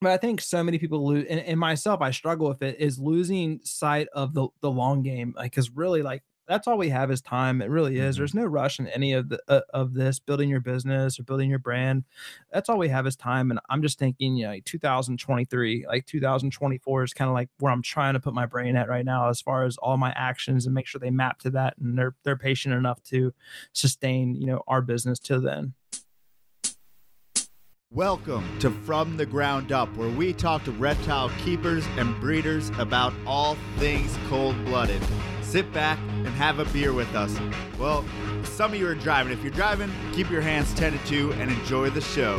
but I think so many people lose, and, and myself, I struggle with it, is losing sight of the the long game. Like, because really, like that's all we have is time. It really is. Mhm. There's no rush in any of the uh, of this building your business or building your brand. That's all we have is time. And I'm just thinking, you know, like 2023, like 2024 is kind of like where I'm trying to put my brain at right now, as far as all my actions and make sure they map to that, and they're they're patient enough to sustain, you know, our business till then. Welcome to From the Ground Up, where we talk to reptile keepers and breeders about all things cold blooded. Sit back and have a beer with us. Well, some of you are driving. If you're driving, keep your hands tended to and enjoy the show.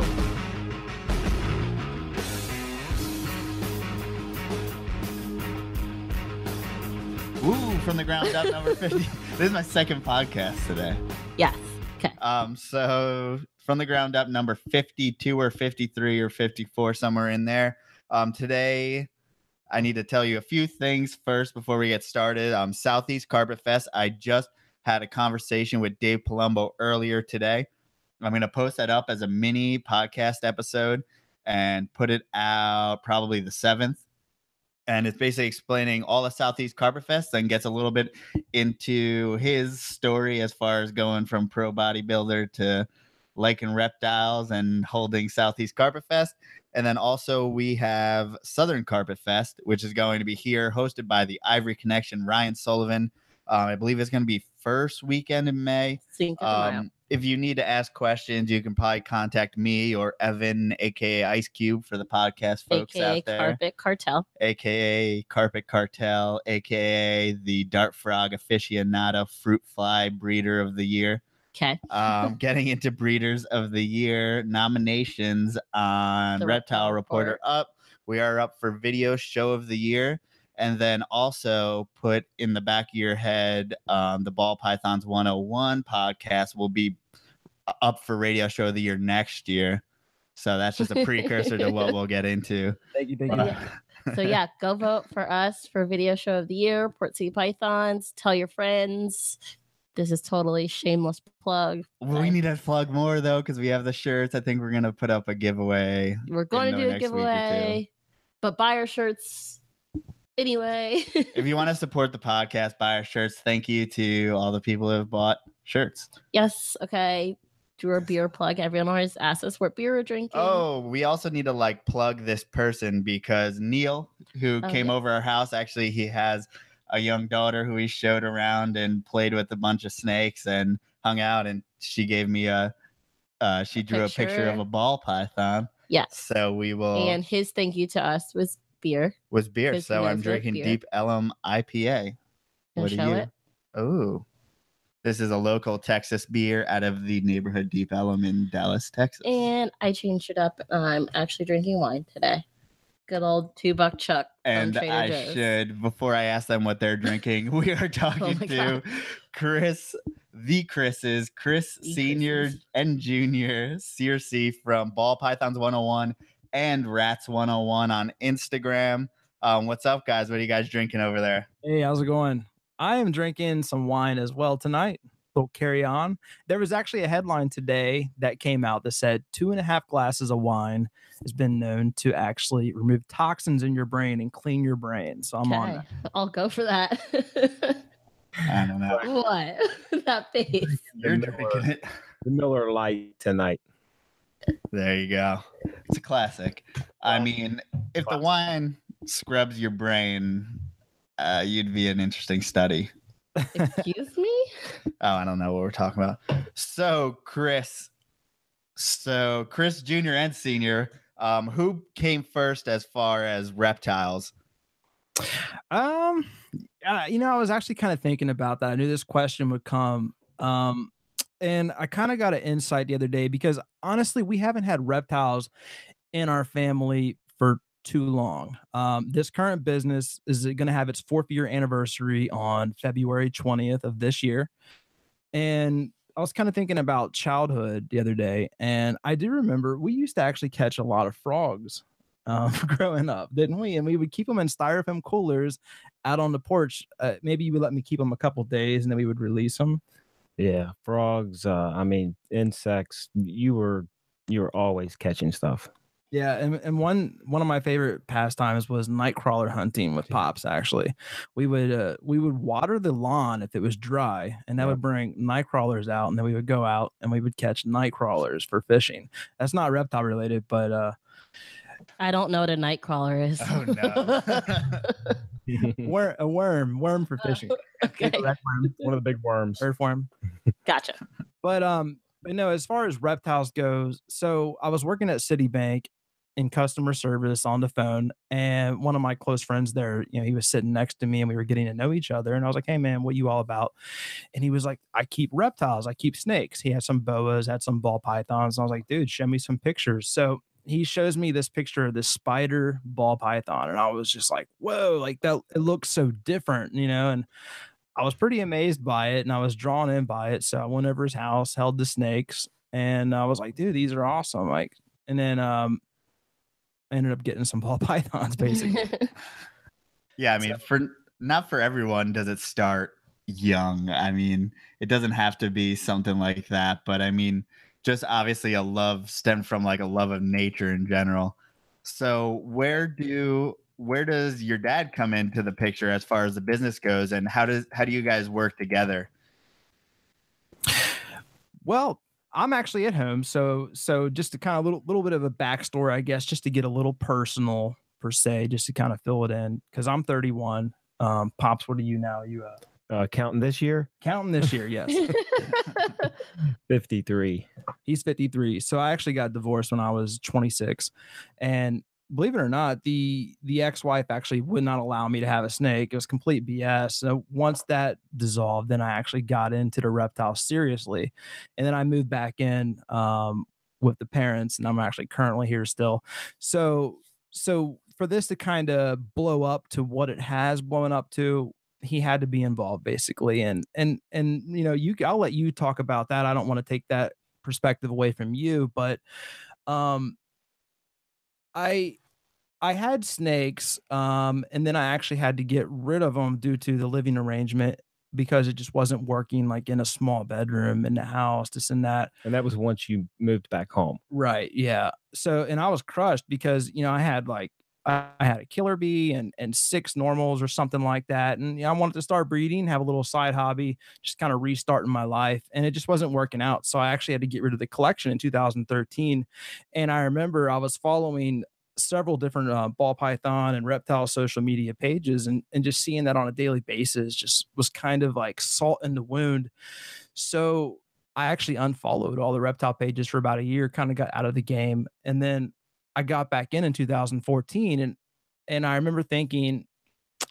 Ooh, From the Ground Up number 50. this is my second podcast today. Yes. Okay. Um, so from the ground up, number 52 or 53 or 54, somewhere in there. Um, today, I need to tell you a few things first before we get started. Um, Southeast Carpet Fest. I just had a conversation with Dave Palumbo earlier today. I'm going to post that up as a mini podcast episode and put it out probably the 7th. And it's basically explaining all the Southeast Carpet Fest and gets a little bit into his story as far as going from pro bodybuilder to liking reptiles and holding Southeast Carpet Fest. And then also we have Southern Carpet Fest, which is going to be here, hosted by the Ivory Connection, Ryan Sullivan. Um, I believe it's going to be first weekend in May. Cinco de Mayo. Um, if you need to ask questions, you can probably contact me or Evan, aka Ice Cube, for the podcast folks AKA out there Carpet Cartel. aka Carpet Cartel, aka the Dart Frog aficionado fruit fly breeder of the year. Okay. Um, getting into breeders of the year nominations on The Reptile Reptile Reporter Report. up. We are up for video show of the year. And then also put in the back of your head, um, the Ball Pythons 101 podcast will be up for radio show of the year next year. So that's just a precursor to what we'll get into. Thank you, thank you. Uh, So yeah, go vote for us for video show of the year, Port City Pythons. Tell your friends. This is totally shameless plug. Well, we need to plug more though because we have the shirts. I think we're gonna put up a giveaway. We're going to do a next week or two. giveaway, but buy our shirts anyway. If you want to support the podcast, buy our shirts. Thank you to all the people who have bought shirts. yes. Okay. Do a beer plug. Everyone always asks us what beer we're drinking. Oh, we also need to like plug this person because Neil, who Oh, came yeah. over our house, actually he has a young daughter who he showed around and played with a bunch of snakes and hung out, and she gave me a. Uh, she drew a picture of a ball python. yes. So we will And his thank you to us was beer. was beer So I'm drinking beer. Deep Ellum IPA. What are you? it. Oh, this is a local Texas beer out of the neighborhood Deep Ellum in Dallas, Texas. And I changed it up. I'm actually drinking wine today. Good old two buck chuck. And Trader I Joe's. should, before I ask them what they're drinking, we are talking Oh to God. Chris, the Chris's, Chris The Senior Chris's. and Junior, Searcy from Ball Pythons 101 and Rats 101 on Instagram. Um, what's up, guys? What are you guys drinking over there? Hey, how's it going? I am drinking some wine as well tonight. Little carry on. There was actually a headline today that came out that said two and a half glasses of wine has been known to actually remove toxins in your brain and clean your brain. So I'm on that. I'll go for that. I don't know. what? that face. You're drinking Miller, it. the Miller Lite tonight. There you go. It's a classic. I mean, if the wine scrubs your brain, uh, you'd be an interesting study. Excuse me? Oh, I don't know what we're talking about. So, Chris, so Chris Jr. and Senior, um, who came first as far as reptiles? Um, uh, you know, I was actually kind of thinking about that. I knew this question would come. Um, and I kind of got an insight the other day because honestly, we haven't had reptiles in our family for too long. Um, this current business is going to have its fourth year anniversary on February 20th of this year. And I was kind of thinking about childhood the other day, and I do remember we used to actually catch a lot of frogs um, growing up, didn't we? And we would keep them in styrofoam coolers out on the porch. Uh, maybe you would let me keep them a couple days, and then we would release them. Yeah, frogs. Uh, I mean, insects. You were you were always catching stuff. Yeah, and, and one one of my favorite pastimes was nightcrawler hunting with pops. Actually, we would uh, we would water the lawn if it was dry, and that Yep. would bring nightcrawlers out, and then we would go out and we would catch nightcrawlers for fishing. That's not reptile related, but uh, I don't know what a night crawler is. Oh no. wor- a worm, worm for fishing, okay. Earthworm, One of the big worms. earthworm. Gotcha. But um, but no, as far as reptiles goes, so I was working at Citibank in customer service on the phone, and one of my close friends there, you know, he was sitting next to me, and we were getting to know each other. And I was like, "Hey, man, what you all about?" And he was like, "I keep reptiles. I keep snakes." He had some boas, had some ball pythons. And I was like, "Dude, show me some pictures." So he shows me this picture of this spider ball python, and I was just like, "Whoa!" Like that, it looks so different, you know, and I was pretty amazed by it and I was drawn in by it. So I went over his house, held the snakes, and I was like, dude, these are awesome. Like, and then um I ended up getting some ball pythons basically. Yeah, I mean, for not for everyone does it start young. I mean, it doesn't have to be something like that, but I mean, just obviously a love stemmed from like a love of nature in general. So, where do where does your dad come into the picture as far as the business goes, and how does how do you guys work together? well, I'm actually at home. So so just to kind of little little bit of a backstory, I guess, just to get a little personal per se, just to kind of fill it in. Cause I'm 31. Um, Pops, what are you now? You uh Uh, counting this year, counting this year, yes. 53. He's 53. So I actually got divorced when I was 26. And believe it or not, the the ex-wife actually would not allow me to have a snake. It was complete BS. So once that dissolved, then I actually got into the reptile seriously. And then I moved back in um with the parents and I'm actually currently here still. So so for this to kind of blow up to what it has blown up to, he had to be involved basically and and and you know you i'll let you talk about that i don't want to take that perspective away from you but um i i had snakes um and then i actually had to get rid of them due to the living arrangement because it just wasn't working like in a small bedroom in the house this and that And that was once you moved back home. Right. Yeah. So, and I was crushed because, you know, I had like, I had a killer bee and, and six normals or something like that. And you know, I wanted to start breeding, have a little side hobby, just kind of restarting my life. And it just wasn't working out. So I actually had to get rid of the collection in 2013. And I remember I was following several different uh, ball python and reptile social media pages and, and just seeing that on a daily basis just was kind of like salt in the wound. So I actually unfollowed all the reptile pages for about a year, kind of got out of the game. And then I got back in in 2014 and and I remember thinking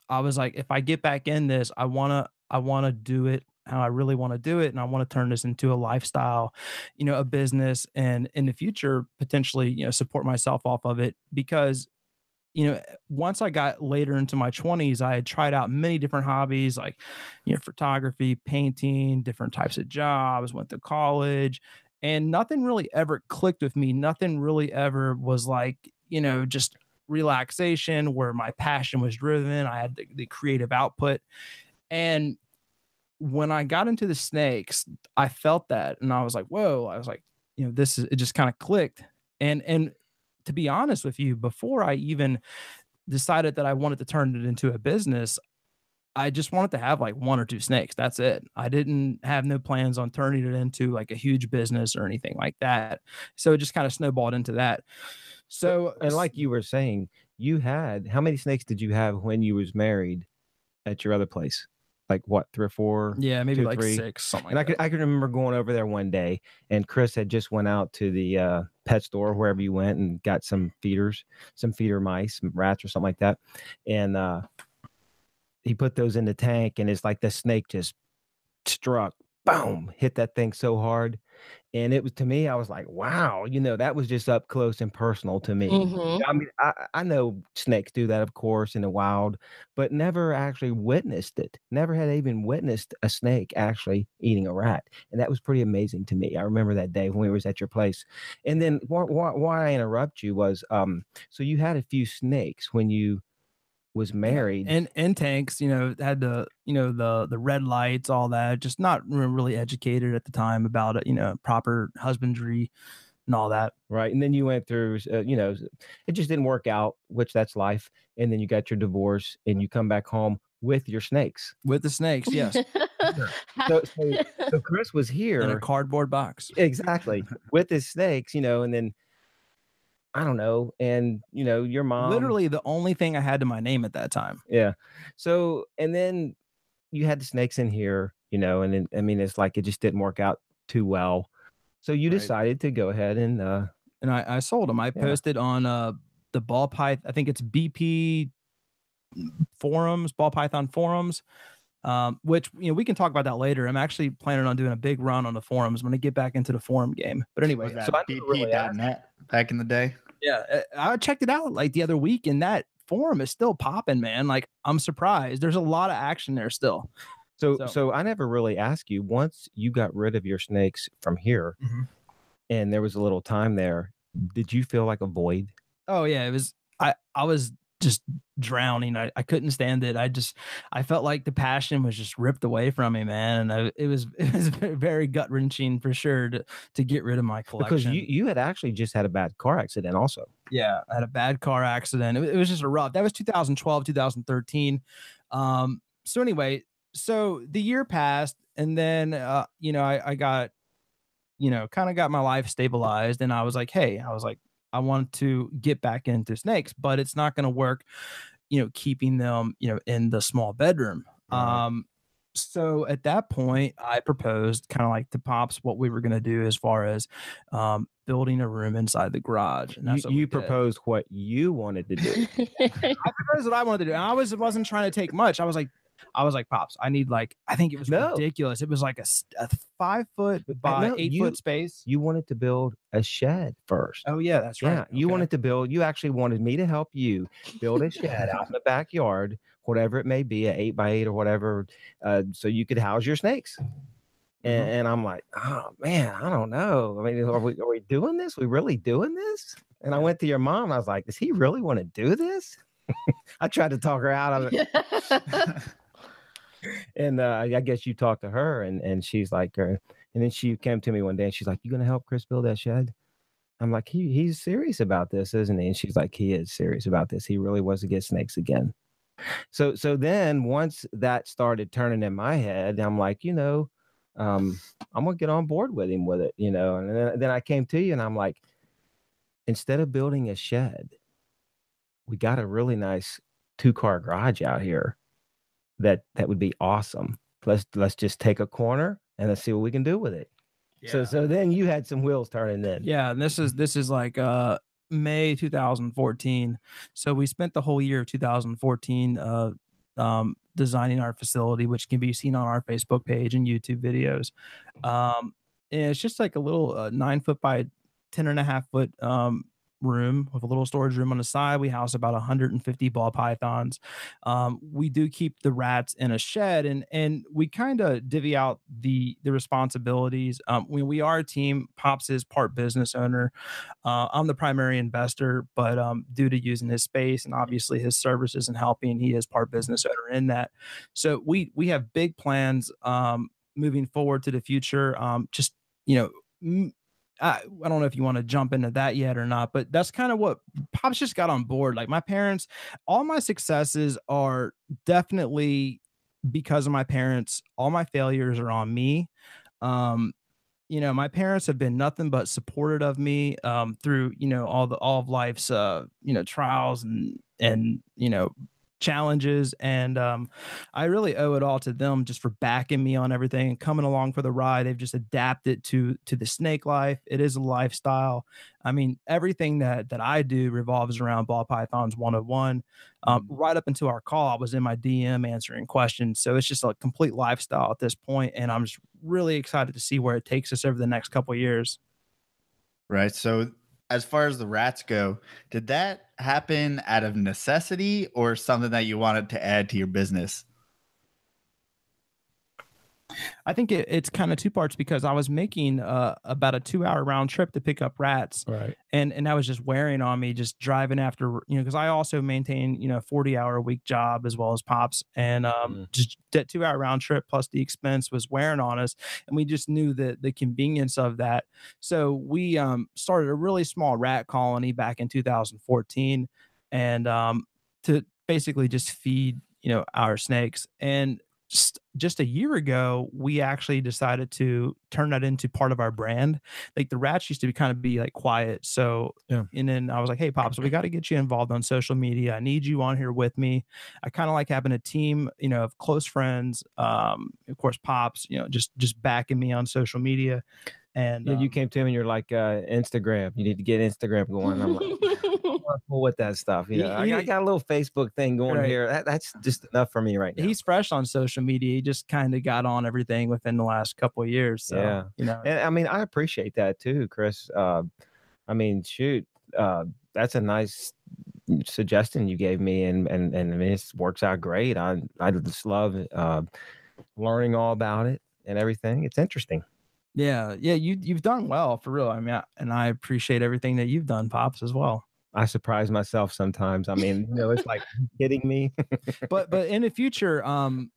I was like if I get back in this, I want to I want to do it how I really want to do it and I want to turn this into a lifestyle, you know, a business and in the future potentially, you know, support myself off of it because you know, once I got later into my 20s, I had tried out many different hobbies like, you know, photography, painting, different types of jobs, went to college, and nothing really ever clicked with me. Nothing really ever was like, you know, just relaxation where my passion was driven. I had the, the creative output. And when I got into the snakes, I felt that and I was like, whoa, I was like, you know, this is it just kind of clicked. And and to be honest with you, before I even decided that I wanted to turn it into a business, I just wanted to have like one or two snakes. That's it. I didn't have no plans on turning it into like a huge business or anything like that. So it just kind of snowballed into that. So And like you were saying, you had how many snakes did you have when you was married at your other place? Like what, three or four? yeah, maybe two, like three. six, something And I like could. I can remember going over there one day, and Chris had just went out to the uh, pet store wherever you went and got some feeders, some feeder mice, some rats or something like that, and uh, he put those in the tank, and it's like the snake just struck, boom, hit that thing so hard, and it was to me, I was like, wow, you know, that was just up close and personal to me. Mhm. I mean, I, I know snakes do that, of course, in the wild, but never actually witnessed it. Never had even witnessed a snake actually eating a rat, and that was pretty amazing to me. I remember that day when we was at your place, and then why, why, why I interrupt you was, um, so you had a few snakes when you was married, and and tanks, you know, had the you know the the red lights, all that. Just not really educated at the time about it, you know, proper husbandry, and all that. right? And then you went through, uh, you know, it just didn't work out, which that's life. And then you got your divorce, and you come back home with your snakes. With the snakes, yes, So, so, so Chris was here. in a cardboard box. exactly with his snakes, you know, and then I don't know, and you know, your mom Literally the only thing I had to my name at that time. Yeah. So and then you had the snakes in here, you know, and then I mean it's like it just didn't work out too well. So you Right. decided to go ahead and uh and I, I sold them. I Yeah. posted on uh the ball python. I think it's BP forums, ball python forums. Um, which you know we can talk about that later. I'm actually planning on doing a big run on the forums when I get back into the forum game. But anyway, Was that so I never really BP.net back in the day? yeah, uh, I checked it out like the other week, and that forum is still popping, man. Like I'm surprised. There's a lot of action there still. so So- so I never really asked you once you got rid of your snakes from here Mhm. and there was a little time there, did you feel like a void? Oh yeah, it was. I I was just drowning. I, I couldn't stand it. I just I felt like the passion was just ripped away from me, man. And I, it was it was very gut wrenching for sure to to get rid of my collection. Because you you had actually just had a bad car accident also. yeah, I had a bad car accident. It, it was just a rough. That was 2012, 2013. Um. So anyway, so the year passed, and then uh, you know, I I got, you know, kind of got my life stabilized, and I was like, hey, I was like, I want to get back into snakes, but it's not going to work, you know, keeping them, you know, in the small bedroom. Right. Um. So at that point, I proposed kind of like to pops what we were going to do as far as um, building a room inside the garage. And You, what we you did. proposed what you wanted to do. I proposed what I wanted to do. And I was wasn't trying to take much. I was like, I was like, pops, I need like, I think it was No. ridiculous. It was like a five foot by know, eight you- foot space. You wanted to build a shed first. Oh yeah, that's right. Yeah, you wanted to build. You actually wanted me to help you build a shed out in the backyard, whatever it may be, a eight by eight or whatever, uh, so you could house your snakes. And, Mhm. and I'm like, oh man, I don't know. I mean, are we are we doing this? We really doing this? And I went to your mom. I was like, does he really want to do this? I tried to talk her out of it, and uh, I guess you talked to her, and and she's like, uh, and then she came to me one day, and she's like, you gonna help Chris build that shed? I'm like, he he's serious about this, isn't he? And she's like, he is serious about this. He really wants to get snakes again. So so then once that started turning in my head, I'm like, you know, um, I'm gonna get on board with him with it, you know. And then, then I came to you and I'm like, instead of building a shed, we got a really nice two car garage out here that that would be awesome. Let's let's just take a corner and let's see what we can do with it. So so then you had some wheels turning then. Yeah, and this is this is like uh May 2014. So we spent the whole year of 2014 uh um designing our facility, which can be seen on our Facebook page and YouTube videos. Um and it's just like a little uh, nine foot by ten and a half foot um room with a little storage room on the side. We house about 150 ball pythons. Um, we do keep the rats in a shed and and we kind of divvy out the the responsibilities. Um, when we are a team, Pops is part business owner. Uh, I'm the primary investor, but um, due to using his space and obviously his services and helping, he is part business owner in that. So we we have big plans um, moving forward to the future. Um, just you know. I, I don't know if you want to jump into that yet or not, but that's kind of what Pops just got on board. Like my parents, all my successes are definitely because of my parents. All my failures are on me. Um, you know, my parents have been nothing but supportive of me um, through you know all the all of life's uh, you know trials and and you know challenges and um i really owe it all to them just for backing me on everything and coming along for the ride. They've just adapted to to the snake life. It is a lifestyle. I mean everything that that i do revolves around ball pythons 101 um, right up until our call i was in my dm answering questions. So it's just a complete lifestyle at this point and i'm just really excited to see where it takes us over the next couple years. Right. So, as far as the rats go, did that happen out of necessity or something that you wanted to add to your business? I think it, it's kind of two parts because I was making uh, about a two hour round trip to pick up rats, Right. and and that was just wearing on me, just driving after you know because I also maintain you know forty hour a week job as well as pops, and um, Mm. just that two hour round trip plus the expense was wearing on us, and we just knew that the convenience of that. So we um, started a really small rat colony back in 2014, and um, to basically just feed you know our snakes and just, just a year ago we actually decided to turn that into part of our brand like the rats used to be kind of be like quiet so Yeah. and then i was like hey pops we got to get you involved on social media i need you on here with me i kind of like having a team you know of close friends um of course pops you know just just backing me on social media and Yeah, you um, came to him and you're like, uh, Instagram. You need to get Instagram going. I'm like, cool with that stuff. You He- know, I, got- I got a little Facebook thing going Right. here. That, that's just enough for me right now. he's fresh on social media he just kind of got on everything within the last couple of years so Yeah. you know And I mean, I appreciate that too, Chris. Uh, I mean, shoot, uh, that's a nice suggestion you gave me, and and and I mean, it works out great. I I just love uh, learning all about it and everything. It's interesting. Yeah, yeah, you you've done well for real. I mean, I, and I appreciate everything that you've done, pops, as well. I surprise myself sometimes. I mean, you know, it's like "You kidding me. But but in the future, um,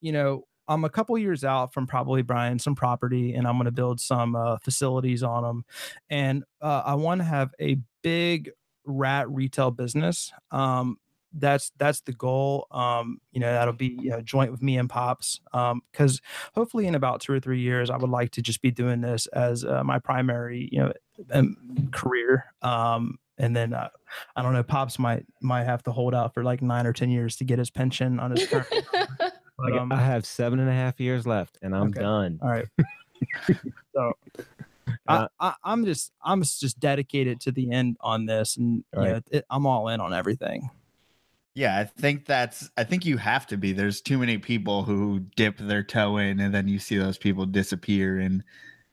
you know, I'm a couple years out from probably buying some property, and I'm going to build some uh, facilities on them, and uh, I want to have a big rat retail business. Um, that's that's the goal. Um, you know, that'll be you know joint with me and pops. Um, because hopefully in about two or three years, I would like to just be doing this as uh, my primary you know um, career. Um, and then uh, I don't know, pops might might have to hold out for like nine or ten years to get his pension on his current. But, um, I have seven and a half years left, and I'm Okay. done. all right. so I, I, I'm just I'm just dedicated to the end on this, and you know, it, I'm all in on everything. Yeah, I think that's I think you have to be. There's too many people who dip their toe in and then you see those people disappear in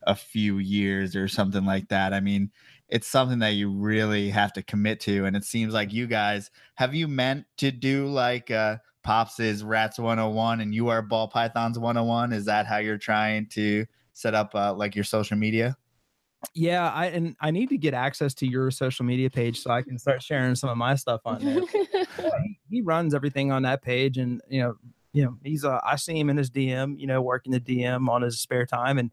a few years or something like that. I mean, it's something that you really have to commit to and it seems like you guys have you meant to do like uh Pops is Rats 101 and you are Ball Pythons 101? Is that how you're trying to set up uh, like your social media? Yeah, I and I need to get access to your social media page so I can start sharing some of my stuff on there. he, he runs everything on that page and you know you know he's uh i see him in his dm you know working the dm on his spare time and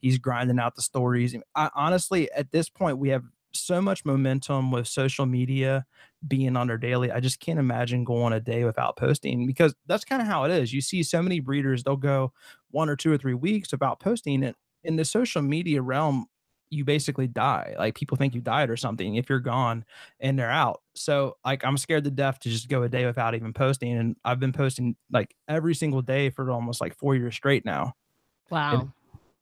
he's grinding out the stories I, honestly at this point we have so much momentum with social media being on our daily i just can't imagine going a day without posting because that's kind of how it is you see so many breeders they'll go one or two or three weeks without posting it in the social media realm you basically die like people think you died or something if you're gone and they're out. So like I'm scared to death to just go a day without even posting. And I've been posting like every single day for almost like four years straight now. wow.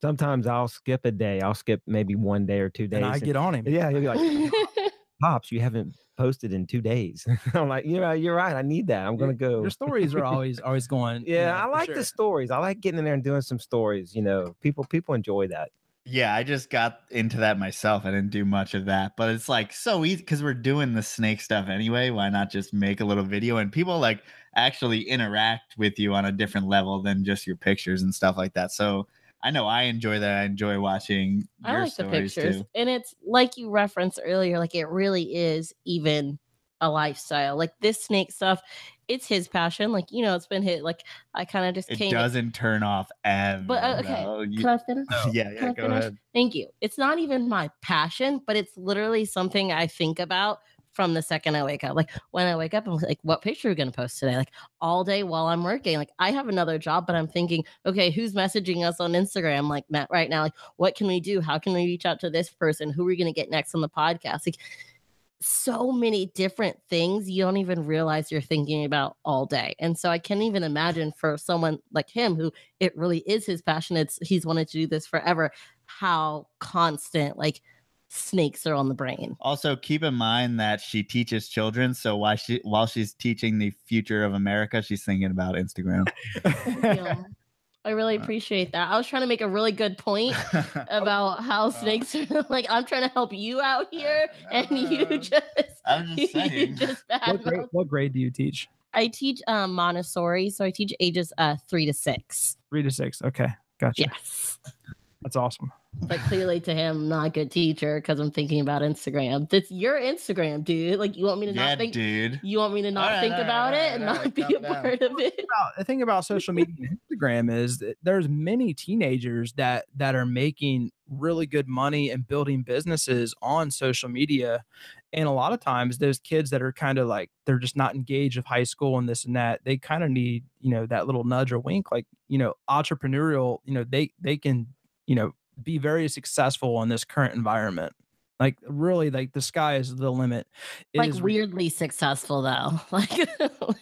Sometimes I'll skip a day. I'll skip maybe one day or two days. And I and- get on him. yeah, He'll be like, Pops, you haven't posted in two days. I'm like, you're right, you're right. I need that. I'm gonna go. Your stories are always always going. you Yeah, know, I like sure. the stories. I like getting in there and doing some stories. You know, people people enjoy that. Yeah, I just got into that myself. I didn't do much of that, but it's like so easy because we're doing the snake stuff anyway. Why not just make a little video and people like actually interact with you on a different level than just your pictures and stuff like that. So I know I enjoy that. I enjoy watching I like the pictures. too. And it's like you referenced earlier, like it really is even a lifestyle. Like this snake stuff, it's his passion. Like, you know, it's been hit. Like I kind of just It came. doesn't turn off ever. But, uh, okay. You- Can I finish? yeah, yeah, go finish? ahead. Thank you. It's not even my passion, but it's literally something I think about from the second I wake up. Like when I wake up, I'm like, what picture are we going to post today? Like all day while I'm working. Like I have another job, but I'm thinking, okay, who's messaging us on Instagram like Matt right now? Like, what can we do? How can we reach out to this person? Who are we going to get next on the podcast? Like so many different things you don't even realize you're thinking about all day. And so I can't even imagine for someone like him who it really is his passion. It's he's wanted to do this forever, how constant like snakes are on the brain. Also, keep in mind that she teaches children. So while she while she's teaching the future of America, she's thinking about Instagram. I really appreciate that. I was trying to make a really good point about how snakes are like I'm trying to help you out here and you Uh, just I'm just saying. just What grade, what grade do you teach? I teach um Montessori, so I teach ages uh 3 to 6. Three to six. Okay. Gotcha. Yes. That's awesome. But clearly to him, I'm not a good teacher because I'm thinking about Instagram. That's your Instagram, dude. Like you want me to Yeah, not think dude. you want me to not All right, think all right, about all it right, and all not right, be a down. part of it. the thing about social media and Instagram is that there's many teenagers that that are making really good money and building businesses on social media. And a lot of times those kids that are kind of like they're just not engaged of high school and this and that, they kind of need, you know, that little nudge or wink, like, you know, entrepreneurial, you know, they they can, you know, be very successful in this current environment. Like really, like the sky is the limit. It like is- weirdly successful though. Like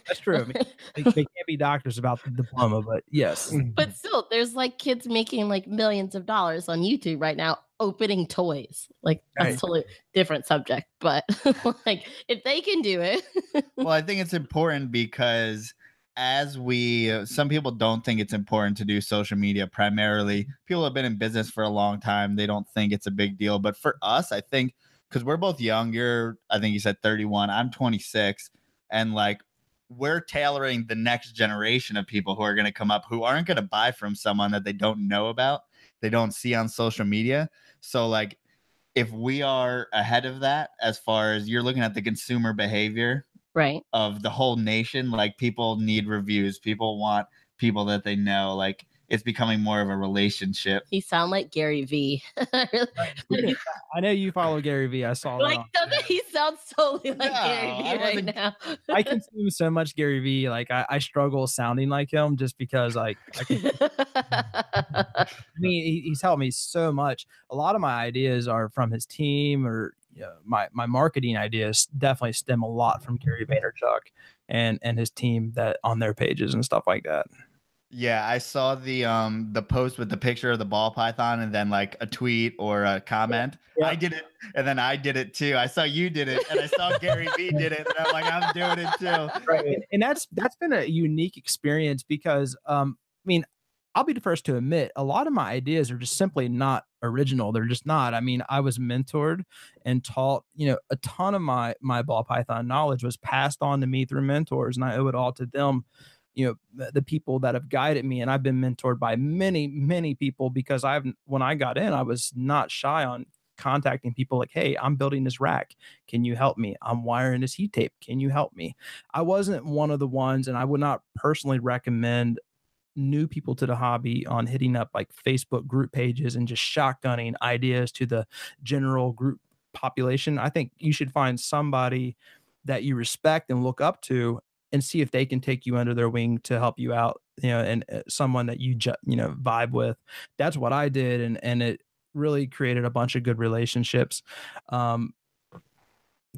that's true. I mean, they, they can't be doctors about the diploma, but yes. Mm-hmm. but still, there's like kids making like millions of dollars on YouTube right now opening toys. Like that's Right. totally different subject. But like if they can do it, well, I think it's important because as we, uh, some people don't think it's important to do social media primarily. People have been in business for a long time. They don't think it's a big deal. But for us, I think because we're both young, you're, I think you said 31, I'm 26. And like, we're tailoring the next generation of people who are going to come up who aren't going to buy from someone that they don't know about, they don't see on social media. So, like, if we are ahead of that, as far as you're looking at the consumer behavior right? of the whole nation, like, people need reviews, people want people that they know, like, it's becoming more of a relationship. He sound like Gary Vee. I know you follow Gary Vee. I saw that. like on- doesn't he sound solely like No, Gary I V right wasn't- now? I consume so much Gary Vee. Like I, I struggle sounding like him just because like I, can, I mean he, he's helped me so much. A lot of my ideas are from his team or you know, my my marketing ideas definitely stem a lot from Gary Vaynerchuk and and his team that on their pages and stuff like that. Yeah, I saw the um the post with the picture of the ball python and then like a tweet or a comment. Yeah. I did it and then I did it too. I saw you did it and I saw Gary Vee did it and I'm like I'm doing it too. right and that's that's been a unique experience because um i mean i'll be the first to admit a lot of my ideas are just simply not original they're just not i mean i was mentored and taught you know a ton of my my ball python knowledge was passed on to me through mentors and i owe it all to them you know the, people that have guided me and i've been mentored by many many people because i've when i got in i was not shy on contacting people like hey i'm building this rack. Can you help me? I'm wiring this heat tape. Can you help me? I wasn't one of the ones, and I would not personally recommend new people to the hobby on hitting up like Facebook group pages and just shotgunning ideas to the general group population. I think you should find somebody that you respect and look up to and see if they can take you under their wing to help you out, you know, and uh, someone that you ju- you know vibe with. That's what I did and and it really created a bunch of good relationships. Um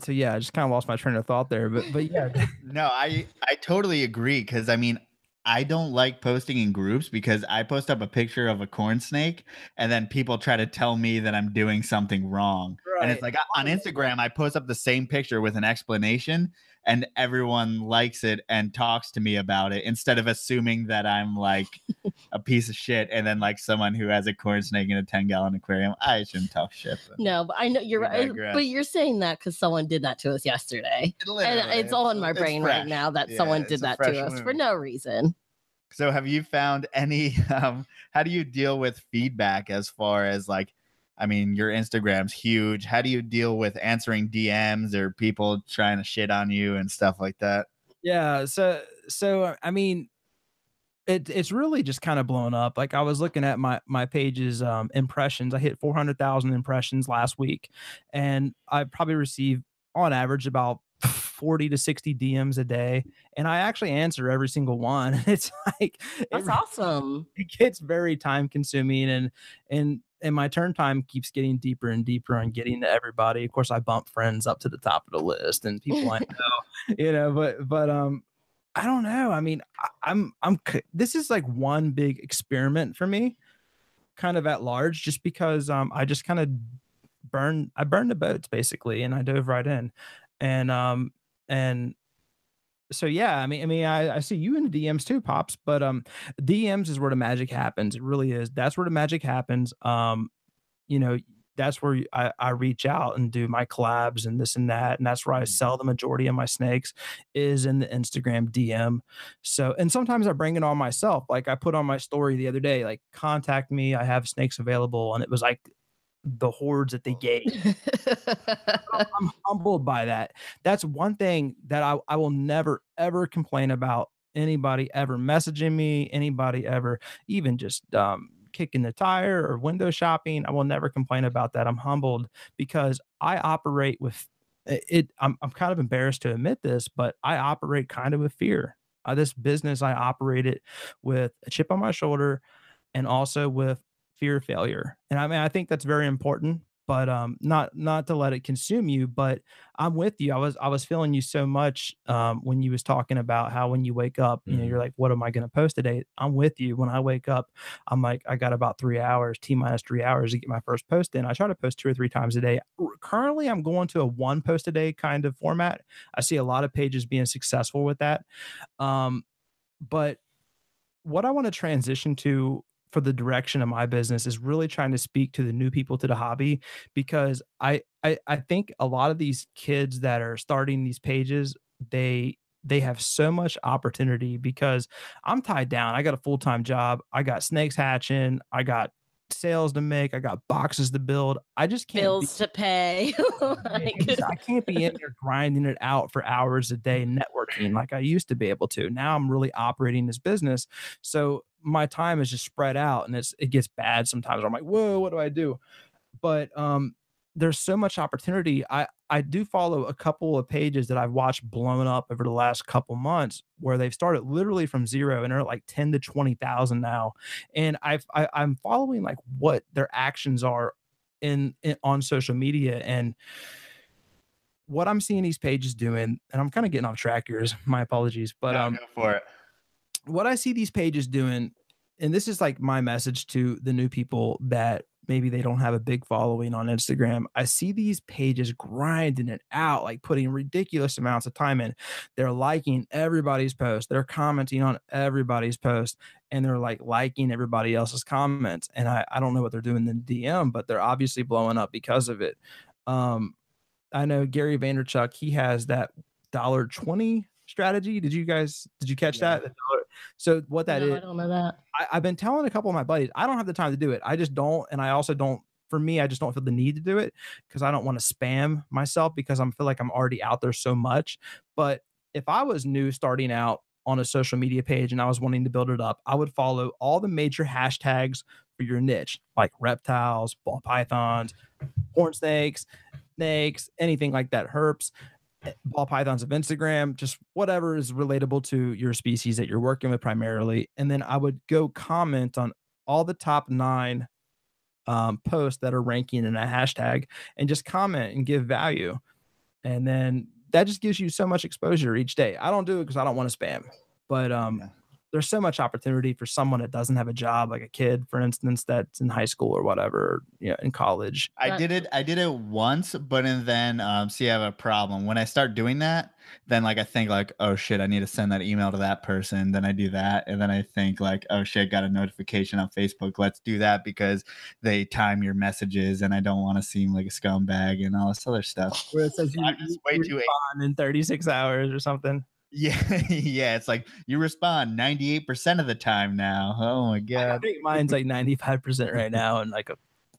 so yeah, I just kind of lost my train of thought there, but but yeah, No, I I totally agree because I mean I don't like posting in groups because I post up a picture of a corn snake and then people try to tell me that I'm doing something wrong. And it's like on Instagram, I post up the same picture with an explanation and everyone likes it and talks to me about it instead of assuming that I'm like a piece of shit and then like someone who has a corn snake in a 10 gallon aquarium. I shouldn't talk shit. But No, but I know you're right. But you're saying that because someone did that to us yesterday. and literally, it's all in my it's brain right now that Yeah, someone did that to us for no reason. So have you found any um how do you deal with feedback as far as like I mean your Instagram's huge. How do you deal with answering DMs or people trying to shit on you and stuff like that? Yeah, so so I mean it it's really just kind of blown up. Like I was looking at my my page's um impressions. I hit 400,000 impressions last week and I probably receive on average about 40 to 60 DMs a day and I actually answer every single one. It's like it That's re- awesome. it gets very time consuming and and and my turn time keeps getting deeper and deeper on getting to everybody. Of course, I bump friends up to the top of the list and people I know, you know, but but um I don't know. I mean, I, I'm I'm this is like one big experiment for me, kind of at large, just because um I just kind of burned I burned the boats basically and I dove right in. And um and so yeah, I mean, I mean, I, I see you in the DMs too, pops. But um, DMs is where the magic happens. It really is. That's where the magic happens. Um, you know, that's where I, I reach out and do my collabs and this and that. And that's where I Mhm. sell the majority of my snakes is in the Instagram DM. So, and sometimes I bring it on myself. Like I put on my story the other day, like contact me. I have snakes available. And it was like the hordes that they gave. I'm humbled by that. That's one thing that I, I will never ever complain about anybody ever messaging me, anybody ever even just um kicking the tire or window shopping. I will never complain about that. I'm humbled because I operate with it. it- I'm I'm kind of embarrassed to admit this, but I operate kind of with fear. Uh, this business, I operate it with a chip on my shoulder and also with fear of failure. And I mean, I think that's very important, but um, not not to let it consume you. But I'm with you. I was I was feeling you so much um, when you was talking about how when you wake up, you know, you're like, what am I going to post today? I'm with you. When I wake up, I'm like, I got about three hours, t minus three hours to get my first post in. I try to post two or three times a day. Currently, I'm going to a one post a day kind of format. I see a lot of pages being successful with that. Um, but what I want to transition to for the direction of my business is really trying to speak to the new people to the hobby because I I, I think a lot of these kids that are starting these pages they they have so much opportunity because I'm tied down. I got a full-time job. I got snakes hatching. I got sales to make. I got boxes to build. I just can't be- Bills to pay. Like- I can't be in there grinding it out for hours a day networking like I used to be able to. Now I'm really operating this business. So my time is just spread out and it's it gets bad sometimes. I'm like, whoa, what do I do? But um there's so much opportunity. I I do follow a couple of pages that I've watched blown up over the last couple months where they've started literally from zero and are like 10 to 20,000 now. And I've I, I'm following like what their actions are in, in on social media and what I'm seeing these pages doing, and I'm kind of getting off track here. is My apologies, but No, um, go for it. What I see these pages doing, and this is like my message to the new people that maybe they don't have a big following on Instagram. I see these pages grinding it out, like putting ridiculous amounts of time in. They're liking everybody's post, they're commenting on everybody's post, and they're like liking everybody else's comments. And I, I don't know what they're doing in the DM, but they're obviously blowing up because of it. Um, I know Gary Vaynerchuk, he has that dollar twenty strategy. Did you guys did you catch Yeah. that? So what that is? no, I don't know that. I, I've been telling a couple of my buddies, I don't have the time to do it. I just don't, and I also don't. For me, I just don't feel the need to do it because I don't want to spam myself because I feel like I'm already out there so much. But if I was new starting out on a social media page and I was wanting to build it up, I would follow all the major hashtags for your niche, like reptiles, ball pythons, corn snakes, snakes, anything like that, herps ball pythons of Instagram, just whatever is relatable to your species that you're working with primarily. And then I would go comment on all the top nine um, posts that are ranking in a hashtag and just comment and give value. And then that just gives you so much exposure each day. I don't do it because I don't want to spam, but um, Yeah. There's so much opportunity for someone that doesn't have a job, like a kid, for instance, that's in high school or whatever, you know, in college. I did it. I did it once, but and then um, see, I have a problem. When I start doing that, then like I think like, oh shit, I need to send that email to that person. Then I do that, and then I think like, oh shit, got a notification on Facebook. Let's do that because they time your messages, and I don't want to seem like a scumbag and all this other stuff. Where it says you, I'm just way you too respond in 36 hours or something. Yeah, yeah. It's like you respond 98% of the time now. Oh my god. I think mine's like 95% right now and like a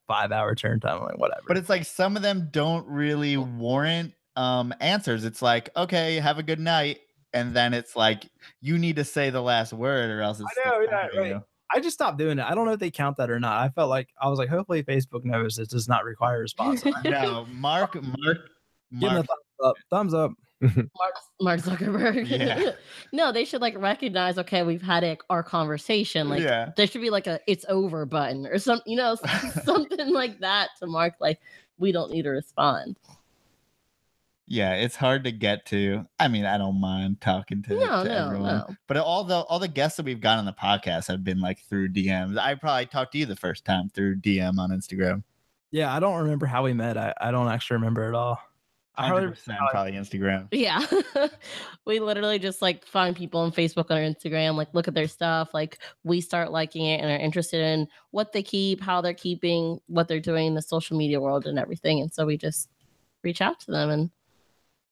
five hour turn time. I'm like, whatever. But it's like some of them don't really warrant um answers. It's like, okay, have a good night. And then it's like you need to say the last word or else it's I know, yeah, right. you. I just stopped doing it. I don't know if they count that or not. I felt like I was like, hopefully Facebook knows this does not require a response. Give No, Mark, Mark, them a Mark. thumbs up. Thumbs up. Mm-hmm. Mark, Mark Zuckerberg. Yeah. no, they should like recognize. Okay, we've had a, our conversation. Like yeah. there should be like a "it's over" button or some, you know, something like that to mark like we don't need to respond. Yeah, it's hard to get to. I mean, I don't mind talking to, No, to no, everyone. no. But all the all the guests that we've got on the podcast have been like through DMs. I probably talked to you the first time through DM on Instagram. Yeah, I don't remember how we met. I, I don't actually remember at all. I highly 100% probably Instagram. Yeah. we literally just like find people on Facebook or Instagram, like look at their stuff. Like we start liking it and are interested in what they keep, how they're keeping, what they're doing in the social media world and everything. And so we just reach out to them and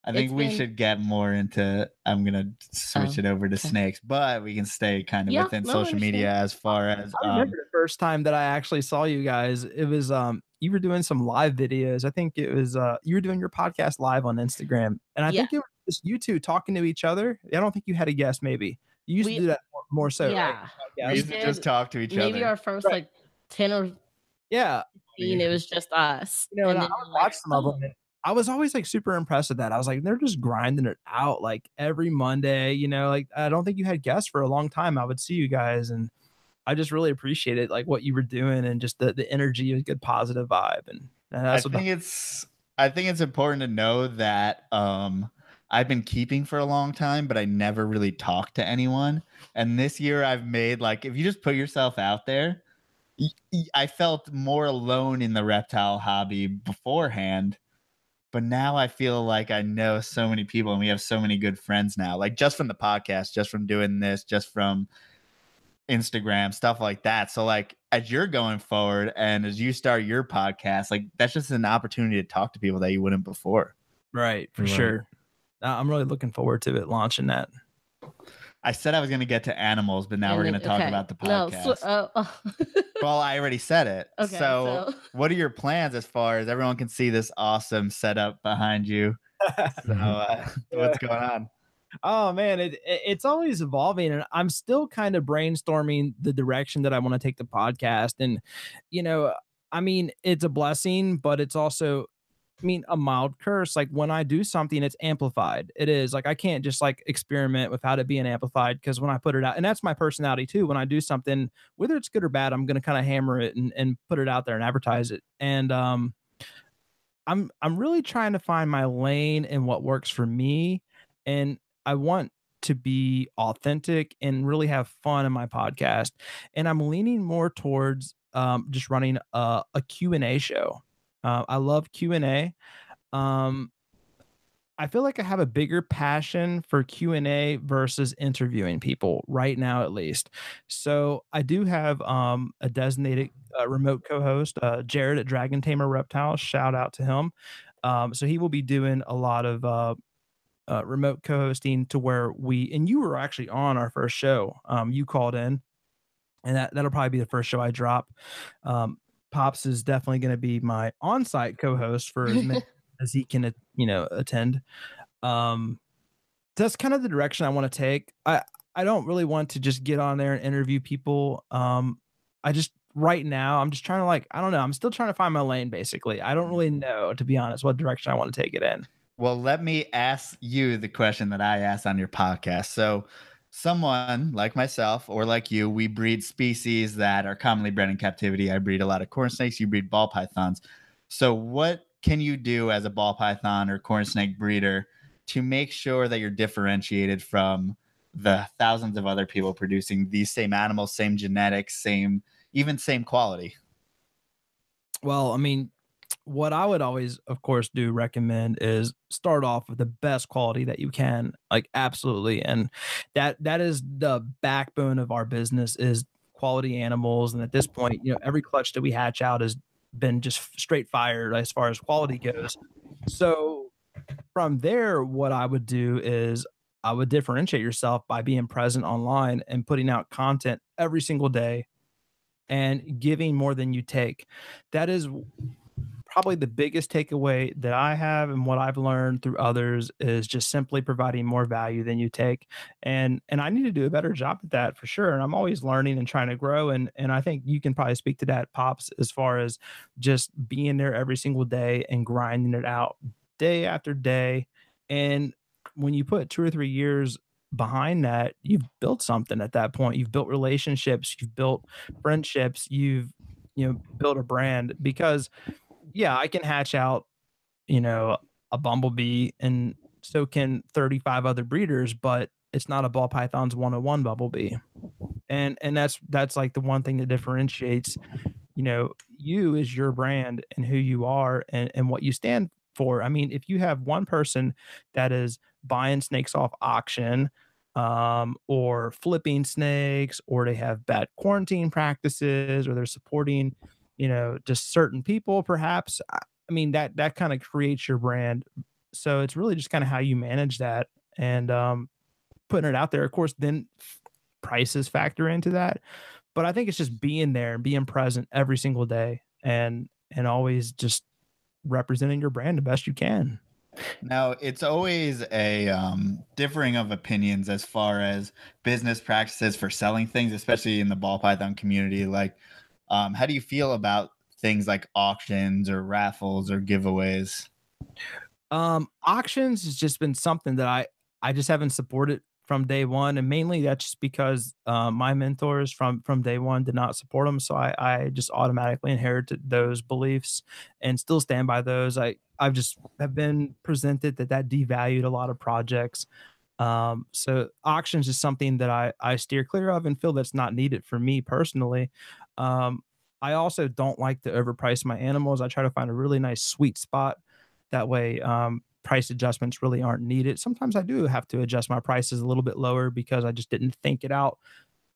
I think It's we been- should get more into. I'm gonna switch Oh, it over to okay. snakes, but we can stay kind of Yeah, within no, social media as far as. I Um, remember the first time that I actually saw you guys. It was um you were doing some live videos. I think it was uh you were doing your podcast live on Instagram, and I Yeah. think it was just you two talking to each other. I don't think you had a guest. Maybe you used We- to do that more, more so. right? yeah. we used to just talk to each Maybe other. Maybe our first Right. like 10 or yeah. 15, it was just us. You know, and I would we're like, some of "Oh, them. I was always like super impressed with that. I was like, they're just grinding it out like every Monday. You know, like I don't think you had guests for a long time. I would see you guys, and I just really appreciated like what you were doing and just the the energy, a good positive vibe, and, and I think it's. I think it's important to know that um, I've been keeping for a long time, but I never really talked to anyone. And this year, I've made like if you just put yourself out there, I felt more alone in the reptile hobby beforehand. But now I feel like I know so many people and we have so many good friends now. Like just from the podcast, just from doing this, just from Instagram, stuff like that. So like as you're going forward and as you start your podcast, like that's just an opportunity to talk to people that you wouldn't before. right for Right. sure. I'm really looking forward to it launching that. I said I was going to get to animals, but now we're going to talk okay. about the No, podcast. so, uh, oh. well, I already said it. okay. so, So, what are your plans as far as everyone can see this awesome setup behind you? So, uh, what's going on? Oh man, it, it- it's always evolving, and I'm still kind of brainstorming the direction that I want to take the podcast. And you know, I mean, it's a blessing, but it's also, I mean, a mild curse. Like when I do something, it's amplified. It is like I can't just like experiment without it being amplified because when I put it out, and that's my personality too. When I do something, whether it's good or bad, I'm gonna kind of hammer it and, and put it out there and advertise it. And um, I'm I'm really trying to find my lane and what works for me. And I want to be authentic and really have fun in my podcast. And I'm leaning more towards um, just running a, a Q&A show. Uh, I love Q&A. Um, I feel like I have a bigger passion for Q&A versus interviewing people right now, at least. So I do have um, a designated uh, remote co-host, uh, Jared at Dragon Tamer Reptile. Shout out to him. Um, so he will be doing a lot of uh, uh, remote co-hosting to where we and you were actually on our first show. Um, you called in, and that that'll probably be the first show I drop. Pops is definitely going to be my on-site co-host for as many as he can, uh, you know, attend. Um, that's kind of the direction I want to take. I I don't really want to just get on there and interview people. Um, I just right now I'm just trying to like I don't know. I'm still trying to find my lane. Basically, I don't really know to be honest what direction I want to take it in. Well, let me ask you the question that I asked on your podcast. So, someone like myself or like you, we breed species that are commonly bred in captivity. I breed a lot of corn snakes, you breed ball pythons. So, what can you do as a ball python or corn snake breeder to make sure that you're differentiated from the thousands of other people producing these same animals, same genetics, same even same quality? Well, I mean, what I would always, of course, do recommend is start off with the best quality that you can, like absolutely, and that that is the backbone of our business is quality animals. And at this point, you know, every clutch that we hatch out has been just straight fired as far as quality goes. So from there, what I would do is I would differentiate yourself by being present online and putting out content every single day and giving more than you take. That is probably the biggest takeaway that I have and what I've learned through others is just simply providing more value than you take. And and I need to do a better job at that for sure. And I'm always learning and trying to grow. And and I think you can probably speak to that, Pops, as far as just being there every single day and grinding it out day after day. And when you put two or three years behind that, you've built something at that point. You've built relationships, you've built friendships, you've you know built a brand because yeah, I can hatch out, you know, a bumblebee and so can 35 other breeders, but it's not a ball python's 101 bumblebee. And and that's that's like the one thing that differentiates, you know, you is your brand and who you are and, and what you stand for. I mean, if you have one person that is buying snakes off auction, um, or flipping snakes, or they have bad quarantine practices, or they're supporting, you know, just certain people, perhaps. I, I mean, that that kind of creates your brand. So it's really just kind of how you manage that and um, putting it out there. Of course, then prices factor into that, but I think it's just being there and being present every single day, and and always just representing your brand the best you can. Now, it's always a um, differing of opinions as far as business practices for selling things, especially in the ball python community. Like, um, how do you feel about things like auctions or raffles or giveaways? Um, auctions has just been something that I I just haven't supported from day one, and mainly that's just because uh, my mentors from from day one did not support them, so I I just automatically inherited those beliefs and still stand by those. I I've just have been presented that that devalued a lot of projects. Um, so auctions is something that I I steer clear of and feel that's not needed for me personally. Um, I also don't like to overprice my animals. I try to find a really nice sweet spot. That way, um, price adjustments really aren't needed. Sometimes I do have to adjust my prices a little bit lower because I just didn't think it out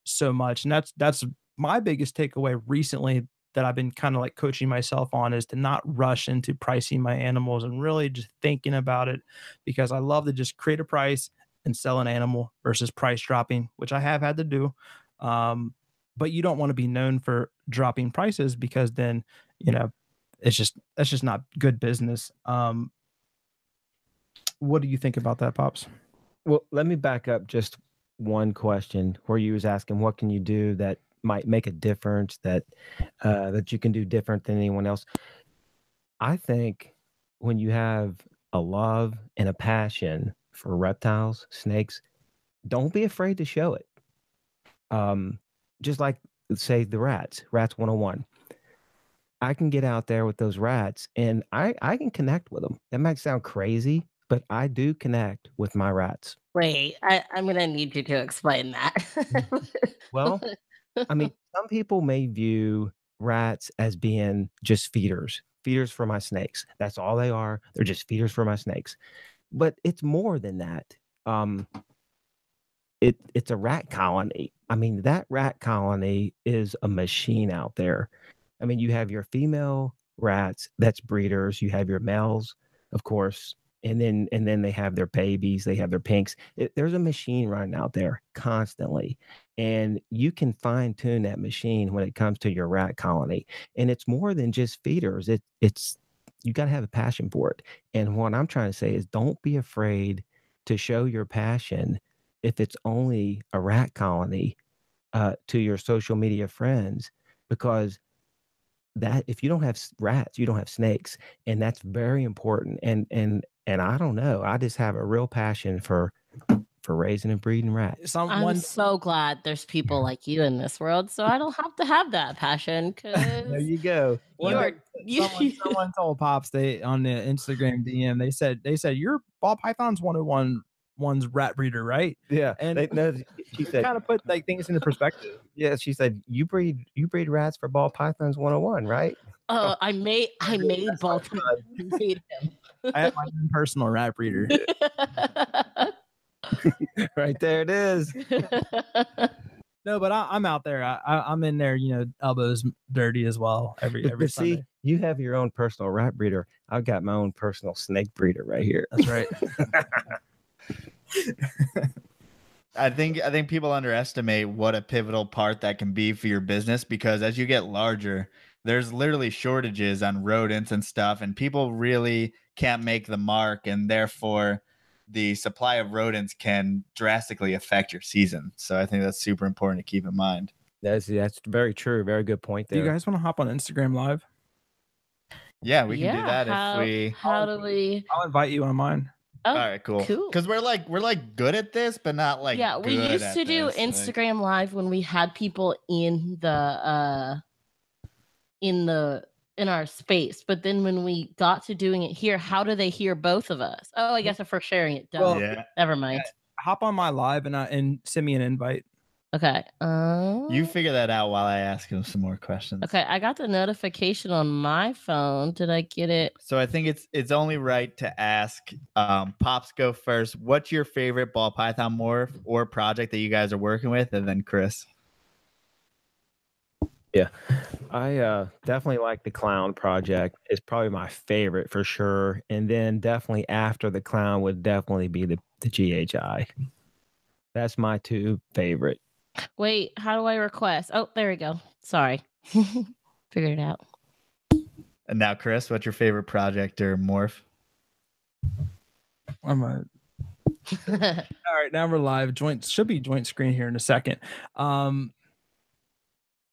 so much. And that's that's my biggest takeaway recently that I've been kind of like coaching myself on is to not rush into pricing my animals and really just thinking about it because I love to just create a price and sell an animal versus price dropping, which I have had to do. Um, but you don't want to be known for dropping prices because then, you know, it's just that's just not good business. Um, what do you think about that, Pops? Well, let me back up just one question where you was asking what can you do that might make a difference that uh, that you can do different than anyone else. I think when you have a love and a passion for reptiles, snakes, don't be afraid to show it. Um, just like say the rats, rats 101. I can get out there with those rats and I I can connect with them. That might sound crazy, but I do connect with my rats. Wait, I, I'm gonna need you to explain that. Well, I mean, some people may view rats as being just feeders, feeders for my snakes. That's all they are. They're just feeders for my snakes. But it's more than that. Um, it it's a rat colony. I mean, that rat colony is a machine out there. I mean, you have your female rats, that's breeders. You have your males, of course, and then and then they have their babies they have their pinks it, there's a machine running out there constantly and you can fine tune that machine when it comes to your rat colony and it's more than just feeders it it's you got to have a passion for it and what i'm trying to say is don't be afraid to show your passion if it's only a rat colony uh, to your social media friends because that if you don't have rats you don't have snakes and that's very important and and and i don't know i just have a real passion for for raising and breeding rats Some I'm so glad there's people like you in this world, so I don't have to have that passion because there you go you One are you. someone, someone told Pops they on the Instagram DM they said they said you're ball pythons 101 one's rat breeder, right? yeah And- they, no, she said kind of put like things into perspective. yeah she said you breed you breed rats for ball pythons 101 right Oh, I made I made Baltimore. I made I have my own personal rat breeder. right there it is. No, but I, I'm out there. I, I, I'm in there, you know, elbows dirty as well every but, every but see you have your own personal rat breeder i've got my own personal snake breeder right here That's right. I think I think people underestimate what a pivotal part that can be for your business because as you get larger, there's literally shortages on rodents and stuff, and people really can't make the mark, and therefore the supply of rodents can drastically affect your season. So I think that's super important to keep in mind. that's that's very true very good point Do you guys want to hop on Instagram live? Yeah, we can do that how, if we. How do we? I'll invite you on mine. Oh, All right, cool. cool. Because we're like we're like good at this, but not like yeah, we good used at to do this, like- Instagram live when we had people in the uh in the in our space, but then when we got to doing it here, how do they hear both of us? Oh, I guess if we're sharing it, done. Well, yeah. Never mind. Hop on my live and uh, and send me an invite. Okay. Uh, You figure that out while I ask him some more questions. Okay, I got the notification on my phone. Did I get it? So I think it's it's only right to ask um, Pops go first. What's your favorite ball python morph or project that you guys are working with, and then Chris. Yeah, I uh, definitely like the clown project. It's probably my favorite for sure. And then definitely after the clown would definitely be the, the GHI. That's my two favorite. Wait, how do I request? Oh, there we go. Sorry. Figured it out. And now, Chris, what's your favorite project or morph? I'm a, all right. Now we're live. Joint should be joint screen here in a second. Um,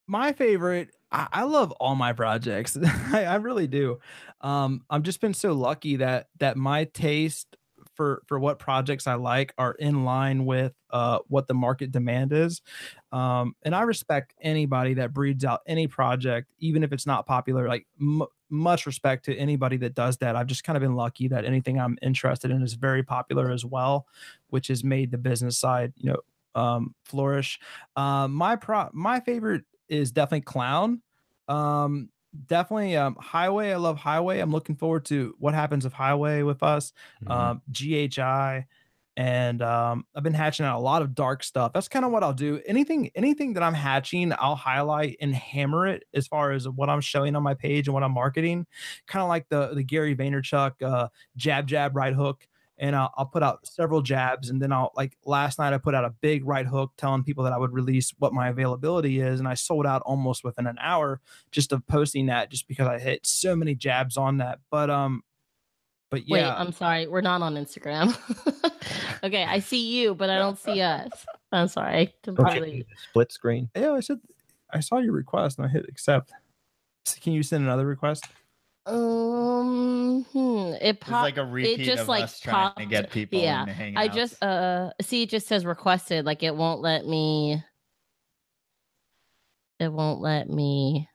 my favorite. I, I love all my projects. I, I really do. Um, I've just been so lucky that that my taste for for what projects I like are in line with uh, what the market demand is. Um, and I respect anybody that breeds out any project, even if it's not popular. Like m- much respect to anybody that does that. I've just kind of been lucky that anything I'm interested in is very popular as well, which has made the business side, you know, um, flourish. Um, my pro, my favorite is definitely clown. Um, definitely um, highway. I love highway. I'm looking forward to what happens with highway with us. Mhm. Um, GHI and um, I've been hatching out a lot of dark stuff. That's kind of what I'll do. Anything, anything that I'm hatching, I'll highlight and hammer it as far as what I'm showing on my page and what I'm marketing. Kind of like the the Gary Vaynerchuk uh, jab jab right hook, and I'll, I'll put out several jabs, and then I'll like last night I put out a big right hook telling people that I would release what my availability is, and I sold out almost within an hour just of posting that, just because I hit so many jabs on that. But um, but yeah Wait, I'm sorry. We're not on Instagram. okay, I see you, but I don't see us. I'm sorry. Completely. Split screen. Yeah, I said I saw your request and I hit accept. So can you send another request? Um, hmm, it It's popped. like a repeat it just, of like, us trying to popped- get people yeah, into. I just uh see it just says requested. Like it won't let me. It won't let me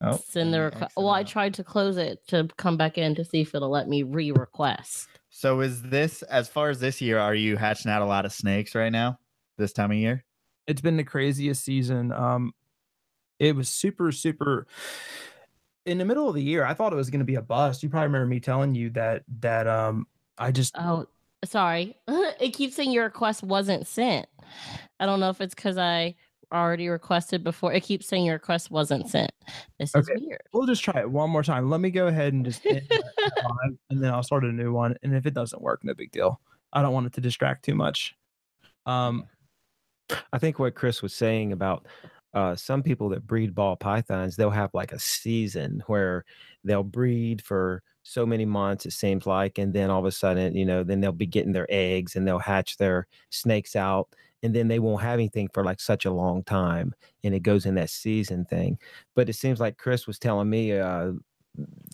oh, send the request. Well, I tried to close it to come back in to see if it'll let me re-request. So is this as far as this year? Are you hatching out a lot of snakes right now? This time of year? It's been the craziest season. Um, it was super super. In the middle of the year, I thought it was going to be a bust. You probably remember me telling you that that um I just Oh, sorry. it keeps saying your request wasn't sent. I don't know if it's because I already requested before. It keeps saying your request wasn't sent. This is weird. we'll just try it one more time. Let me go ahead and just and then I'll start a new one. And if it doesn't work, no big deal. I don't want it to distract too much. Um, I think what Chris was saying about uh, some people that breed ball pythons, they'll have like a season where they'll breed for so many months, it seems like, and then all of a sudden, you know, then they'll be getting their eggs and they'll hatch their snakes out, and then they won't have anything for like such a long time, and it goes in that season thing. But it seems like Chris was telling me uh,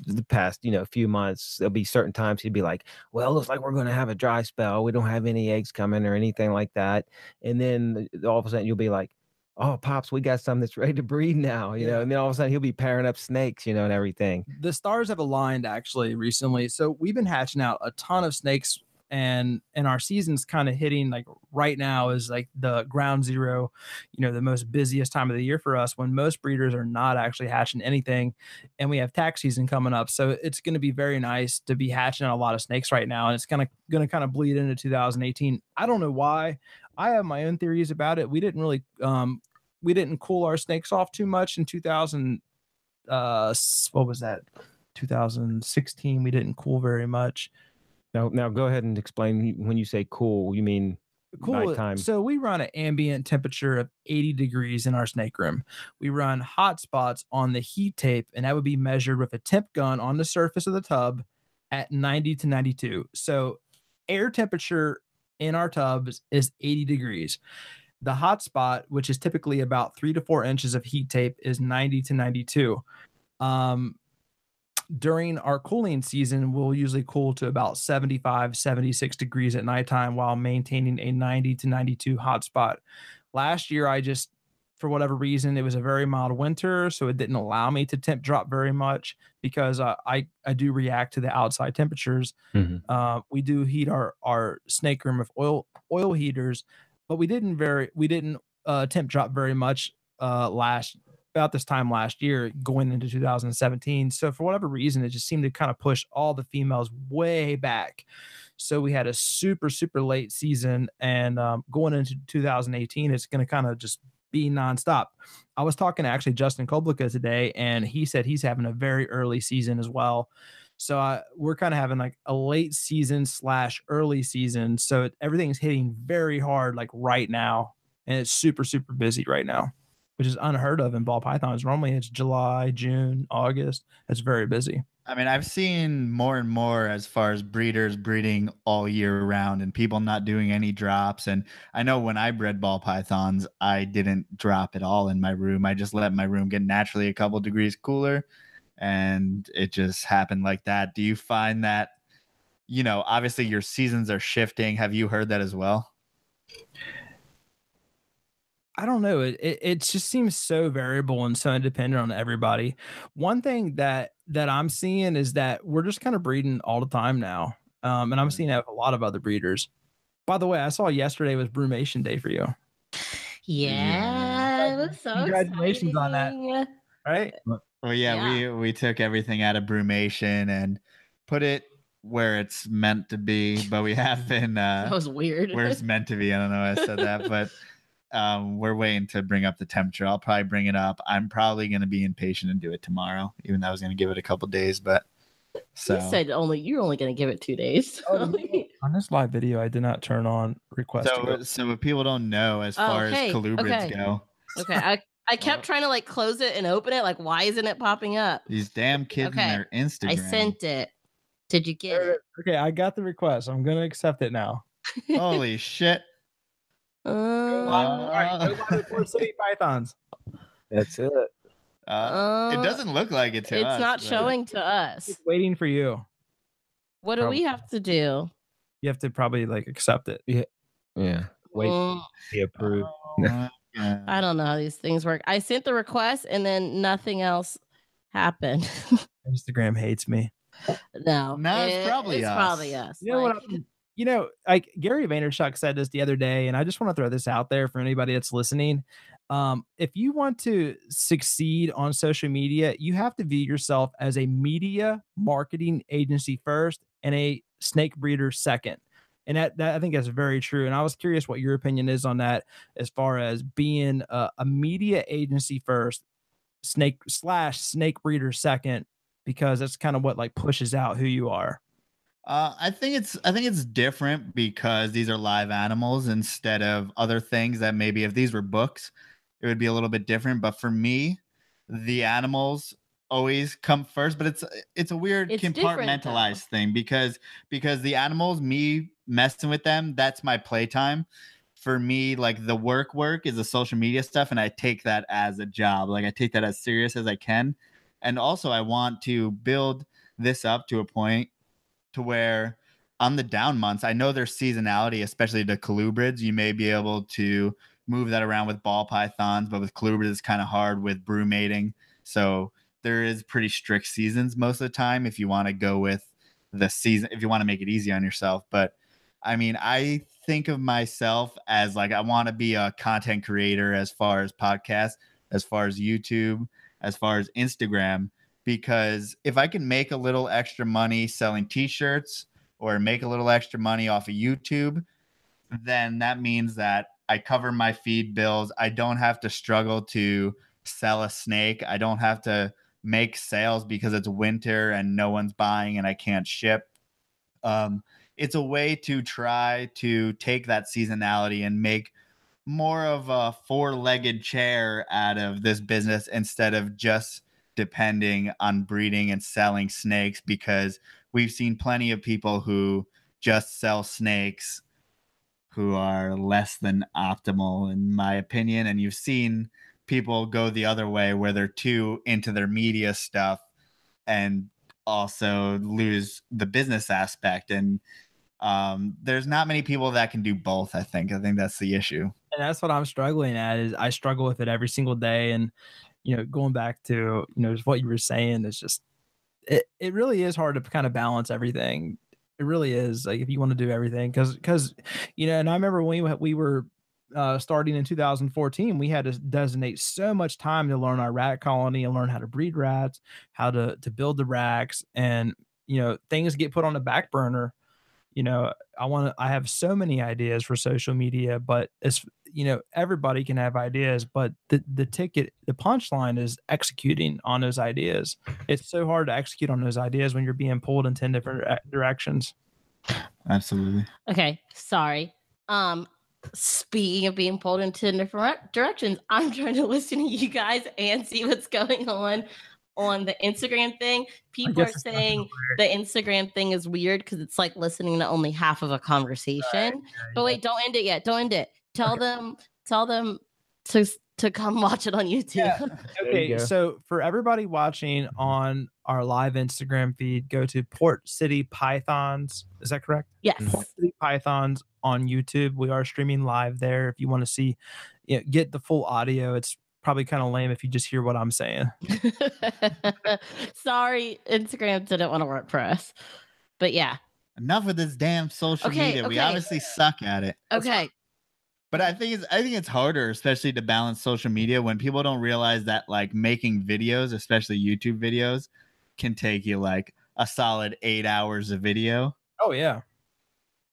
the past, you know, a few months, there'll be certain times he'd be like, "Well, it looks like we're going to have a dry spell. We don't have any eggs coming or anything like that." And then all of a sudden you'll be like, "Oh, pops, we got something that's ready to breed now," you know. And then all of a sudden he'll be pairing up snakes, you know, and everything. the stars have aligned actually recently. So we've been hatching out a ton of snakes and and our season's kind of hitting like right now is like the ground zero, you know, the most busiest time of the year for us when most breeders are not actually hatching anything and we have tax season coming up. So it's going to be very nice to be hatching a lot of snakes right now and it's kind of going to kind of bleed into 2018. I don't know why. I have my own theories about it. We didn't really um we didn't cool our snakes off too much in 2000 uh what was that 2016 we didn't cool very much Now, now go ahead and explain when you say cool, you mean cool nighttime. so we run an ambient temperature of 80 degrees in our snake room. We run hot spots on the heat tape and that would be measured with a temp gun on the surface of the tub at 90 to 92 so air temperature in our tubs is 80 degrees. The hot spot which is typically about three to four inches of heat tape is 90 to 92 um during our cooling season, we'll usually cool to about 75, 76 degrees at nighttime while maintaining a 90 to 92 hotspot. Last year, I just, for whatever reason, it was a very mild winter, so it didn't allow me to temp drop very much because uh, I I do react to the outside temperatures. Mhm. Uh, we do heat our our snake room with oil oil heaters, but we didn't very we didn't uh, temp drop very much uh, last about this time last year, going into 2017. So for whatever reason, it just seemed to kind of push all the females way back. So we had a super super late season, and um, going into 2018, it's going to kind of just be nonstop. I was talking to actually Justin Kobylka today, and he said he's having a very early season as well. So uh, we're kind of having like a late season slash early season. So everything's hitting very hard like right now, and it's super super busy right now, which is unheard of in ball pythons. Normally it's July, June, August. It's very busy. I mean, I've seen more and more as far as breeders breeding all year round and people not doing any drops. And I know when I bred ball pythons, I didn't drop at all in my room. I just let my room get naturally a couple degrees cooler and it just happened like that. Do you find that, you know, obviously your seasons are shifting? Have you heard that as well? I don't know. It, it it just seems so variable and so independent on everybody. One thing that that I'm seeing is that we're just kind of breeding all the time now, um, and I'm seeing that with a lot of other breeders. By the way, I saw yesterday was Brumation Day for you. Yeah, it was so Congratulations on that. exciting. Right? Well, yeah, Yeah. we we took everything out of brumation and put it where it's meant to be, but we have been That uh was weird. where it's meant to be. I don't know why I said that, but um we're waiting to bring up the temperature. I'll probably bring it up. I'm probably gonna be impatient and do it tomorrow, even though I was gonna give it a couple days, but so You said only you're only gonna give it two days. Oh, On this live video, I did not turn on request. so so if people don't know as Oh, far hey, as colubrids okay. go, okay, I I kept trying to like close it and open it. Like, why isn't it popping up? these damn kids Okay, and their Instagram. I sent it. Did you get it? Okay, I got the request. I'm gonna accept it now. Holy shit. Uh, All right, go buy the City Pythons. That's it. Uh, uh, it doesn't look like it to It's us, not showing to us. It's waiting for you. What do Probably. we have to do? You have to probably like accept it. Yeah. Yeah. Wait, Mm, be approved. Oh. I don't know how these things work. I sent the request and then nothing else happened. Instagram hates me. no, No, it's probably it's us. probably us. You know what? I'm- you know, like Gary Vaynerchuk said this the other day, and I just want to throw this out there for anybody that's listening. Um, if you want to succeed on social media, you have to view yourself as a media marketing agency first and a snake breeder second. And that, that I think that's very true. And I was curious what your opinion is on that, as far as being a, a media agency first, snake slash snake breeder second, because that's kind of what like pushes out who you are. Uh, I think it's I think it's different because these are live animals instead of other things that maybe if these were books, it would be a little bit different. But for me, the animals always come first. But it's it's a weird It's compartmentalized thing because because the animals, me messing with them, that's my playtime. For me, like the work work is the social media stuff, and I take that as a job. Like I take that as serious as I can. And also I want to build this up to a point to where on the down months, I know there's seasonality, especially the colubrids. You may be able to move that around with ball pythons, but with colubrids, it's kind of hard with brumating. So there is pretty strict seasons most of the time if you want to go with the season, if you want to make it easy on yourself. But I mean, I think of myself as like I want to be a content creator as far as podcasts, as far as YouTube, as far as Instagram because if I can make a little extra money selling t-shirts or make a little extra money off of YouTube, then that means that I cover my feed bills. I don't have to struggle to sell a snake. I don't have to make sales because it's winter and no one's buying and I can't ship. Um, it's a way to try to take that seasonality and make more of a four-legged chair out of this business instead of just depending on breeding and selling snakes because we've seen plenty of people who just sell snakes who are less than optimal in my opinion. And you've seen people go the other way where they're too into their media stuff and also lose the business aspect. And um, there's not many people that can do both i think. I think that's the issue. And that's what I'm struggling at is I struggle with it every single day. And, you know, going back to, you know, what you were saying is just, it, it really is hard to kind of balance everything. It really is like, if you want to do everything, cause, cause, you know, and I remember when we, we were uh, starting in 2014, we had to designate so much time to learn our rat colony and learn how to breed rats, how to to build the racks, and you know things get put on the back burner. You know, I want to. I have so many ideas for social media, but it's you know everybody can have ideas, but the the ticket, the punchline is executing on those ideas. It's so hard to execute on those ideas when you're being pulled in ten different directions. Absolutely. Okay, sorry. Um, speaking of being pulled in 10 different directions, I'm trying to listen to you guys and see what's going on on the Instagram thing. People are guess it's not saying the Instagram thing is weird because it's like listening to only half of a conversation. But wait, don't end it yet. Don't end it. Tell them, tell them to to come watch it on YouTube. Yeah. There you so for everybody watching on our live Instagram feed, go to Port City Pythons. Is that correct? yes. Port City Pythons on YouTube. We are streaming live there. If you want to see, you know, get the full audio, it's probably kind of lame if you just hear what I'm saying. Sorry, Instagram didn't want to work for us. But yeah. Enough of this damn social Okay, media. We obviously suck at it. Okay. But I think it's I think it's harder, especially to balance social media when people don't realize that like making videos, especially YouTube videos, can take you like a solid eight hours of video. Oh yeah.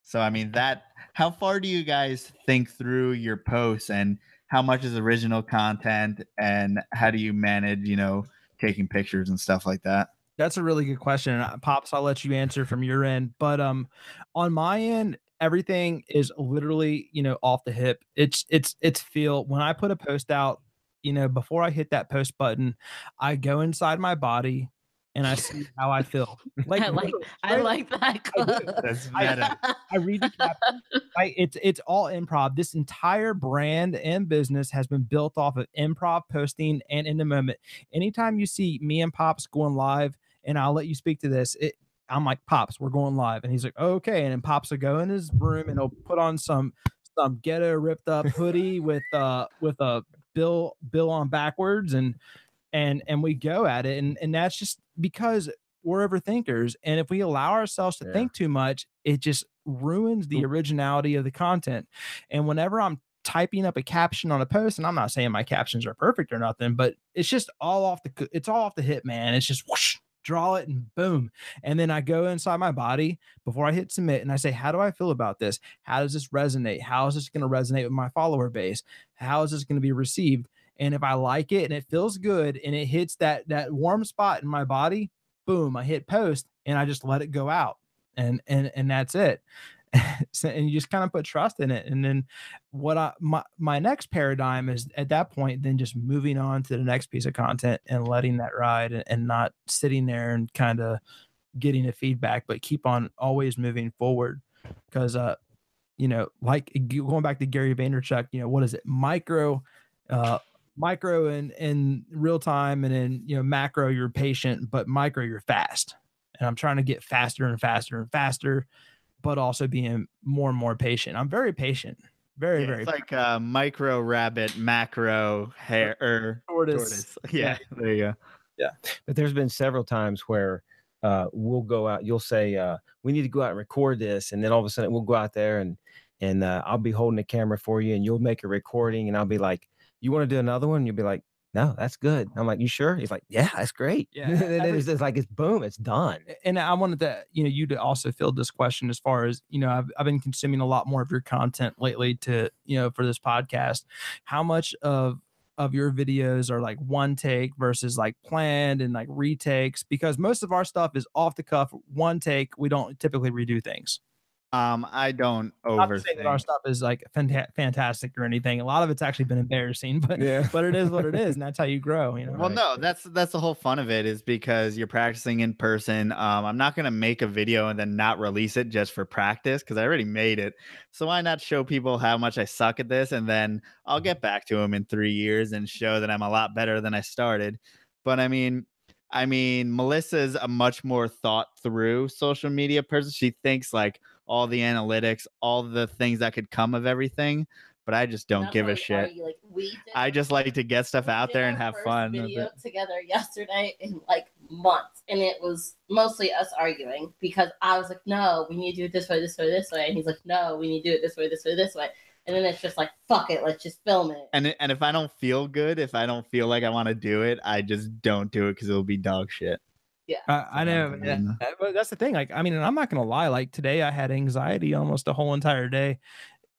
So I mean that how far do you guys think through your posts and how much is original content and how do you manage, you know, taking pictures and stuff like that? That's a really good question. uh, Pops, I'll let you answer from your end. But um on my end, everything is literally, you know, off the hip. It's it's it's feel when I put a post out, you know, before I hit that post button, I go inside my body and I see how I feel. Like, I like I like that I That's meta. I read the caption. I, it's it's all improv. This entire brand and business has been built off of improv posting and in the moment. Anytime you see me and Pops going live, and I'll let you speak to this. It, I'm like, Pops, we're going live, and he's like, okay. And then Pops will go in his room and he'll put on some some ghetto ripped up hoodie with uh with a bill bill on backwards and and and we go at it and and that's just because we're overthinkers and if we allow ourselves to Yeah. think too much it just ruins the mm. originality of the content. And whenever i'm typing up a caption on a post and i'm not saying my captions are perfect or nothing but it's just all off the it's all off the hip man. It's just whoosh draw it and boom. And then i go inside my body before i hit submit and i say how do i feel about this? How does this resonate? How is this going to resonate with my follower base? How is this going to be received and if i like it and it feels good and it hits that that warm spot in my body boom i hit post and i just let it go out and and and that's it. And you just kind of put trust in it and then what i my, my next paradigm is at that point then just moving on to the next piece of content and letting that ride and, and not sitting there and kind of getting the feedback but keep on always moving forward. Because uh you know like going back to gary vaynerchuk you know what is it? Micro uh micro in in real time and then you know macro you're patient but micro you're fast and i'm trying to get faster and faster and faster but also being more and more patient i'm very patient very Yeah, very it's like uh, micro rabbit, macro hare or tortoise. tortoise. Yeah, there you go. Yeah but there's been several times where uh, we'll go out. You'll say, uh, "We need to go out and record this," and then all of a sudden we'll go out there and and uh, I'll be holding the camera for you, and you'll make a recording, and I'll be like, "You want to do another one?" You'll be like, "No, that's good." I'm like, "You sure?" He's like, "Yeah, that's great." Yeah, and every- it's just like it's boom, it's done. and I wanted to, you know, you to also field this question as far as, you know, I've, I've been consuming a lot more of your content lately to, you know, for this podcast. How much of of your videos are like one take versus like planned and like retakes? Because most of our stuff is off the cuff, one take. We don't typically redo things. Um, I don't Not to say that our stuff is like fanta- fantastic or anything. A lot of it's actually been embarrassing, but Yeah. but it is what it is, and that's how you grow. You know. Well, Right. no, that's that's the whole fun of it is because you're practicing in person. Um, I'm not gonna make a video and then not release it just for practice because I already made it. So why not show people how much I suck at this, and then I'll get back to them in three years and show that I'm a lot better than I started. But I mean, I mean, Melissa's a much more thought through social media person. She thinks like all the analytics, all the things that could come of everything. But I just don't give a shit. argue, Like we did, I just like to get stuff out there and have fun. Video together yesterday in like months, and it was mostly us arguing because I was like, "No, we need to do it this way, this way, this way," and he's like, "No, we need to do it this way, this way, this way." and then it's just like fuck it, let's just film it. And and if I don't feel good, if I don't feel like I want to do it, I just don't do it because it'll be dog shit. I, I know, yeah, yeah. but that's the thing. Like, I mean, and I'm not gonna lie. Like today, I had anxiety almost the whole entire day.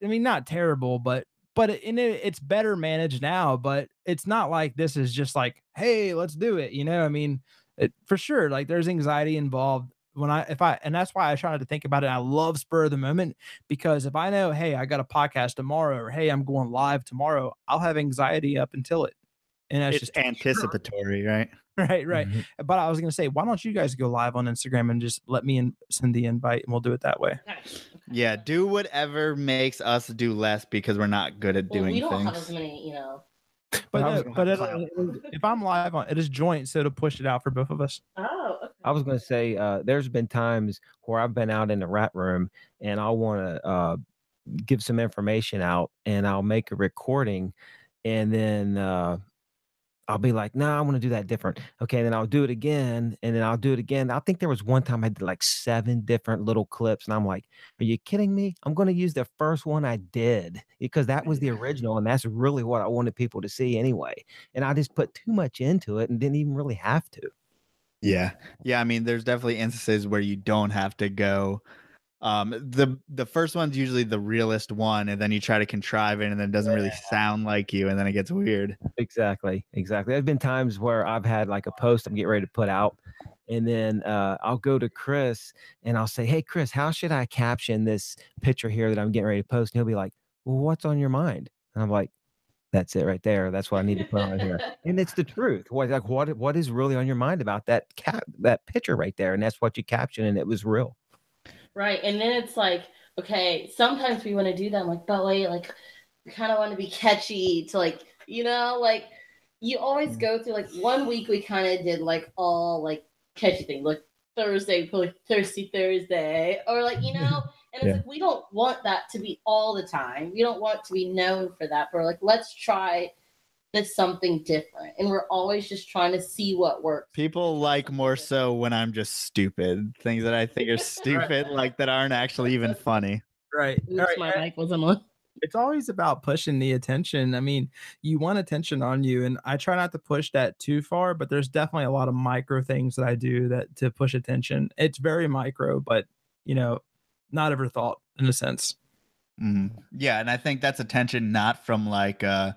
I mean, not terrible, but but it, and it, it's better managed now. But it's not like this is just like, hey, let's do it. You know, I mean, it, for sure. Like, there's anxiety involved when I if I and that's why I try to think about it. I love spur of the moment because if I know, hey, I got a podcast tomorrow, or hey, I'm going live tomorrow, I'll have anxiety up until it. And that's It's just anticipatory, right? right, right. Mhm. But I was gonna say, why don't you guys go live on Instagram and just let me in, send the invite, and we'll do it that way. Okay, okay. Yeah, do whatever makes us do less because we're not good at Well, doing we don't have things. as many, you know. But I no, but it'll- it'll- if I'm live on, it is joint, so it'll push it out for both of us. Oh, okay. I was going to say, uh, there's been times where I've been out in the rat room and I want to uh, give some information out and I'll make a recording and then uh, I'll be like, nah, I want to do that different. Okay. then I'll do it again and then I'll do it again. I think there was one time I did like seven different little clips and I'm like, are you kidding me? I'm going to use the first one I did because that was the original and that's really what I wanted people to see anyway. And I just put too much into it and didn't even really have to. Yeah. Yeah, I mean there's definitely instances where you don't have to go um the the first one's usually the realest one and then you try to contrive it and then it doesn't really sound like you and then it gets weird. Exactly, exactly. There've been times where I've had like a post I'm getting ready to put out, and then uh, I'll go to Chris and I'll say, "Hey, Chris, how should I caption this picture here that I'm getting ready to post?" And he'll be like, "Well, what's on your mind?" And I'm like, "That's it right there. That's what I need to put on here." And it's the truth. What like what what is really on your mind about that cap that picture right there? And that's what you caption, and it was real. Right. And then it's like, okay, sometimes we want to do that. I'm like, but wait, like, we kind of want to be catchy to like, you know, like you always go through like one week we kind of did like all like catchy things, like Thursday, like Thirsty Thursday, or like, you know, and it's Yeah. like we don't want that to be all the time. We don't want to be known for that. But we're like, let's try this something different. And we're always just trying to see what works. People like more so when I'm just stupid. Things that I think are stupid like that aren't actually even funny. Right. Oops, my mic wasn't on. It's always about pushing the attention. I mean, you want attention on you, and I try not to push that too far. But there's definitely a lot of micro things that I do that to push attention. It's very micro, but you know, not ever thought in a sense. Mhm. Yeah, and I think that's attention not from like uh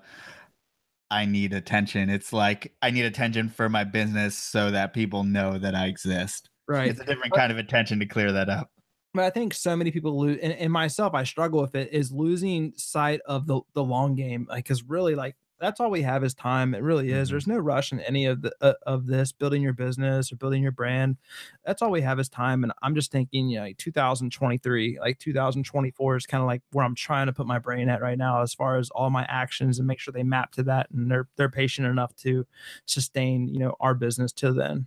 I need attention. It's like I need attention for my business so that people know that I exist. Right. It's a different kind of attention to clear that up. but I think so many people lose, and, and myself, I struggle with it, is losing sight of the the long game. Like, because really, like that's all we have is time. It really is. Mhm. There's no rush in any of the uh, of this building your business or building your brand. That's all we have is time. And I'm just thinking, you know, like 2023, like 2024 is kind of like where I'm trying to put my brain at right now, as far as all my actions and make sure they map to that, and they're they're patient enough to sustain, you know, our business till then.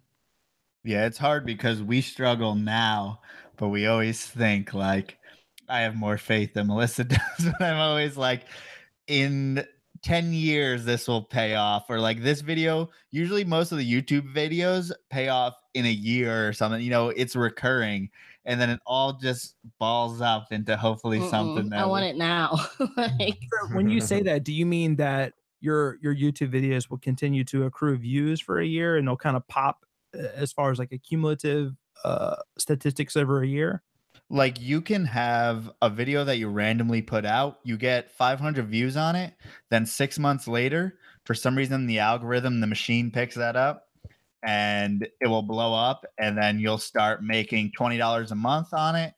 Yeah, it's hard because we struggle now, but we always think like I have more faith than Melissa does. But I'm always like, in 10 years, this will pay off. Or like this video, usually most of the YouTube videos pay off in a year or something. You know, it's recurring. And then it all just balls up into hopefully something Mm-mm, that I want it now. like, when you say that, do you mean that your your YouTube videos will continue to accrue views for a year and they'll kind of pop as far as like a cumulative uh statistics over a year? Like you can have a video that you randomly put out you get 500 views on it then six months later for some reason the algorithm the machine picks that up and it will blow up and then you'll start making $20 a month on it.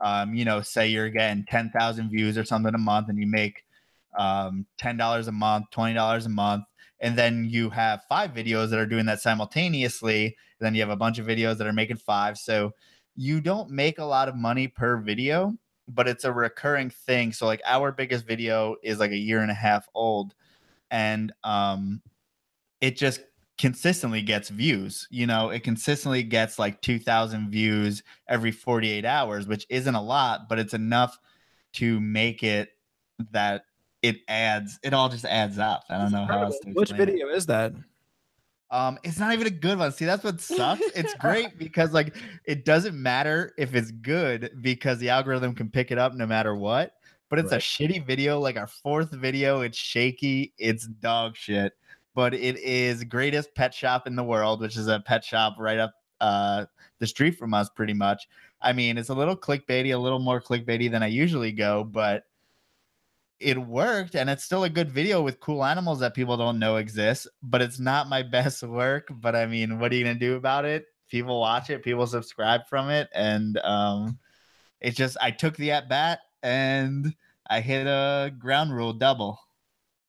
Um, you know say you're getting 10000 views or something a month and you make um, $10 a month $20 a month and then you have five videos that are doing that simultaneously then you have a bunch of videos that are making five. So you don't make a lot of money per video, but it's a recurring thing. So like our biggest video is like a year and a half old and um it just consistently gets views. You know, it consistently gets like 2000 views every 48 hours, which isn't a lot, but it's enough to make it that it adds it all just adds up. I don't know how else to Which explain it. video is that? Um, it's not even a good one. See, that's what sucks. It's great because like it doesn't matter if it's good because the algorithm can pick it up no matter what. but it's Right. a shitty video. Like our fourth video, it's shaky, it's dog shit. But it is greatest pet shop in the world, which is a pet shop right up uh, the street from us, pretty much. I mean, it's a little clickbaity, a little more clickbaity than I usually go, but it worked and it's still a good video with cool animals that people don't know exist but it's not my best work but i mean what are you gonna do about it people watch it people subscribe from it and um it's just i took the at bat and i hit a ground rule double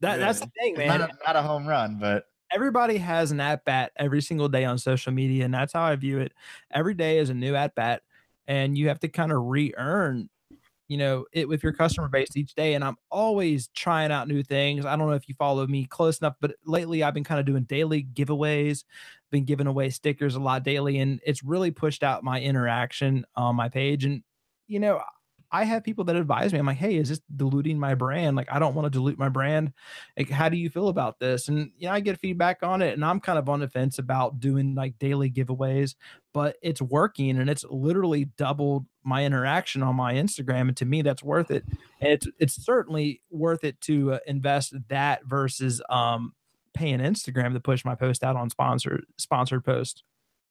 That, that's the thing, It's man. not a, not a home run but everybody has an at bat every single day on social media, and that's how I view it. Every day is a new at bat, and you have to kind of re earn, you know, it with your customer base each day. And I'm always trying out new things. I don't know if you follow me close enough, but lately I've been kind of doing daily giveaways, been giving away stickers a lot daily, and it's really pushed out my interaction on my page. And you know, I have people that advise me. I'm like, hey, is this diluting my brand? Like, I don't want to dilute my brand. Like, how do you feel about this? And yeah, I get feedback on it, and I'm kind of on the fence about doing like daily giveaways, but it's working and it's literally doubled my interaction on my Instagram. And to me, that's worth it. And it's it's certainly worth it to uh, invest that versus um paying Instagram to push my post out on sponsored sponsored post.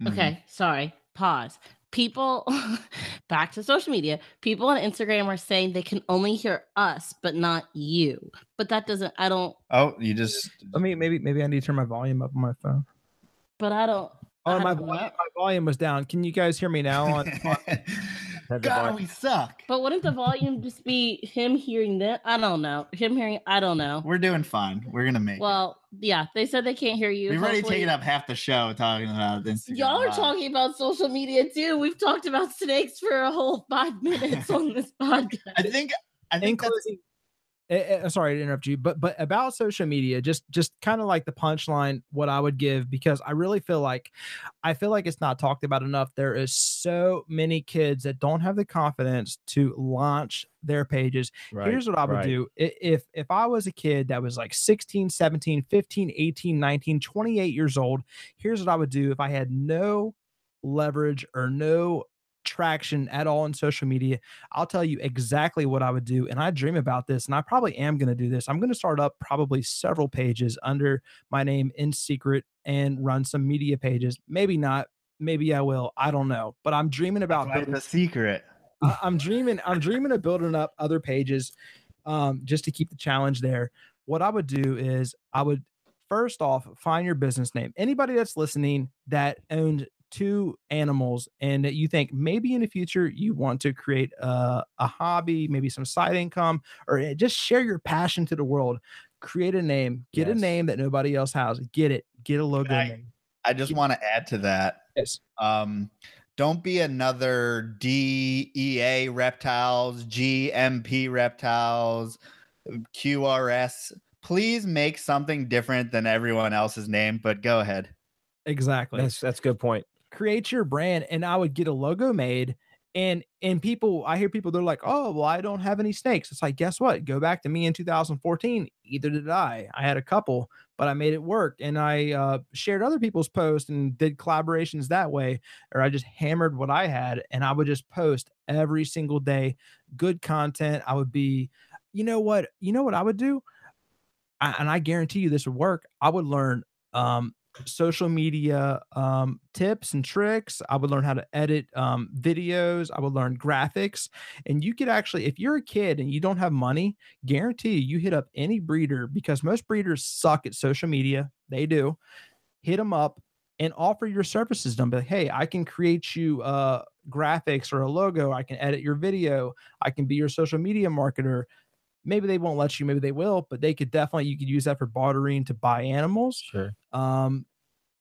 Okay, sorry. Pause. People back to social media. People on Instagram are saying they can only hear us, but not you. But that doesn't I don't oh you just I mean, maybe maybe I need to turn my volume up on my phone. but I don't Oh, I my don't volume, my volume was down. Can you guys hear me now? On, Have the god bar- we suck But wouldn't the volume just be him hearing that? I don't know. Him hearing I don't know. we're doing fine we're gonna make it. Well, yeah, they said they can't hear you. we've already Hopefully- taken up half the show talking about Instagram Y'all are Live. talking about social media too. We've talked about snakes for a whole five minutes on this podcast. i think i in think that's eh, sorry to interrupt you, but but about social media, just just kind of like the punchline, what I would give because I really feel like I feel like it's not talked about enough. There is so many kids that don't have the confidence to launch their pages. right, Here's what I would right. do. If if I was a kid that was like 16, 17, 15, 18, 19, 28 years old, here's what I would do if I had no leverage or no traction at all in social media. I'll tell you exactly what I would do. And I dream about this, and I probably am going to do this. I'm going to start up probably several pages under my name in secret and run some media pages. Maybe not. Maybe I will. I don't know. But I'm dreaming about building a secret I, I'm dreaming. I'm dreaming of building up other pages, um, just to keep the challenge there. What I would do is I would first off find your business name. Anybody that's listening that owned two animals and you think maybe in the future you want to create a, a hobby, maybe some side income, or eh, just share your passion to the world. Create a name. Get a name that nobody else has. Get it. Get a logo I- I just want to add to that. Yes. Um, don't be another DEA reptiles, GMP reptiles, QRS. Please make something different than everyone else's name, but go ahead. Exactly. That's that's a good point. Create your brand and I would get a logo made and and people I hear people they're like, "Oh, well I don't have any snakes." It's like, "Guess what? Go back to me in 2014. Either did I. I had a couple, but I made it work and I uh, shared other people's posts and did collaborations that way or I just hammered what I had and I would just post every single day good content. I would be you know what? You know what I would do? I, and I guarantee you this would work. I would learn um social media um, tips and tricks. I would learn how to edit um, videos. I would learn graphics. And you could actually, if you're a kid and you don't have money, guarantee you, hit up any breeder because most breeders suck at social media. They do. Hit them up and offer your services to them. Be like, hey, I can create you uh, graphics or a logo. I can edit your video. I can be your social media marketer. Maybe they won't let you, maybe they will, but they could definitely, you could use that for bartering to buy animals Sure. um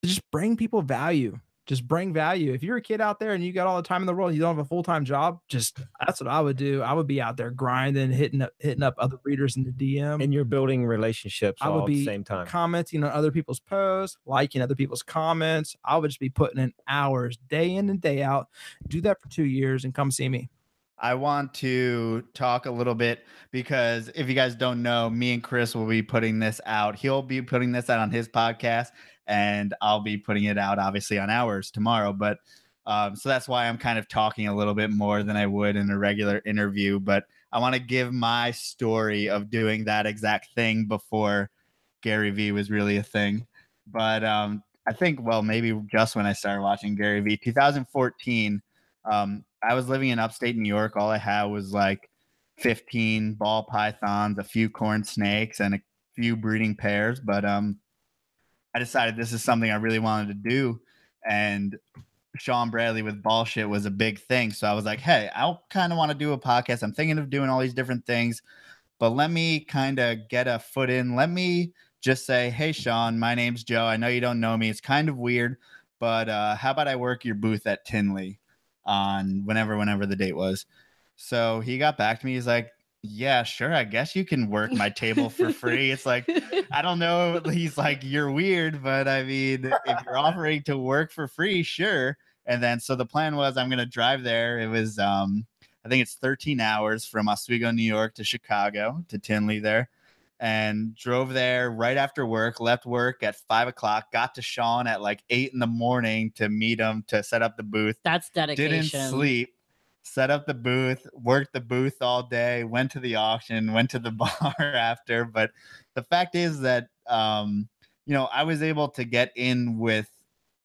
just bring people value just bring value. If you're a kid out there and you got all the time in the world you don't have a full-time job just that's what i would do. I would be out there grinding hitting up hitting up other readers in the dm And you're building relationships I would be the same time. commenting on other people's posts liking other people's comments. I would just be putting in hours day in and day out. Do that for two years and come see me I want to talk a little bit because if you guys don't know, me and Chris will be putting this out. He'll be putting this out on his podcast, and I'll be putting it out obviously on ours tomorrow. But um, so that's why I'm kind of talking a little bit more than I would in a regular interview. But I want to give my story of doing that exact thing before Gary Vee was really a thing. But um, I think, well, maybe just when I started watching Gary Vee, 2014, um, I was living in upstate New York. All I had was like 15 ball pythons, a few corn snakes, and a few breeding pairs. But um, I decided this is something I really wanted to do. And Sean Bradley with Bullshit was a big thing. So I was like, hey, I kind of want to do a podcast. I'm thinking of doing all these different things, but let me kind of get a foot in. Let me just say, hey, Sean, my name's Joe. I know you don't know me. It's kind of weird, but uh, how about I work your booth at Tinley on whenever, whenever the date was? So he got back to me. He's like, yeah, sure. I guess you can work my table for free. It's like, I don't know. He's like, you're weird, but I mean, if you're offering to work for free, sure. And then, so the plan was I'm going to drive there. It was, um, I think it's 13 hours from Oswego, New York to Chicago to Tinley there. And drove there right after work, left work at five o'clock, got to Sean at like eight in the morning to meet him to set up the booth. That's dedication. Didn't sleep set up the booth, worked the booth all day, went to the auction, went to the bar after. But the fact is that um, you know, I was able to get in with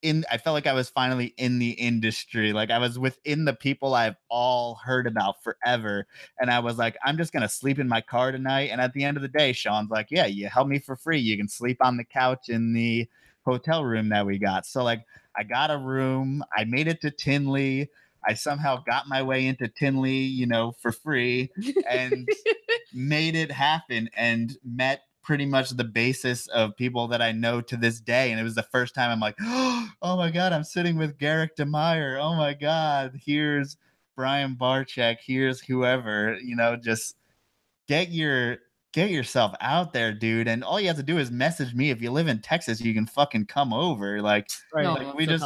in I felt like I was finally in the industry. Like I was within the people I've all heard about forever. And I was like, I'm just gonna sleep in my car tonight. And at the end of the day, Sean's like, Yeah, you help me for free. You can sleep on the couch in the hotel room that we got. So like I got a room, I made it to Tinley. I somehow got my way into Tinley, you know, for free and made it happen and met pretty much the basis of people that I know to this day. And it was the first time I'm like, oh my God, I'm sitting with Garrick DeMeyer. Oh my God, here's Brian Barczyk. Here's whoever, you know, just get your get yourself out there, dude. And all you have to do is message me. If you live in Texas, you can fucking come over. Like, right, no, like we just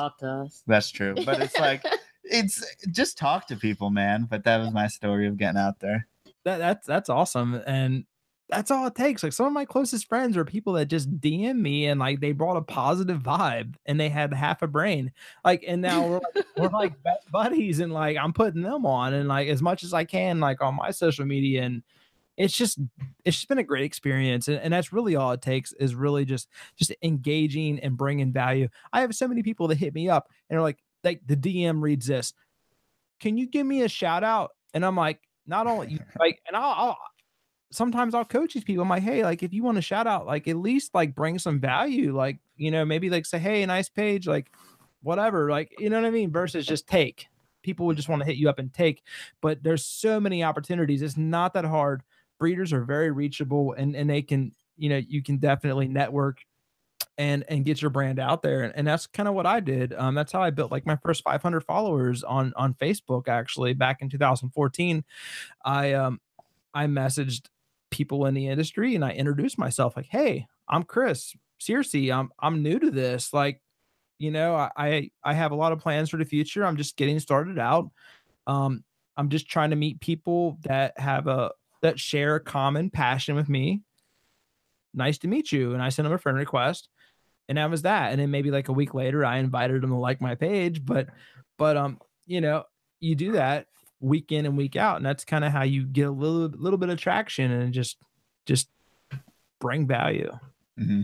that's true. But it's like it's just talk to people, man. But that was my story of getting out there. That that's that's awesome. And that's all it takes. Like some of my closest friends are people that just DM me and like they brought a positive vibe and they had half a brain. Like, and now we're like, we're like buddies and like I'm putting them on and like as much as I can, like on my social media. And it's just, it's just been a great experience. And, and that's really all it takes is really just, just engaging and bringing value. I have so many people that hit me up and are like, like the DM reads this. Can you give me a shout out? And I'm like, not only like, and I'll, I'll sometimes I'll coach these people. I'm like, hey, like if you want to shout out, like at least like bring some value, like you know, maybe like say, hey, nice page, like whatever, like you know what I mean, versus just take. People would just want to hit you up and take, but there's so many opportunities. It's not that hard. Breeders are very reachable, and and they can, you know, you can definitely network and and get your brand out there and, and that's kind of what i did um, that's how i built like my first 500 followers on on facebook actually back in 2014 i um i messaged people in the industry and i introduced myself like hey i'm chris seriously i'm i'm new to this like you know i i have a lot of plans for the future i'm just getting started out um i'm just trying to meet people that have a that share a common passion with me nice to meet you and i sent them a friend request and that was that. And then maybe like a week later, I invited them to like my page. But, but um, you know, you do that week in and week out, and that's kind of how you get a little little bit of traction and just just bring value. Mm-hmm.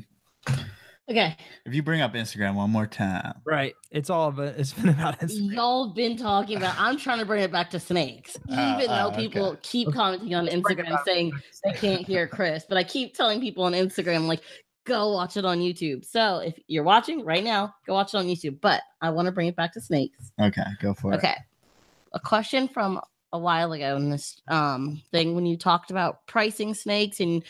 Okay. If you bring up Instagram one more time, right? It's all of it. It's been about Instagram. Y'all been talking about. I'm trying to bring it back to snakes, uh, even uh, though people okay. keep commenting on Instagram saying they can't hear Chris. But I keep telling people on Instagram like, go watch it on YouTube. So if you're watching right now, go watch it on YouTube. But I want to bring it back to snakes. Okay, go for okay. it. Okay. A question from a while ago in this um thing when you talked about pricing snakes and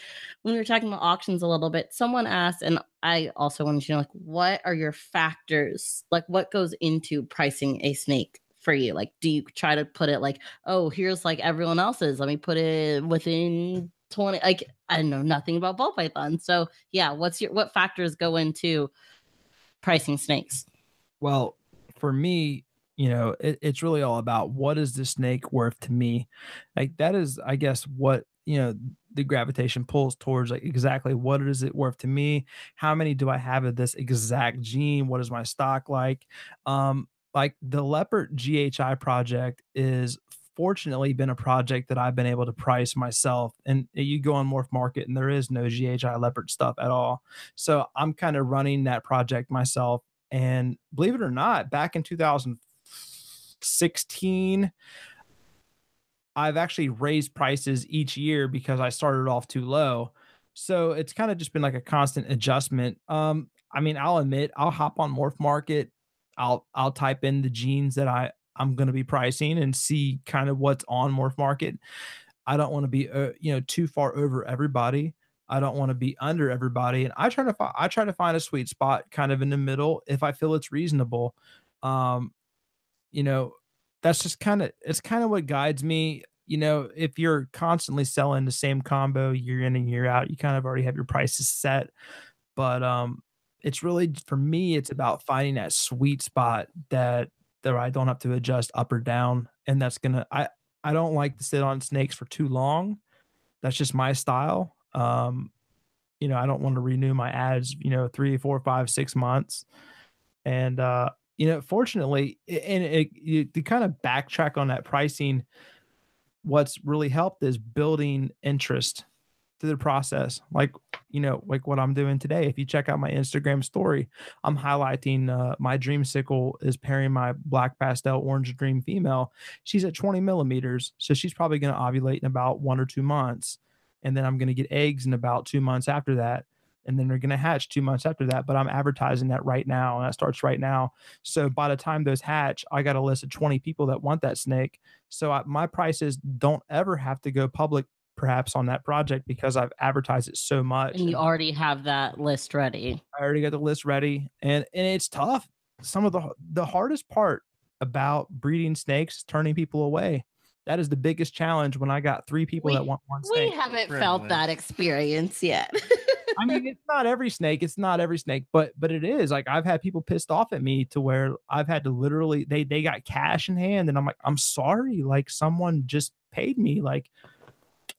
when we were talking about auctions a little bit, someone asked, and I also wanted to know like what are your factors? Like what goes into pricing a snake? for you? Like, do you try to put it like, oh, here's like everyone else's? Let me put it within 20 like i know nothing about ball python so yeah what's your what factors go into pricing snakes well for me you know it, it's really all about what is the snake worth to me like that is i guess what you know the gravitation pulls towards like exactly what is it worth to me how many do i have of this exact gene what is my stock like um like the leopard ghi project is fortunately been a project that I've been able to price myself. And you go on Morph Market and there is no GHI leopard stuff at all. So I'm kind of running that project myself. And believe it or not, back in 2016, I've actually raised prices each year because I started off too low. So it's kind of just been like a constant adjustment. Um, I mean, I'll admit I'll hop on Morph Market. I'll I'll type in the genes that I I'm going to be pricing and see kind of what's on Morph Market. I don't want to be uh, you know too far over everybody. I don't want to be under everybody, and I try to find I try to find a sweet spot kind of in the middle if I feel it's reasonable. Um, you know, that's just kind of it's kind of what guides me. You know, if you're constantly selling the same combo year in and year out, you kind of already have your prices set. But um, it's really for me, it's about finding that sweet spot that that I don't have to adjust up or down, and that's gonna I I don't like to sit on snakes for too long. That's just my style. Um, you know, I don't want to renew my ads, you know, three, four, five, six months. And uh, you know, fortunately, and it, it, to kind of backtrack on that pricing, what's really helped is building interest to the process. Like, you know, like what I'm doing today. If you check out my Instagram story, I'm highlighting uh, my Dreamsicle is pairing my black pastel orange dream female. She's at 20 millimeters. So she's probably going to ovulate in about one or two months. And then I'm going to get eggs in about two months after that. And then they're going to hatch two months after that. But I'm advertising that right now. And that starts right now. So by the time those hatch, I got a list of 20 people that want that snake. So I, my prices don't ever have to go public perhaps on that project because I've advertised it so much. And you already have that list ready. I already got the list ready, and and it's tough. Some of the the hardest part about breeding snakes is turning people away. That is the biggest challenge when I got three people we, that want one Snake. We haven't felt that experience yet. I mean, it's not every snake. It's not every snake, but but it is. Like I've had people pissed off at me to where I've had to literally they they got cash in hand, and I'm like, I'm sorry. Like someone just paid me. Like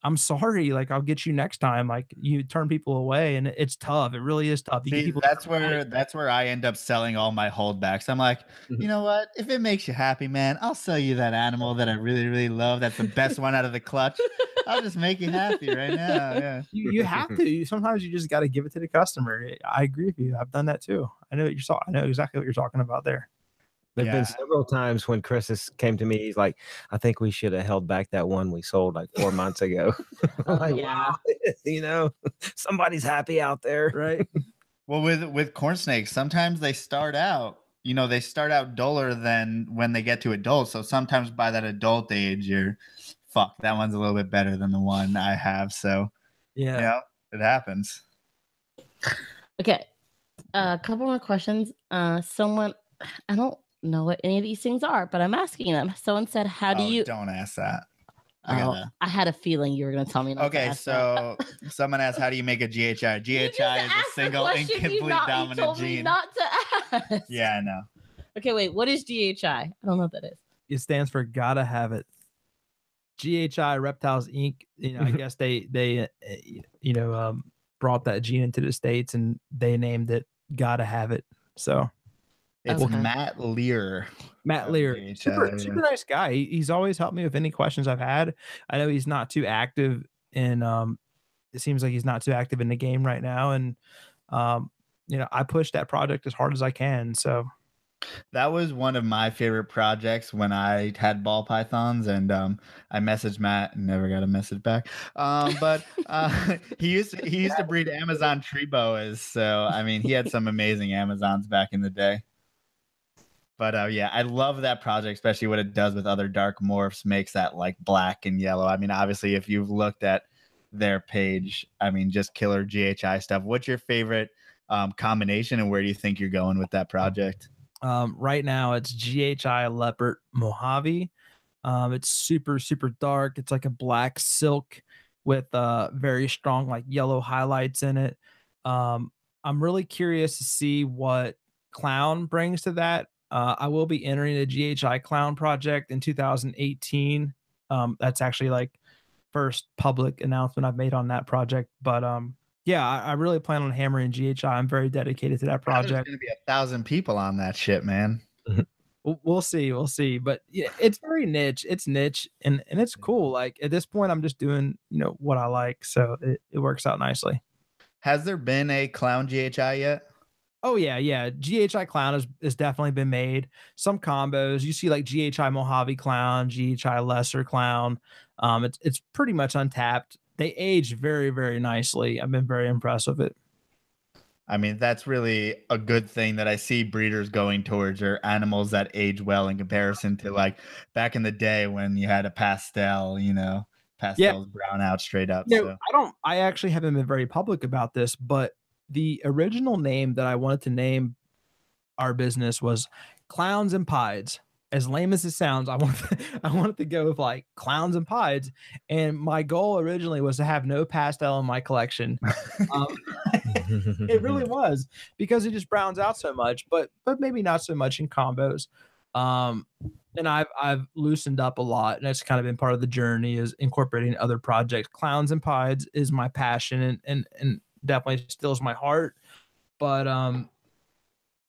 I'm sorry, like I'll get you next time. Like you turn people away, and it's tough. It really is tough. See, people that's where that's where I end up selling all my holdbacks. I'm like, you mm-hmm. know what? If it makes you happy, man, I'll sell you that animal that I really, really love. That's the best one out of the clutch. I'll just make you happy right now. Yeah. you, you have to. Sometimes you just got to give it to the customer. I agree with you. I've done that too. I know what you're. so- I know exactly what you're talking about there. There've Yeah. been several times when Chris has came to me. He's like, "I think we should have held back that one we sold like four months ago." Like, Yeah. You know, somebody's happy out there, Right. Well, with with corn snakes, sometimes they start out, you know, they start out duller than when they get to adult. So sometimes by that adult age, you're fuck, that one's a little bit better than the one I have. So Yeah. yeah, it happens. Okay. A couple more questions. Uh, someone, I don't know what any of these things are, but I'm asking them. Someone said, "How do Oh, you?" don't ask that. I Oh, gotta- I had a feeling you were going to tell me. Not to Okay, that. so someone asked, "How do you make a GHI?" GHI is a single question incomplete not- you dominant told me gene. not to ask. Yeah, I know. Okay, wait. What is GHI? I don't know what that is. It stands for gotta have it. GHI Reptiles Inc. You know, I guess they they uh, you know um, brought that gene into the states and they named it gotta have it. So It's Okay. Matt Lear. Matt Lear, super, super nice guy. He, he's always helped me with any questions I've had. I know he's not too active in um it seems like he's not too active in the game right now. And um, you know, I push that project as hard as I can. So That was one of my favorite projects when I had ball pythons, and um, I messaged Matt and never got a message back. Um, but uh, he used to, he used to breed Amazon tree boas, so I mean he had some amazing Amazons back in the day. But uh, yeah, I love that project, especially what it does with other dark morphs, makes that like black and yellow. I mean, obviously, if you've looked at their page, I mean, just killer GHI stuff. What's your favorite um, combination, and where do you think you're going with that project? Um, right now it's GHI Leopard Mojave. Um, it's super, super dark. It's like a black silk with uh very strong like yellow highlights in it. Um, I'm really curious to see what clown brings to that. Uh, I will be entering a GHI clown project in 2018. Um, that's actually like first public announcement I've made on that project. But um, yeah, I, I really plan on hammering GHI. I'm very dedicated to that project. There's gonna be a thousand people on that shit, man. we'll, we'll see, we'll see. But yeah, it's very niche. It's niche, and and it's cool. Like at this point, I'm just doing you know what I like, so it, it works out nicely. Has there been a clown GHI yet? Oh yeah, yeah. GHI clown has, has definitely been made. Some combos you see like GHI Mojave clown, GHI lesser clown. Um, it's it's pretty much untapped. They age very very nicely. I've been very impressed with it. I mean, that's really a good thing that I see breeders going towards are animals that age well in comparison to like back in the day when you had a pastel, you know, pastels brown out straight up. No, so. I don't. I actually haven't been very public about this, but the original name that I wanted to name our business was Clowns and Pieds. As lame as it sounds, I wanted to, I wanted to go with like clowns and pieds, and my goal originally was to have no pastel in my collection. Um, it really was because it just browns out so much, but but maybe not so much in combos. Um, and I've I've loosened up a lot, and that's kind of been part of the journey is incorporating other projects. Clowns and pieds is my passion, and and and definitely stills my heart. But um,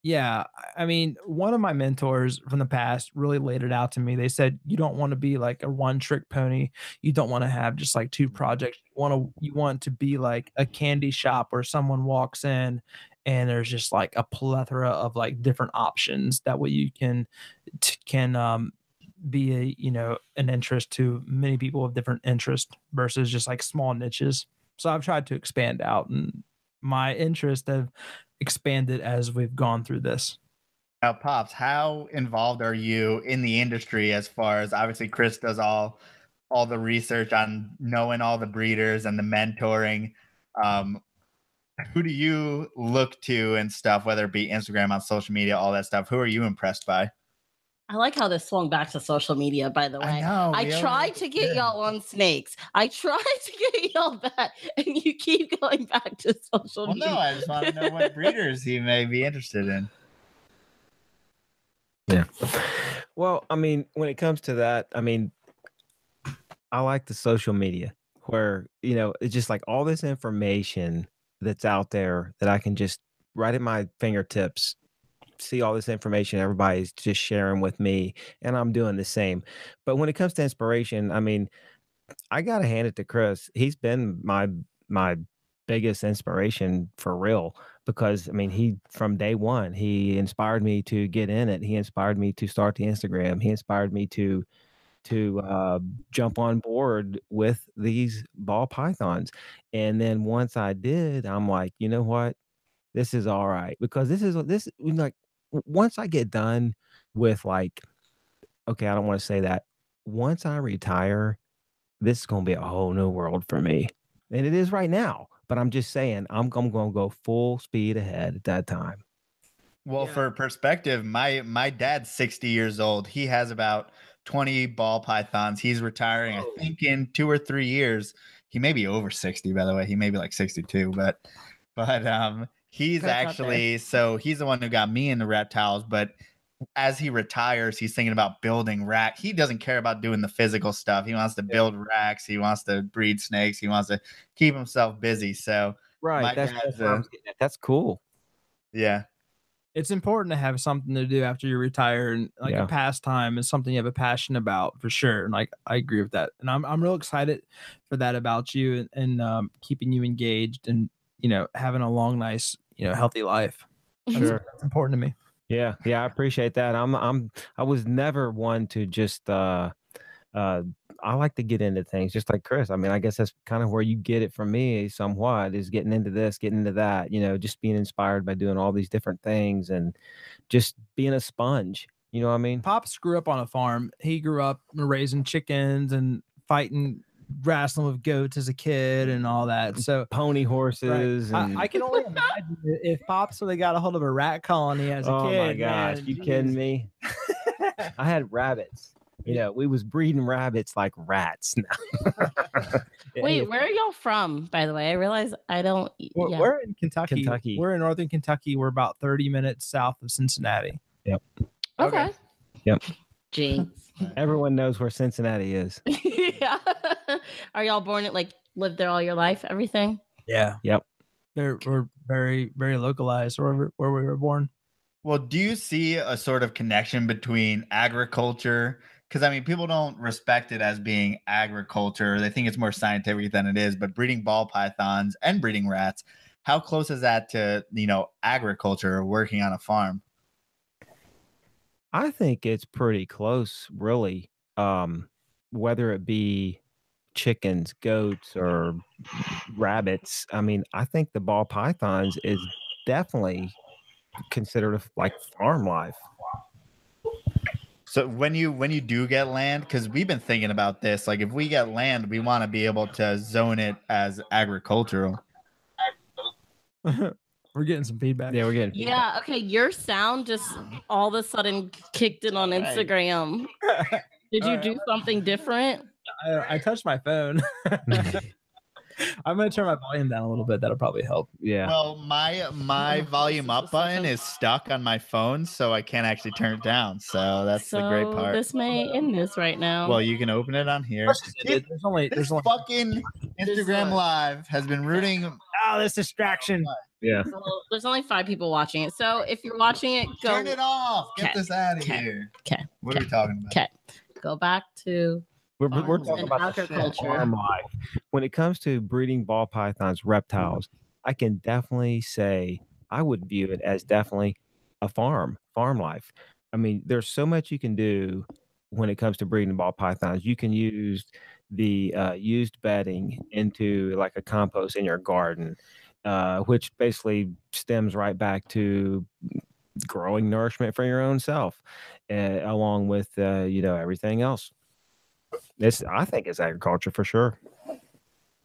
yeah, I mean, one of my mentors from the past really laid it out to me. They said you don't want to be like a one trick pony. You don't want to have just like two projects. You want to you want to be like a candy shop where someone walks in and there's just like a plethora of like different options that way you can t- can um be a you know an interest to many people of different interest versus just like small niches. So I've tried to expand out and my interest have expanded as we've gone through this. Now, Pops, how involved are you in the industry as far as obviously Chris does all all the research on knowing all the breeders and the mentoring. Um, who do you look to and stuff, whether it be Instagram on social media, all that stuff? Who are you impressed by? I like how this swung back to social media, by the way. I know. I we tried to get yeah. y'all on snakes. I tried to get y'all back, and you keep going back to social media. Well, media. no, I just want to know what breeders you may be interested in. Yeah. Well, I mean, when it comes to that, I mean, I like the social media where, you know, it's just like all this information that's out there that I can just right at my fingertips see all this information everybody's just sharing with me and I'm doing the same. But when it comes to inspiration, I mean, I got to hand it to Chris. He's been my my biggest inspiration for real because I mean he from day one he inspired me to get in it. He inspired me to start the Instagram. He inspired me to to uh, jump on board with these ball pythons. And then once I did, I'm like, you know what, this is all right because this is this like once I get done with like, okay, I don't want to say that. Once I retire, this is gonna be a whole new world for me, and it is right now. But I'm just saying, I'm, I'm gonna go full speed ahead at that time. Well, Yeah. for perspective, my my dad's 60 years old. He has about 20 ball pythons. He's retiring, Oh. I think, in two or three years. He may be over 60, by the way. He may be like 62, but but um he's Congrats actually so he's the one who got me into reptiles, but as he retires, he's thinking about building rack. He doesn't care about doing the physical stuff. He wants to build racks. He wants to breed snakes. He wants to keep himself busy. So Right. My that's, dad's that's, what I a- was getting at. that's cool. yeah, It's important to have something to do after you retire and like Yeah. a pastime is something you have a passion about for sure. And like I agree with that. And I'm I'm real excited for that about you and, and um, keeping you engaged and you know having a long, nice, you know, healthy life. That's, Sure. that's important to me. Yeah, yeah, I appreciate that. I'm I'm I was never one to just uh uh I like to get into things just like Chris. I mean, I guess that's kind of where you get it from me somewhat is getting into this, getting into that, you know, just being inspired by doing all these different things and just being a sponge. You know what I mean? Pops grew up on a farm. He grew up raising chickens and fighting, wrestling with goats as a kid and all that. So Pony right. horses and I, I can only imagine if Pops really got a hold of a rat colony as a oh kid. Oh my gosh, man, you kidding me? I had rabbits. You know, we was breeding rabbits like rats. Now. Wait, where are y'all from? By the way, I realize I don't. We're, yeah. we're in Kentucky. Kentucky. We're in northern Kentucky. We're about 30 minutes south of Cincinnati. okay. okay. Yep. Jinx. Everyone knows where Cincinnati is. yeah. Are y'all born at like lived there all your life? Everything. Yeah. Yep. They're, we're very, very localized where, we- where we were born. Well, do you see a sort of connection between agriculture? Because I mean, people don't respect it as being agriculture. They think it's more scientific than it is. But breeding ball pythons and breeding rats, how close is that to you know agriculture or working on a farm? I think it's pretty close, really. Um, whether it be chickens, goats, or rabbits. I mean, I think the ball pythons is definitely considered a, like farm life. So when you when you do get land, because we've been thinking about this, like if we get land, we want to be able to zone it as agricultural. We're getting some feedback. Yeah, we're getting Yeah. Okay. Your sound just all of a sudden kicked in on Instagram. Did you Alright, do something different? I, I touched my phone. I'm gonna turn my volume down a little bit. That'll probably help. Yeah. Well, my my Oh, volume up button is stuck on my phone, so I can't actually turn it down. So that's the great part. This may end this right now. Well, you can open it on here. There's only This there's only fucking Instagram one. Live has been rooting. oh this distraction. Oh, yeah. So there's only five people watching it. So if you're watching it, go Turn it off. Get Okay, this out of okay, here. okay, What are we talking about? okay. Go back to We're, we're- we're talking and about the agriculture. farm life. When it comes to breeding ball pythons, reptiles, I can definitely say I would view it as definitely a farm, farm life. I mean, there's so much you can do when it comes to breeding ball pythons. You can use the uh, used bedding into like a compost in your garden, uh, which basically stems right back to growing nourishment for your own self, uh, along with uh, you know everything else. It's I think it's agriculture for sure.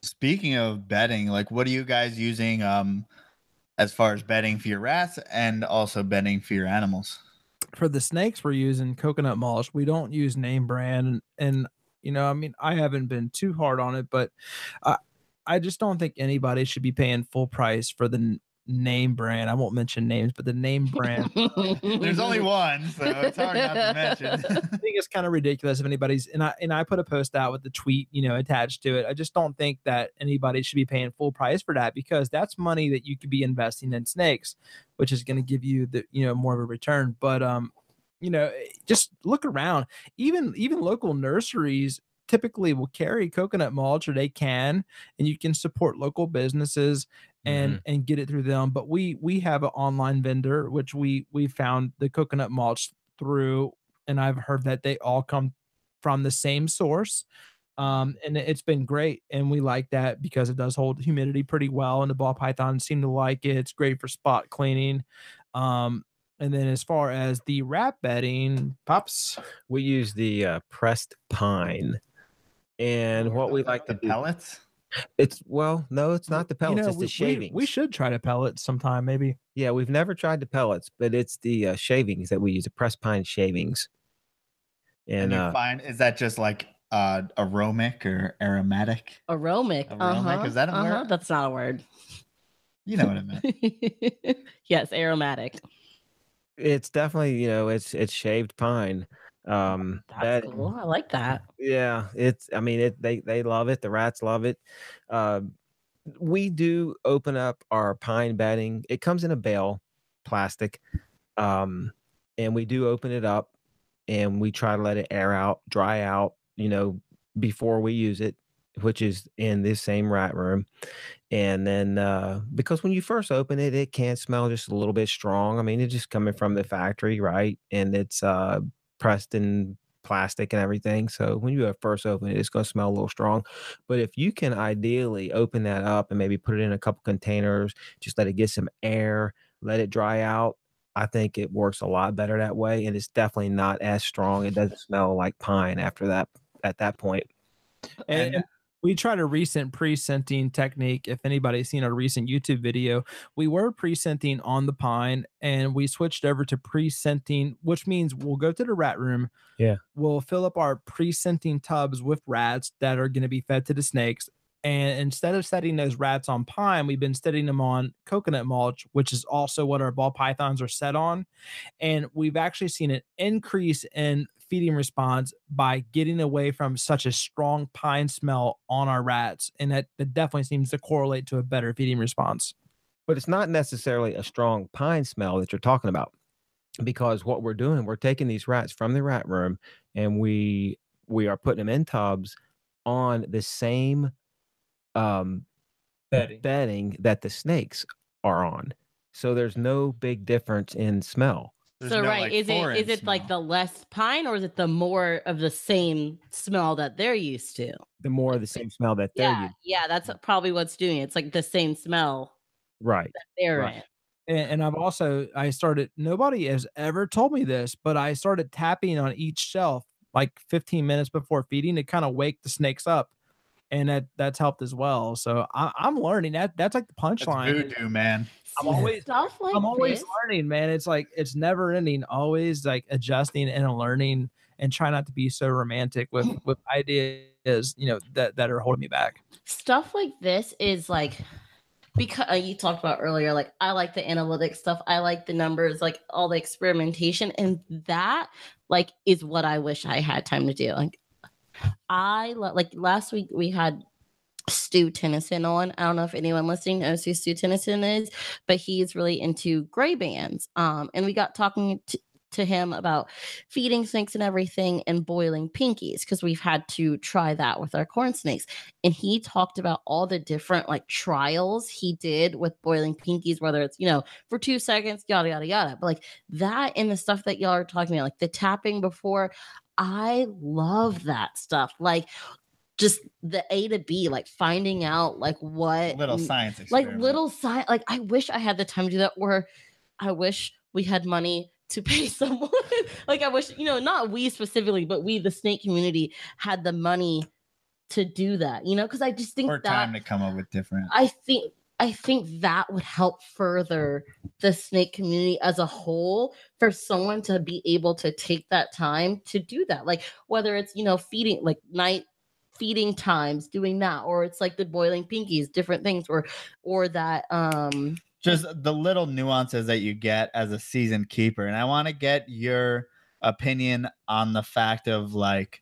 Speaking of bedding, like what are you guys using um as far as bedding for your rats and also bedding for your animals? For the snakes, we're using coconut mulch. We don't use name brand, and, and you know, I mean, I haven't been too hard on it, but I just don't think anybody should be paying full price for the n- name brand. I won't mention names, but the name brand. There's only one, so it's hard not to mention. I think it's kind of ridiculous if anybody's and I and I put a post out with the tweet, you know, attached to it. I just don't think that anybody should be paying full price for that because that's money that you could be investing in snakes, which is going to give you the you know more of a return. But um, you know, eh, just look around. Even even local nurseries typically will carry coconut mulch or they can, and you can support local businesses and and get it through them. But we we have an online vendor which we we found the coconut mulch through and I've heard that they all come from the same source. Um, and it- it's been great, and we like that because it does hold humidity pretty well, and the ball pythons seem to like it. It's great for spot cleaning. Um, and then as far as the wrap bedding, pops, We use the uh, pressed pine, and what we like to the do. pellets. It's well, no, it's not the you pellets. know, it's we, the shavings. We, we should try to pellet sometime, maybe. Yeah, we've never tried the pellets, but it's the uh, shavings that we use. The pressed pine shavings. And, And you uh, find is that just like uh aromatic or aromatic? Aromic. Aromic, Uh-huh, is that a uh-huh. word? That's not a word. You know what I meant. yes, aromatic. it's definitely you know it's it's shaved pine. Um, That's that- cool. I like that. Yeah, it's. I mean, it. They they love it. The rats love it. Uh, we do open up our pine bedding. It comes in a bale, plastic, um, and we do open it up, and we try to let it air out, dry out. You know, before we use it, which is in this same rat room. And then uh, because when you first open it, it can smell just a little bit strong. I mean, it's just coming from the factory, right? And it's uh, pressed in plastic and everything. So when you first open it, it's going to smell a little strong. But if you can ideally open that up and maybe put it in a couple containers, just let it get some air, let it dry out. I think it works a lot better that way, and it's definitely not as strong. It doesn't smell like pine after that. At that point, And- and we tried a recent pre-scenting technique. If anybody's seen a recent YouTube video, we were pre-scenting on the pine and we switched over to pre-scenting, which means we'll go to the rat room. Yeah. We'll fill up our pre-scenting tubs with rats that are going to be fed to the snakes. And instead of setting those rats on pine, we've been setting them on coconut mulch, which is also what our ball pythons are set on. And we've actually seen an increase in feeding response by getting away from such a strong pine smell on our rats. And that, that definitely seems to correlate to a better feeding response. but it's not necessarily a strong pine smell that you're talking about. because what we're doing, we're taking these rats from the rat room and we we are putting them in tubs on the same um Bedding. bedding that the snakes are on. So there's no big difference in smell. There's so no, right, like, is it foreign is it like the less pine or is it the more of the same smell that they're used to? The more of the same smell that they're Yeah, used. yeah, that's probably what's doing it. It's like the same smell Right. that they're Right. in. and, and I've also I started nobody has ever told me this, but I started tapping on each shelf like 15 minutes before feeding to kind of wake the snakes up. And that that's helped as well. So I, I'm learning that that's like the punchline. is voodoo, man. I'm always- stuff like I'm always this. learning, man. It's like it's never ending, always like adjusting and learning and try not to be so romantic with with ideas, you know, that that are holding me back. stuff like this is like because uh, you talked about earlier like i like the analytics stuff i like the numbers like all the experimentation and that like is what i wish i had time to do like i like last week we had Stu Tennyson on. I don't know if anyone listening knows who Stu Tennyson is, but he's really into gray bands. Um, and we got talking to, to him about feeding snakes and everything and boiling pinkies because we've had to try that with our corn snakes. And he talked about all the different like trials he did with boiling pinkies whether it's you know for two seconds yada yada yada. But like that and the stuff that y'all are talking about like the tapping before i love that stuff. Like just the a to b like finding out like what Little science like little science like i wish i had the time to do that or i wish we had money to pay someone like i wish you know not we specifically but we the snake community had the money to do that you know because i just think or that time to come up with different. i think i think that would help further the snake community as a whole for someone to be able to take that time to do that like whether it's you know feeding like night feeding times doing that or it's like the boiling pinkies different things or or that um just the little nuances that you get as a seasoned keeper. And I want to get your opinion on the fact of like,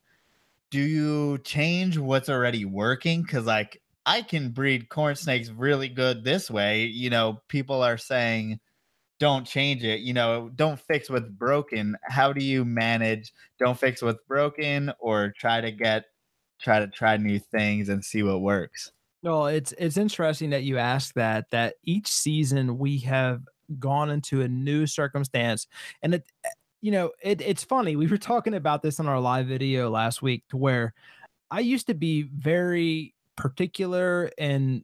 do you change what's already working? Because like I can breed corn snakes really good this way. You know, people are saying don't change it, you know, don't fix what's broken. How do you manage don't fix what's broken or try to get try to try new things and see what works? Well, it's it's interesting that you ask that. That each season we have gone into a new circumstance, and it, eh, you know, it, it's funny. We were talking about this on our live video last week, to where I used to be very particular and,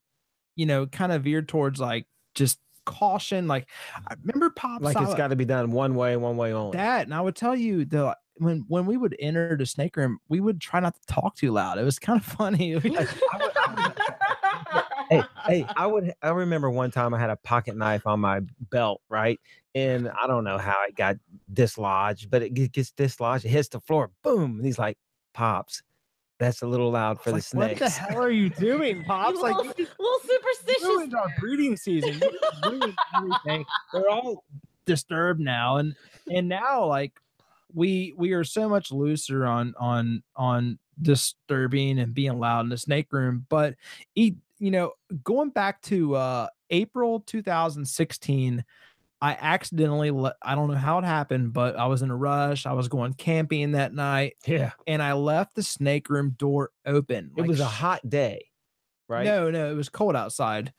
you know, kind of veered towards like just caution. Like I remember Pop Like it's got to be done one way, one way only. that, and I would tell you the when when we would enter the snake room, we would try not to talk too loud. It was kind of funny. hey, hey, I would I remember one time I had a pocket knife on my belt, right? And I don't know how it got dislodged, but it gets dislodged, it hits the floor, boom. And he's like, Pops, that's a little loud for the like, snakes. What the hell are you doing, Pops? Like, little, little superstitious ruined our breeding season. You just ruined everything. They're all disturbed now, and and now like we we are so much looser on on on disturbing and being loud in the snake room. But eat, you know, going back to uh April 2016. I accidentally, I don't know how it happened, but I was in a rush. I was going camping that night yeah. and I left the snake room door open. It like was a hot day, right? no, no, it was cold outside.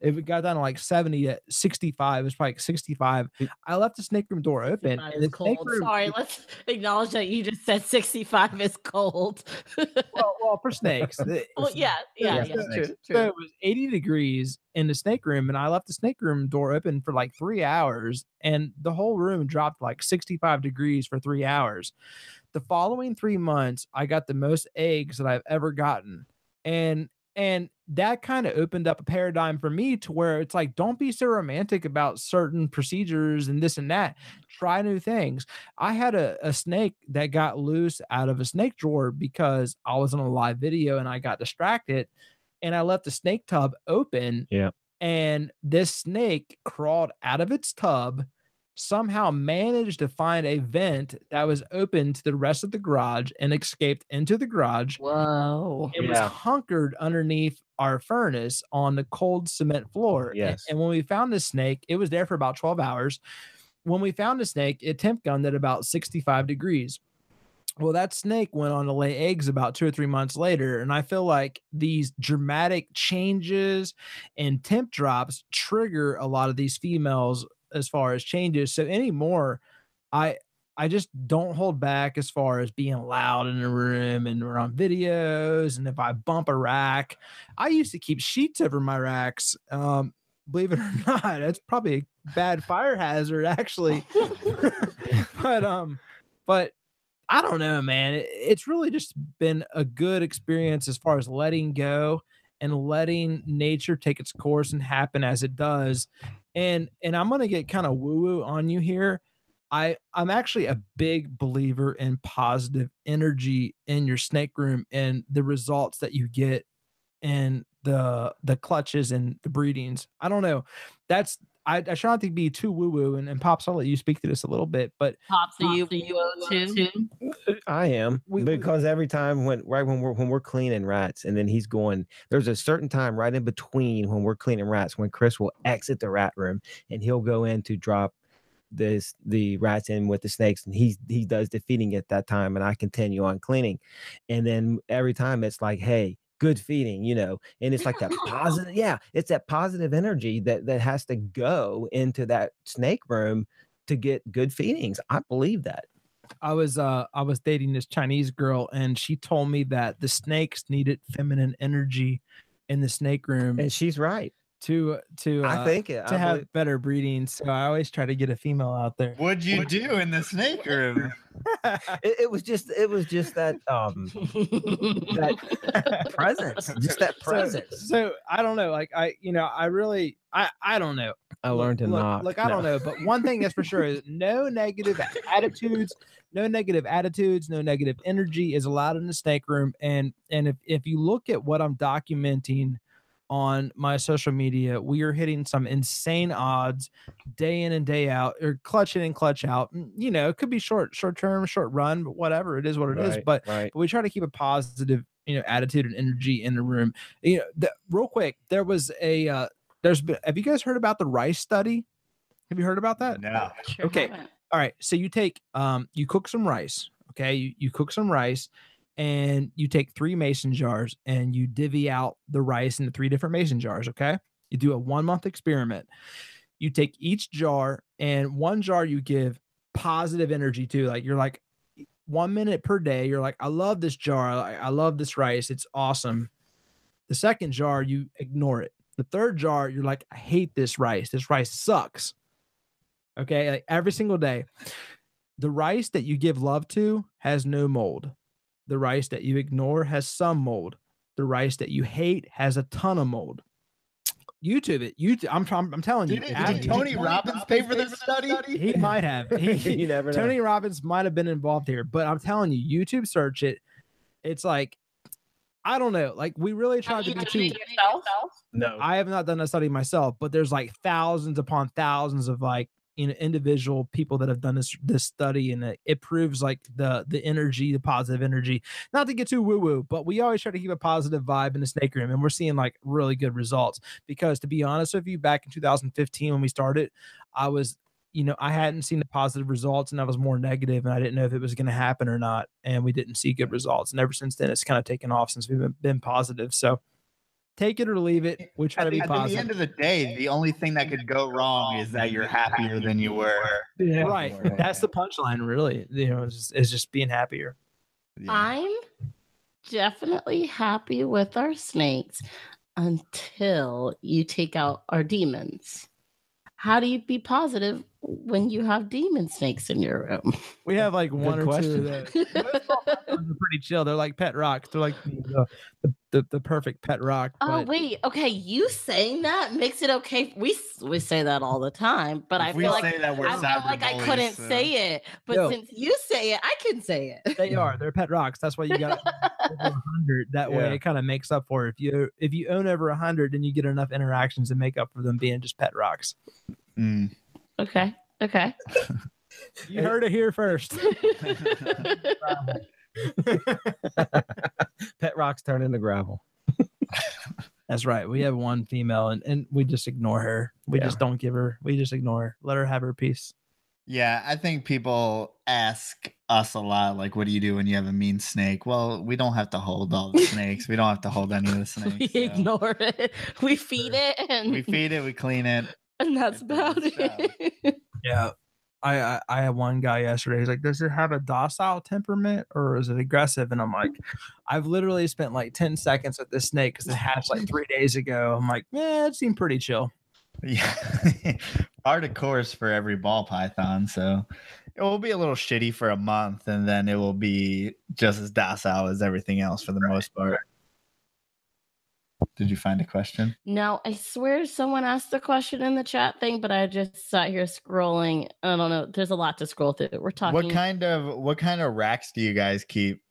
If it got down to like 70 to 65, it was probably like 65. I left the snake room door open. And the cold. room- Sorry, let's acknowledge that you just said 65 is cold. Well, well, for snakes. well, yeah, yeah, Yeah, yeah, for true. So true. it was 80 degrees in the snake room, and I left the snake room door open for like three hours, and the whole room dropped like 65 degrees for three hours. The following three months, I got the most eggs that I've ever gotten, and and that kind of opened up a paradigm for me to where it's like, don't be so romantic about certain procedures and this and that. Try new things. I had a, a snake that got loose out of a snake drawer because I was on a live video and I got distracted and I left the snake tub open. Yeah. And this snake crawled out of its tub, somehow managed to find a vent that was open to the rest of the garage and escaped into the garage. Whoa. It was hunkered underneath our furnace on the cold cement floor. Yes. And, when we found this snake, it was there for about 12 hours. when we found a snake, it temp gunned at about 65 degrees. Well, that snake went on to lay eggs about two or three months later. And I feel like these dramatic changes and temp drops trigger a lot of these females as far as changes. So anymore, I I just don't hold back as far as being loud in the room and we're on videos. And if I bump a rack, I used to keep sheets over my racks. Um, believe it or not, that's probably a bad fire hazard actually. but um, but I don't know, man. It, it's really just been a good experience as far as letting go and letting nature take its course and happen as it does. And and I'm gonna get kind of woo woo on you here. I I'm actually a big believer in positive energy in your snake room and the results that you get in the the clutches and the breedings. I don't know. That's I, I try not to be too woo woo, and, and pops. I'll let you speak to this a little bit, but Pops, are you you too? Uh, I am We- we- because every time when right when we're when we're cleaning rats and then he's going there's a certain time right in between when we're cleaning rats when Chris will exit the rat room and he'll go in to drop this the rats in with the snakes and he's he does the feeding at that time and I continue on cleaning and then every time it's like hey good feeding you know and it's like that positive yeah it's that positive energy that that has to go into that snake room to get good feedings I believe that. I was uh I was dating this Chinese girl and she told me that the snakes needed feminine energy in the snake room and she's right to to uh, I think it. to I have believe- better breeding. So I always try to get a female out there. What'd you do in the snake room? it, it was just it was just that um that presence, just that So- presence. So, I don't know. Like I, you know, I really, I, I don't know. I learned to look, not. Look, I don't know, but one thing that's for sure is no negative attitudes, no negative attitudes, no negative energy is allowed in the snake room. And and if if you look at what I'm documenting on my social media, we are hitting some insane odds day in and day out, or clutch in and clutch out. You know, it could be short, short term, short run, but whatever it is, what it is. Right, But right. but we try to keep a positive you know attitude and energy in the room you know the, real quick there was a uh there's been have you guys heard about the rice study have you heard about that No. Sure Okay. haven't. all right so you take um you cook some rice okay you, you cook some rice and you take three mason jars and you divvy out the rice into three different mason jars okay? You do a one month experiment. You take each jar and one jar you give positive energy to like you're like one minute per day you're like i love this jar i, love this rice it's awesome. The second jar you ignore it. The third jar you're like i hate this rice this rice sucks. Okay like every single day. The rice that you give love to has no mold the rice that you ignore has some mold the rice that you hate has a ton of mold youtube it you i'm, I'm, I'm telling you Did, ask- did Tony Robbins pay for this study? he might have he, you never know. Tony Robbins might have been involved here, but I'm telling you, YouTube search it. It's like, I don't know. Like we really tried to be done too. yourself? no. I have not done a study myself, but there's like thousands upon thousands of like you know individual people that have done this this study, and it, it proves like the the energy, the positive energy. Not to get too woo woo, but we always try to keep a positive vibe in the snake room, and we're seeing like really good results. Because to be honest with you, back in 2015 when we started, I was you know, I hadn't seen the positive results and I was more negative and I didn't know if it was going to happen or not. And we didn't see good results. And ever since then, it's kind of taken off since we've been, been positive. So take it or leave it. We try to At be the, at the end of the day, the only thing that could go wrong is that you're happier than you were. Yeah, right. Right. That's the punchline, really. You know, it's just, it's just being happier. I'm definitely happy with our snakes until you take out our demons. How do you be positive when you have demon snakes in your room? We have like one or question. two that they're pretty chill. They're like pet rocks. They're like the, the, the, the perfect pet rock. Oh but- wait, okay. You saying that makes it okay. We we say that all the time, but I If we feel like say that we're I feel like I couldn't so- say it, but Yo. since you say it, I can say it. They are. They're pet rocks. That's why you got 100. That way Yeah. it kind of makes up for it. If you if you own over 100, then you get enough interactions to make up for them being just pet rocks. Mm. Okay, okay. You heard it here first. Pet rocks turn into gravel. That's right. We have one female and, and we just ignore her. We Yeah. just don't give her. We just ignore her. Let her have her piece. Yeah, I think people ask us a lot, like, what do you do when you have a mean snake? Well, we don't have to hold all the snakes. We don't have to hold any of the snakes. we so ignore it. We feed it, and We feed it, we clean it. and that's about its job. it. Yeah. I, I I had one guy yesterday. He's like, "Does it have a docile temperament or is it aggressive?" And I'm like, "I've literally spent like ten seconds with this snake because it hatched like three days ago." I'm like, "Yeah, it seemed pretty chill." Yeah. Part of course for every ball python. So it will be a little shitty for a month and then it will be just as docile as everything else for the most part. Did you find a question? No, I swear someone asked the question in the chat thing, but I just sat here scrolling. I don't know. There's a lot to scroll through. We're talking. What kind of what kind of racks do you guys keep?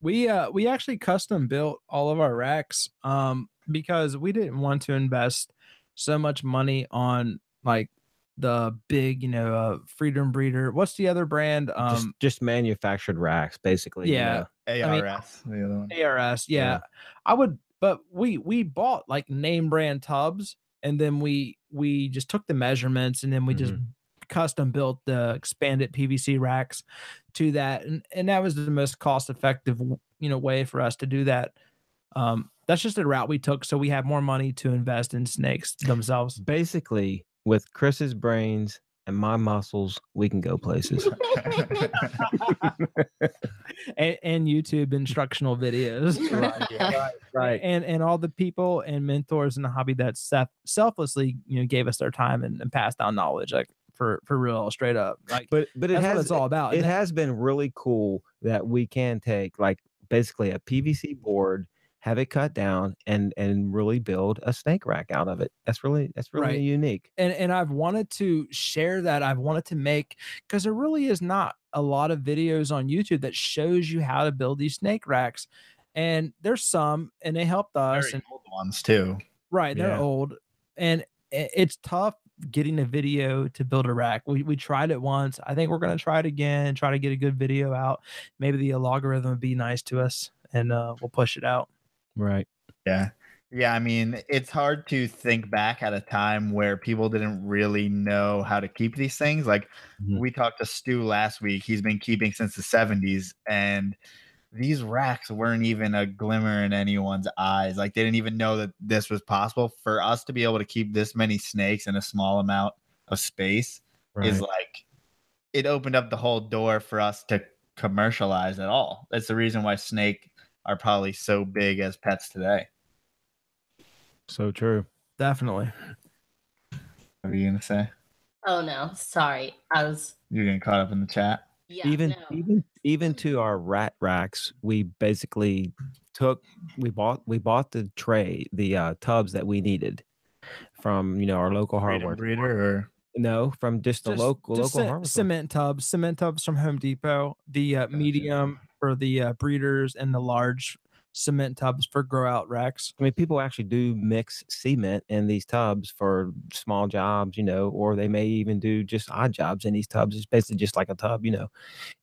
We uh we actually custom built all of our racks um because we didn't want to invest so much money on like the big, you know, uh Freedom Breeder. What's the other brand? Um just manufactured racks, basically. you yeah, know. ARS, mean- the other one. ARS, yeah. Yeah. I would but we we bought like name brand tubs and then we we just took the measurements and then we just custom built the expanded PVC racks to that and and that was the most cost effective you know way for us to do that. Um that's just the route we took so we had more money to invest in snakes themselves. Basically, with Chris's brains and my muscles, we can go places. and, and YouTube instructional videos. right. and and all the people and mentors in the hobby that self, selflessly you know gave us their time and, and passed down knowledge like for for real straight up like But but it has what it's all about it and that- has been really cool that we can take like basically a PVC board, have it cut down, and and really build a snake rack out of it. That's really that's really Right. unique. and and I've wanted to share that I've wanted to make because there really is not a lot of videos on YouTube that shows you how to build these snake racks and there's some and they helped us Very and old ones too. right they're Yeah. old and it's tough getting a video to build a rack we, we tried it once i think we're going to try it again try to get a good video out maybe the algorithm would be nice to us and uh, we'll push it out Right. Yeah. Yeah, I mean, it's hard to think back at a time where people didn't really know how to keep these things. Like Mhm. we talked to Stu last week. He's been keeping since the 70s and these racks weren't even a glimmer in anyone's eyes. Like they didn't even know that this was possible for us to be able to keep this many snakes in a small amount of space is like it opened up the whole door for us to commercialize at all. That's the reason why snake are probably so big as pets today. So true. definitely What are you gonna say? Oh no, sorry. I was. You're getting caught up in the chat. Yeah. even no. even even to our rat racks, we basically took we bought we bought the tray, the uh, tubs that we needed from you know our local Freedom hardware. breeder or No, from just the Just- local just local ce- hardware. cement tubs cement tubs from home depot the uh, medium for the uh, breeders and the large cement tubs for grow out racks I mean, people actually do mix cement in these tubs for small jobs, you know, or they may even do just odd jobs in these tubs. It's basically just like a tub, you know.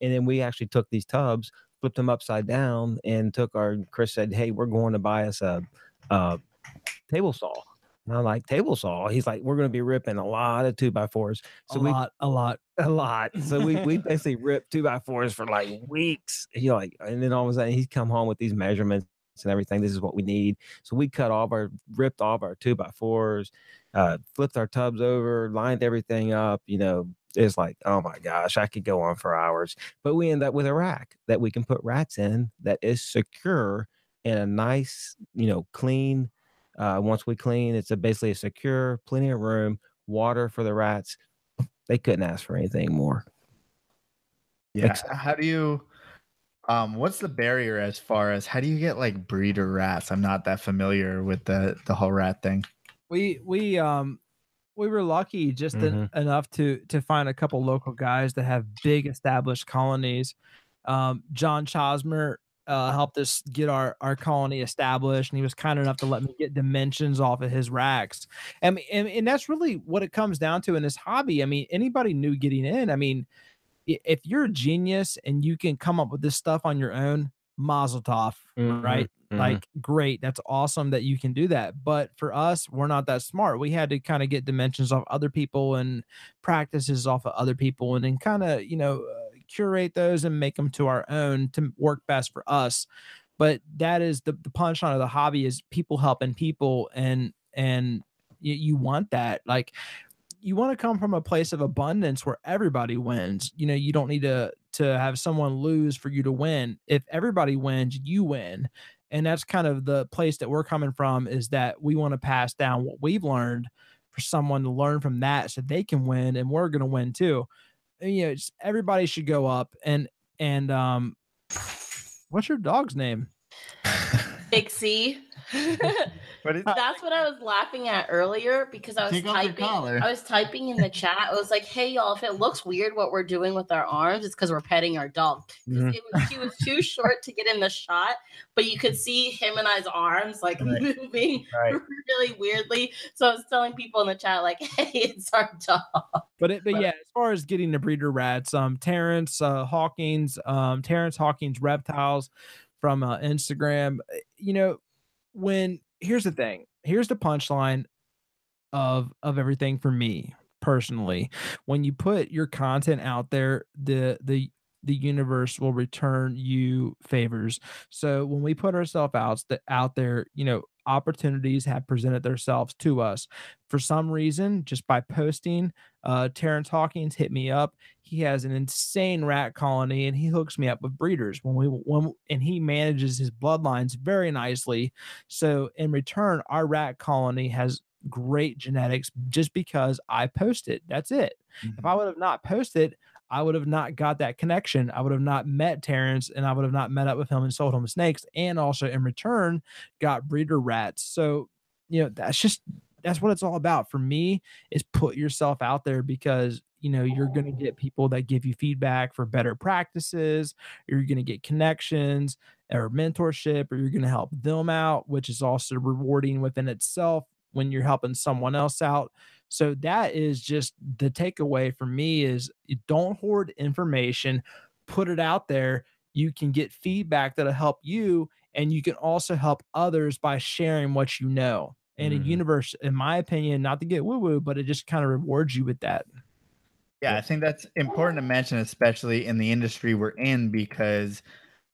And then we actually took these tubs, flipped them upside down, and took our. Chris said, "Hey, we're going to buy us a, a table saw." And I'm like, "Table saw?" He's like, "We're going to be ripping a lot of two by fours. So a we lot a lot a lot. So we we basically ripped two by fours for like weeks. He like, and then all of a sudden he's come home with these measurements and everything. This is what we need. So we cut off our ripped off our two by fours, uh, flipped our tubs over, lined everything up. You know, it's like, oh my gosh, I could go on for hours. But we end up with a rack that we can put rats in that is secure and a nice, you know, clean. Uh, once we clean, it's a basically a secure, plenty of room, water for the rats. They couldn't ask for anything more. yeah. Ex- How do you um what's the barrier as far as how do you get like breeder rats? I'm not that familiar with the the whole rat thing. we we um we were lucky just en- enough to to find a couple local guys that have big established colonies um john chosmer uh helped us get our our colony established and he was kind enough to let me get dimensions off of his racks and, and and that's really what it comes down to in this hobby i mean anybody new getting in i mean if you're a genius and you can come up with this stuff on your own mazel tov, Mhm, right? mhm. Like, great, that's awesome that you can do that. But for us, we're not that smart. We had to kind of get dimensions off other people and practices off of other people, and then kind of you know curate those and make them to our own to work best for us. But that is the the punchline of the hobby is people helping people, and and you, you want that like you want to come from a place of abundance where everybody wins. You know, you don't need to to have someone lose for you to win. If everybody wins, you win. And that's kind of the place that we're coming from is that we want to pass down what we've learned for someone to learn from that so they can win and we're going to win too. You know, everybody should go up and and um what's your dog's name? Big C. What is That's what I was laughing at earlier because I was Take typing. I was typing in the chat. I was like, "Hey y'all, if it looks weird what we're doing with our arms, it's because we're petting our dog. 'Cause Mhm. It was, he was too short to get in the shot, but you could see him and I's arms like Right. moving Right. really weirdly. So I was telling people in the chat like, "Hey, it's our dog." But it, but But- yeah, as far as getting the breeder rats, um, Terrence uh, Hawkins, um, Terrence Hawkins reptiles from uh, Instagram. uh, You know, when here's the thing, here's the punchline of of everything for me personally. When you put your content out there, the the the universe will return you favors. So when we put ourselves out out there, you know, opportunities have presented themselves to us. For some reason, just by posting, uh, Terrence Hawkins hit me up. He has an insane rat colony, and he hooks me up with breeders when we when and he manages his bloodlines very nicely. So in return, our rat colony has great genetics just because I posted. That's it. If I would have not posted, I would have not got that connection. I would have not met Terrence and I would have not met up with him and sold him snakes and also in return got breeder rats. So, you know, that's just that's what it's all about for me is put yourself out there because you know you're going to get people that give you feedback for better practices you're going to get connections or mentorship or you're going to help them out which is also rewarding within itself when you're helping someone else out so that is just the takeaway for me is don't hoard information, put it out there. You can get feedback that'll help you, and you can also help others by sharing what you know. And Mhm. a universe, in my opinion, not to get woo woo, but it just kind of rewards you with that. Yeah, I think that's important to mention, especially in the industry we're in, because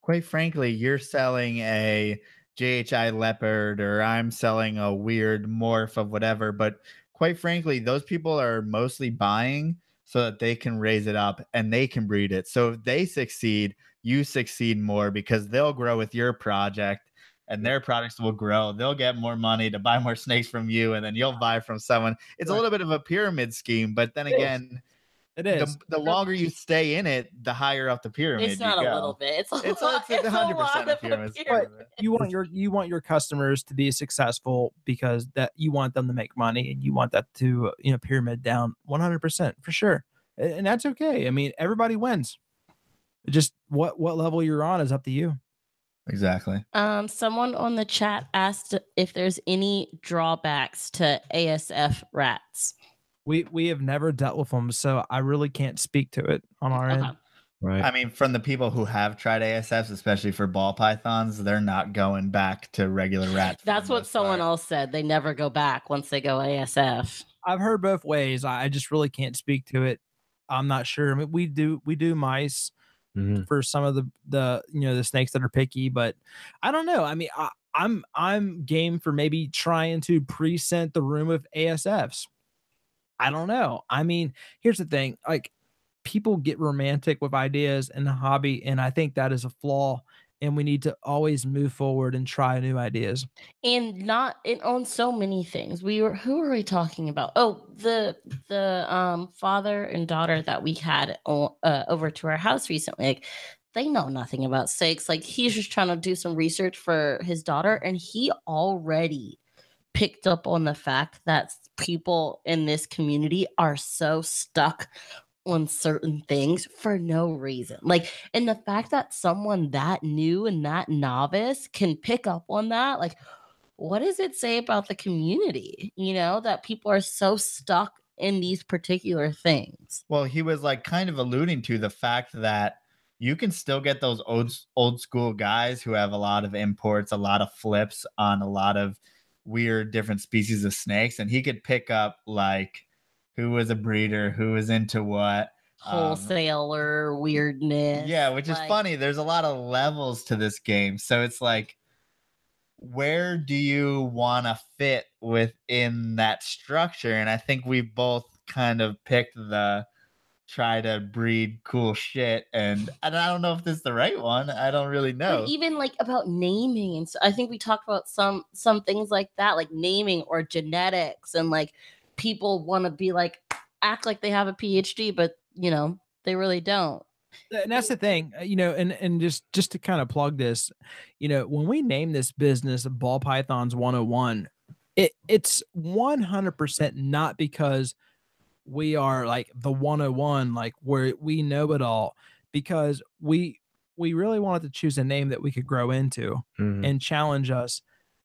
quite frankly, you're selling a JHI leopard or I'm selling a weird morph of whatever. But quite frankly, those people are mostly buying so that they can raise it up and they can breed it. So if they succeed, you succeed more because they'll grow with your project and their products will grow. They'll get more money to buy more snakes from you, and then you'll buy from someone. It's a little bit of a pyramid scheme, but then It is. Again, It the, the longer you stay in it, the higher up the pyramid It's you not a go. little bit. It's a It's, lot. it's, it's 100% lot a of pyramid. pyramid. you want your you want your customers to be successful because that you want them to make money and you want that to you know pyramid down 100% for sure and that's okay i mean everybody wins just what what level you're on is up to you Exactly. Um, someone on the chat asked if there's any drawbacks to ASF rats. We we have never dealt with them so i really can't speak to it on our Okay. end Right. I mean, from the people who have tried ASFs, especially for ball pythons, they're not going back to regular rats. That's what someone part. else said. They never go back once they go ASF. i've heard both ways i I just really can't speak to it i'm not sure i mean we do we do mice Mhm. for some of the the you know the snakes that are picky but i don't know i mean I, i'm i'm game for maybe trying to present the room with asfs i don't know. I mean here's the thing like people get romantic with ideas and the hobby and i think that is a flaw and we need to always move forward and try new ideas. And not it on so many things. We were who are we talking about? Oh the the um father and daughter that we had uh, over to our house recently like they know nothing about snakes like he's just trying to do some research for his daughter and he already picked up on the fact that people in this community are so stuck on certain things for no reason. Like and the fact that someone that new and that novice can pick up on that like what does it say about the community you know that people are so stuck in these particular things? Well, he was like kind of alluding to the fact that you can still get those old old school guys who have a lot of imports, a lot of flips on a lot of weird different species of snakes, and he could pick up like who was a breeder, who was into what. um, Wholesaler weirdness. yeah, which is like- funny. There's a lot of levels to this game. So it's like, where do you want to fit within that structure? And I think we both kind of picked the try to breed cool shit. And, and I don't know if this is the right one. I don't really know. But even like about naming and so I think we talked about some some things like that, like naming or genetics, and like people want to be like act like they have a PhD, but you know they really don't. and that's the thing uh, you know and and just just to kind of plug this you know when we name this business ball pythons 101 it it's 100% not because we are like the 101 like where we know it all because we we really wanted to choose a name that we could grow into Mhm. and challenge us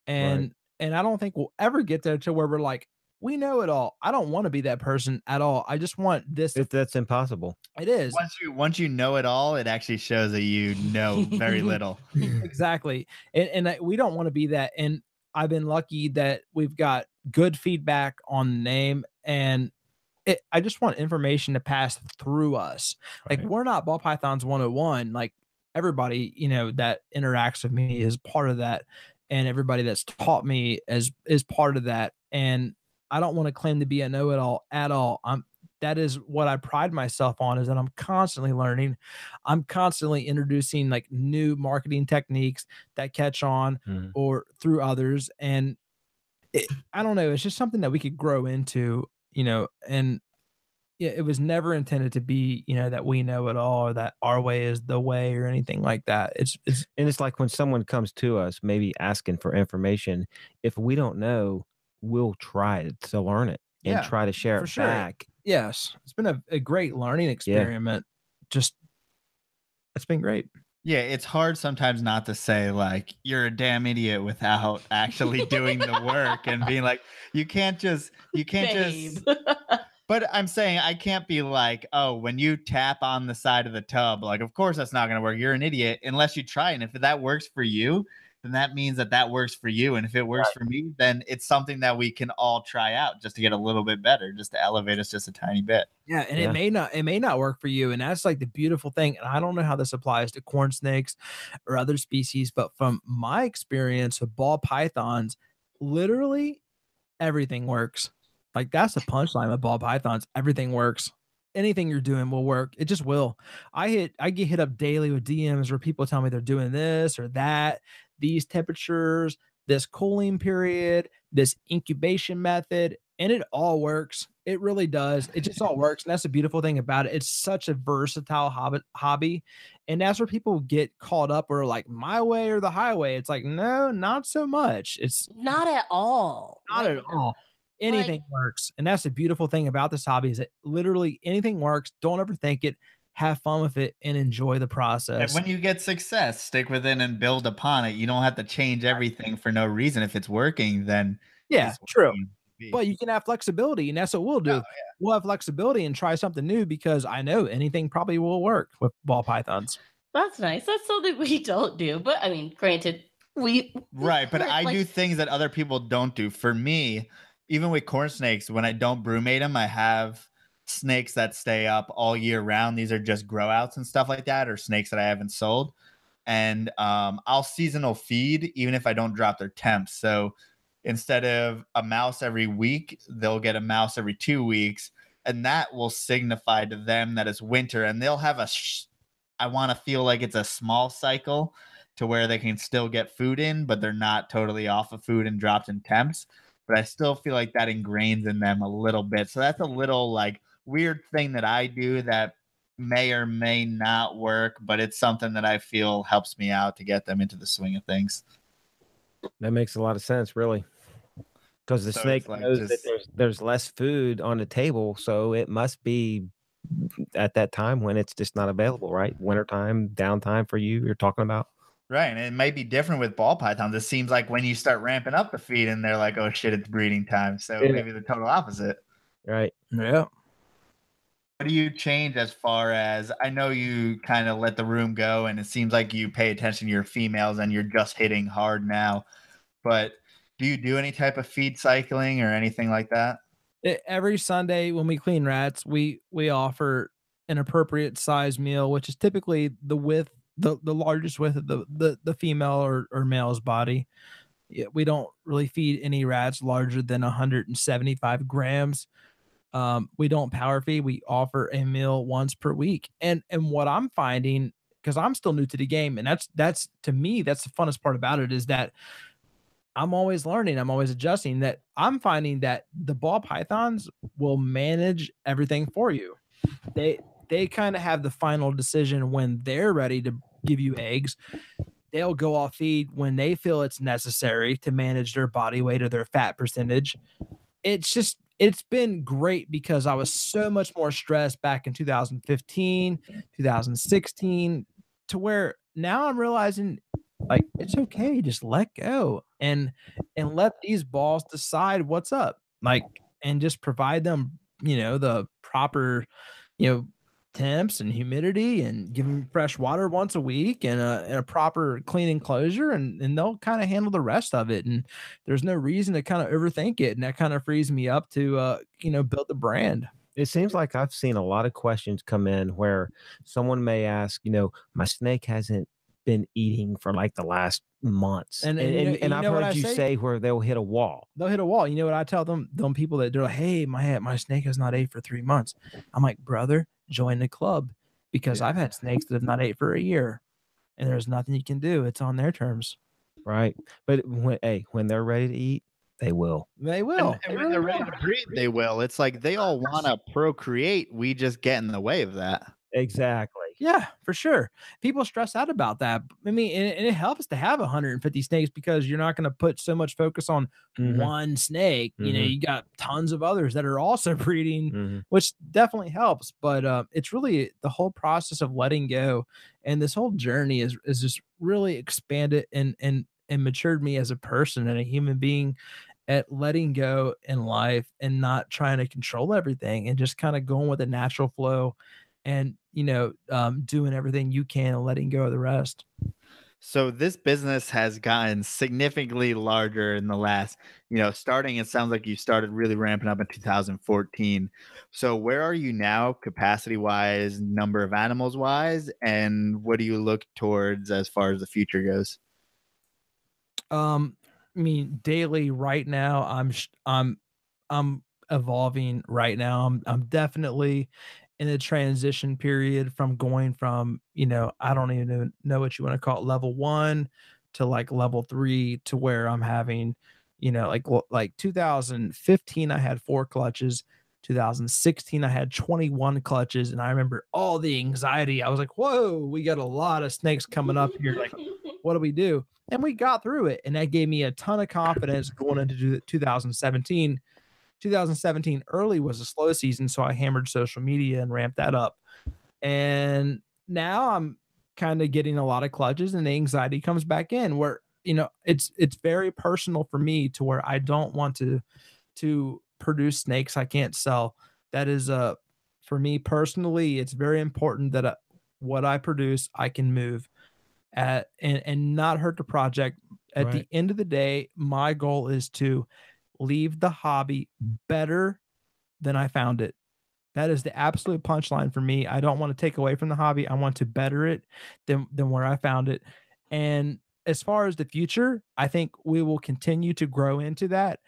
and and i don't think we'll ever get there to where we're like we know it all i don't want to be that person at all i just want this to, If that's impossible. it is once you once you know it all, it actually shows that you know very little. exactly and, and I, we don't want to be that and i've been lucky that we've got good feedback on the name and it, i just want information to pass through us. Like we're not ball pythons 101 like everybody you know that interacts with me is part of that and everybody that's taught me is is part of that and i don't want to claim to be a know-it-all at all. I'm that is what i pride myself on is that i'm constantly learning. I'm constantly introducing like new marketing techniques that catch on Mhm. or through others and it, i don't know it's just something that we could grow into you know and yeah, it was never intended to be, you know, that we know it all or that our way is the way or anything like that. It's it's And it's like when someone comes to us, maybe asking for information, if we don't know, we'll try to learn it and Yeah, try to share it sure. back. yes, it's been a, a great learning experiment. Just it's been great. Yeah, it's hard sometimes not to say like you're a damn idiot without actually doing the work and being like you can't just you can't just but I'm saying I can't be like, oh, when you tap on the side of the tub, like of course that's not going to work. You're an idiot unless you try and if that works for you, then that means that that works for you and if it works for me, then it's something that we can all try out just to get a little bit better, just to elevate us just a tiny bit. Yeah, and Yeah. it may not it may not work for you, and that's like the beautiful thing. And I don't know how this applies to corn snakes or other species, but from my experience with ball pythons, literally everything works. Like that's the punchline with ball pythons. Everything works. Anything you're doing will work. It just will. I hit I get hit up daily with DMs where people tell me they're doing this or that, these temperatures, this cooling period, this incubation method, and it all works. It really does. It just all works. And that's the beautiful thing about it. It's such a versatile hobby, hobby. And that's where people get caught up or like my way or the highway. It's like, no, not so much. It's Not at all. not Like, at all. Anything works. And that's the beautiful thing about this hobby is that literally anything works. Don't overthink it. Have fun with it and enjoy the And process. when you get success, stick within and build upon it. You don't have to change everything for no reason. If it's working, then yeah, true. But you can have flexibility, and that's what we'll oh, do. Oh, We'll have flexibility and try something new because I know anything probably will work with ball pythons. That's nice. That's something we don't do. But I mean, granted, we Right, but I like, do things that other people don't do. For me, even with corn snakes, when I don't brumate them, I have snakes that stay up all year round. These are just grow outs and stuff like that, or snakes that I haven't sold. And um, I'll seasonal feed even if I don't drop their temps. So instead of a mouse every week, they'll get a mouse every two weeks. And that will signify to them that it's winter. And they'll have a, sh- I want to feel like it's a small cycle to where they can still get food in, but they're not totally off of food and dropped in temps. But I still feel like that ingrains in them a little bit. So that's a little like weird thing that I do that may or may not work, but it's something that I feel helps me out to get them into the swing of things. That makes a lot of sense, really. Because the So snake like knows that there's, there's less food on the table, so it must be at that time when it's just not available, right? Wintertime, downtime for you, you're talking about. Right. And it might be different with ball pythons. It seems like when you start ramping up the feed and they're like, oh shit, it's breeding time. So Yeah. maybe the total opposite. Right. Yeah. Do you change as far as I know you kind of let the room go and it seems like you pay attention to your females and you're just hitting hard now. But do you do any type of feed cycling or anything like that? Every Sunday when we clean rats, we we offer an appropriate size meal, which is typically the width, the, the largest width of the, the, the female or, or male's body. We don't really feed any rats larger than 175 grams. Um, we don't power feed. We offer a meal once per week. And and what I'm finding, because I'm still new to the game, and that's that's to me, that's the funnest part about it is that I'm always learning, I'm always adjusting. That I'm finding that the ball pythons will manage everything for you. They they kind of have the final decision when they're ready to give you eggs. They'll go off feed when they feel it's necessary to manage their body weight or their fat percentage. It's just it's been great because I was so much more stressed back in 2015, 2016 to where now I'm realizing like it's okay just let go and and let these balls decide what's up like and just provide them you know the proper you know temps and humidity and give them fresh water once a week and a, and a proper clean enclosure and, and they'll kind of handle the rest of it and there's no reason to kind of overthink it and that kind of frees me up to uh you know build the brand It seems like I've seen a lot of questions come in where someone may ask, you know, my snake hasn't been eating for like the last months. And- And and and, and I've heard you say? say where they'll hit a wall. they'll hit a wall. You know what I tell them? Them people that they're like, "Hey, my my snake has not ate for three months." I'm like, "Brother, join the club," because Yeah. I've had snakes that have not ate for a year, and there's nothing you can do. It's on their terms. Right. But when hey, when they're ready to eat, they will. They And, will. and They when really they're ready will. to breed, they will. It's like they all want to procreate. We just get in the way of that. Exactly. Yeah, for sure. People stress out about that. I mean, and, and it helps to have 150 snakes because you're not going to put so much focus on Mhm, one snake. You know, Mhm. you got tons of others that are also breeding mhm. which definitely helps. But uh, it's really the whole process of letting go, and this whole journey is is just really expanded and and and matured me as a person and a human being at letting go in life and not trying to control everything and just kind of going with the natural flow and you know um, doing everything you can and letting go of the rest So this business has gotten significantly larger in the last, you know, starting it sounds like you started really ramping up in 2014. So where are you now capacity wise, number of animals wise, and what do you look towards as far as the future goes? Um, I mean, daily right now, I'm sh- I'm I'm evolving right now. I'm I'm definitely in the transition period from going from you know I don't even know, what you want to call it level one to like level three to where I'm having you know like like 2015 I had four clutches. 2016 I had 21 clutches and I remember all the anxiety. I was like, "Whoa, we got a lot of snakes coming up here like what do we do? And we got through it. And that gave me a ton of confidence going into two- 2017. 2017 early was a slow season. So I hammered social media and ramped that up. And now I'm kind of getting a lot of clutches and the anxiety comes back in where, you know, it's it's very personal for me to where I don't want to to produce snakes I can't sell. That is uh for me personally, it's very important that uh, what I produce I can move at and and not hurt the project. At the end of the day, my goal is to leave the hobby better than I found it. That is the absolute punchline for me. I don't want to take away from the hobby. I want to better it than than where I found it. And as far as the future, I think we will continue to grow into that.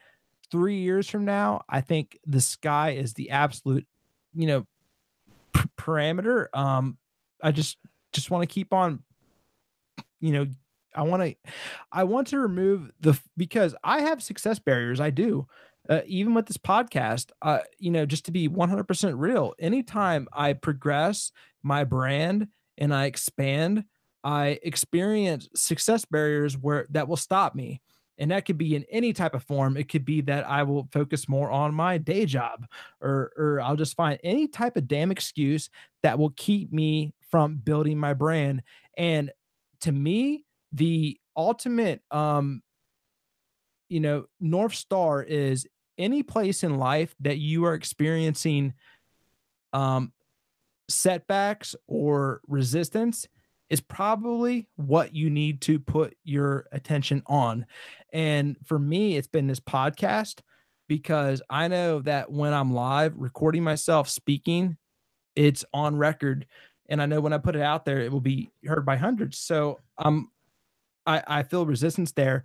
3 years from now, I think the sky is the absolute, you know, p- parameter. Um I just just want to keep on you know i want to i want to remove the because i have success barriers i do uh, even with this podcast uh you know just to be 100% real anytime i progress my brand and i expand i experience success barriers where that will stop me and that could be in any type of form it could be that i will focus more on my day job or or i'll just find any type of damn excuse that will keep me from building my brand and to me the ultimate um you know north star is any place in life that you are experiencing um setbacks or resistance is probably what you need to put your attention on. And for me, it's been this podcast because I know that when I'm live recording myself speaking, it's on record. And I know when I put it out there, it will be heard by hundreds. So um I, I feel resistance there.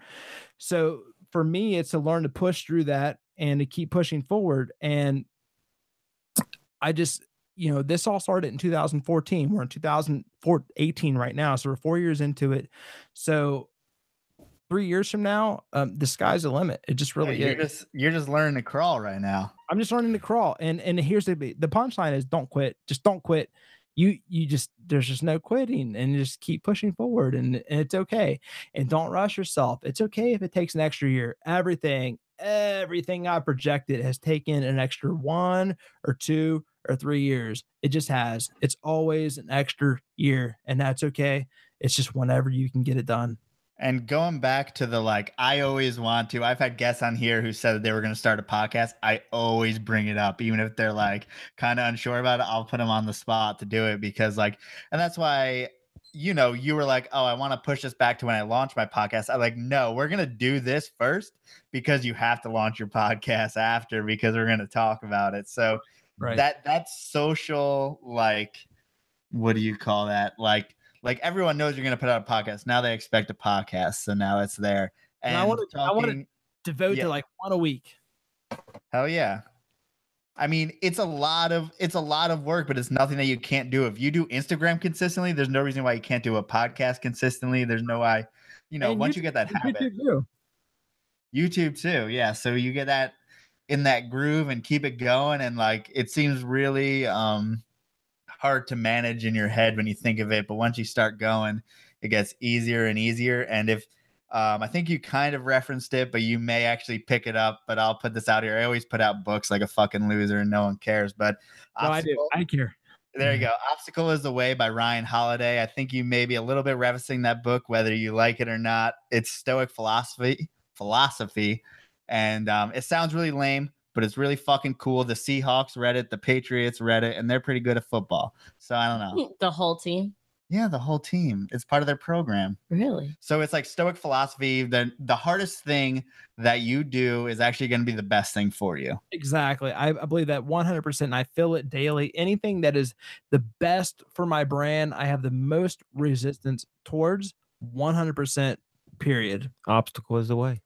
So for me, it's to learn to push through that and to keep pushing forward. And I just you know, this all started in 2014. We're in 2018 right now. So we're four years into it. So three years from now, um, the sky's the limit. It just really Yeah, you're is. just you're just learning to crawl right now. I'm just learning to crawl. And and here's the the punchline is don't quit. Just don't quit. You you just there's just no quitting and just keep pushing forward and, and it's okay. And don't rush yourself. It's okay if it takes an extra year. Everything, everything I projected has taken an extra one or two or three years. It just has. It's always an extra year, and that's okay. It's just whenever you can get it done. And going back to the like, I always want to. I've had guests on here who said that they were going to start a podcast. I always bring it up, even if they're like kind of unsure about it. I'll put them on the spot to do it because, like, and that's why, you know, you were like, oh, I want to push this back to when I launch my podcast. I'm like, no, we're going to do this first because you have to launch your podcast after because we're going to talk about it. So Right. that that's social, like, what do you call that? Like, like everyone knows you're going to put out a podcast. Now they expect a podcast. So now it's there. And And, I wanna- I wanna- Devote Yeah. to like one a week. hell yeah. I mean, it's a lot of it's a lot of work, but it's nothing that you can't do. If you do Instagram consistently, there's no reason why you can't do a podcast consistently. There's no why, you know, And once you get that habit. YouTube too. YouTube too. Yeah. So you get that in that groove and keep it going. And like it seems really um hard to manage in your head when you think of it. But once you start going, it gets easier and easier. And if um, I think you kind of referenced it, but you may actually pick it up. But I'll put this out here. I always put out books like a fucking loser and no one cares. But No, I do. I care. there you go. Obstacle is the Way by Ryan Holiday. I think you may be a little bit referencing that book, whether you like it or not. It's Stoic philosophy, philosophy, and um, it sounds really lame, but it's really fucking cool. The Seahawks read it, the Patriots read it, and they're pretty good at football. So I don't know. The whole team. Yeah, the whole team. It's part of their program. Really? So it's like Stoic philosophy. The the hardest thing that you do is actually going to be the best thing for you. Exactly. I, I believe that 100%. And I feel it daily. Anything that is the best for my brand, I have the most resistance towards 100%, period. Obstacle is the way.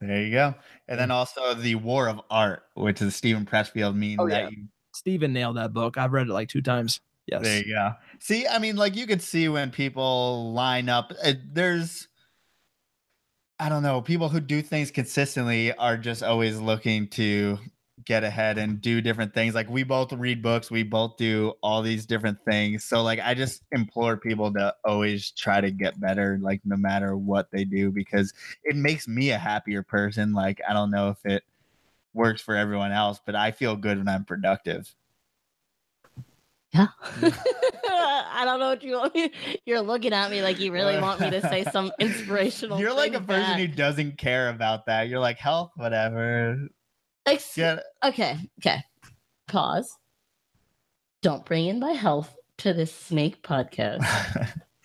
There you go. And then also the War of Art, which is Steven Pressfield meme Oh, that yeah. you Steven nailed that book. I've read it like two times. Yes. There you go. See, I mean, like you could see when people line up. uh, There's, I don't know, people who do things consistently are just always looking to get ahead and do different things. Like we both read books, we both do all these different things. So, like, I just implore people to always try to get better, like no matter what they do, because it makes me a happier person. Like, I don't know if it works for everyone else, but I feel good when I'm productive. Yeah. I don't know what you want me. You're looking at me like you really uh, want me to say some inspirational. You're like a person back. who doesn't care about that. You're like health, whatever. Ex- Yeah. Okay. Okay. Pause. Don't bring in my health to this snake podcast.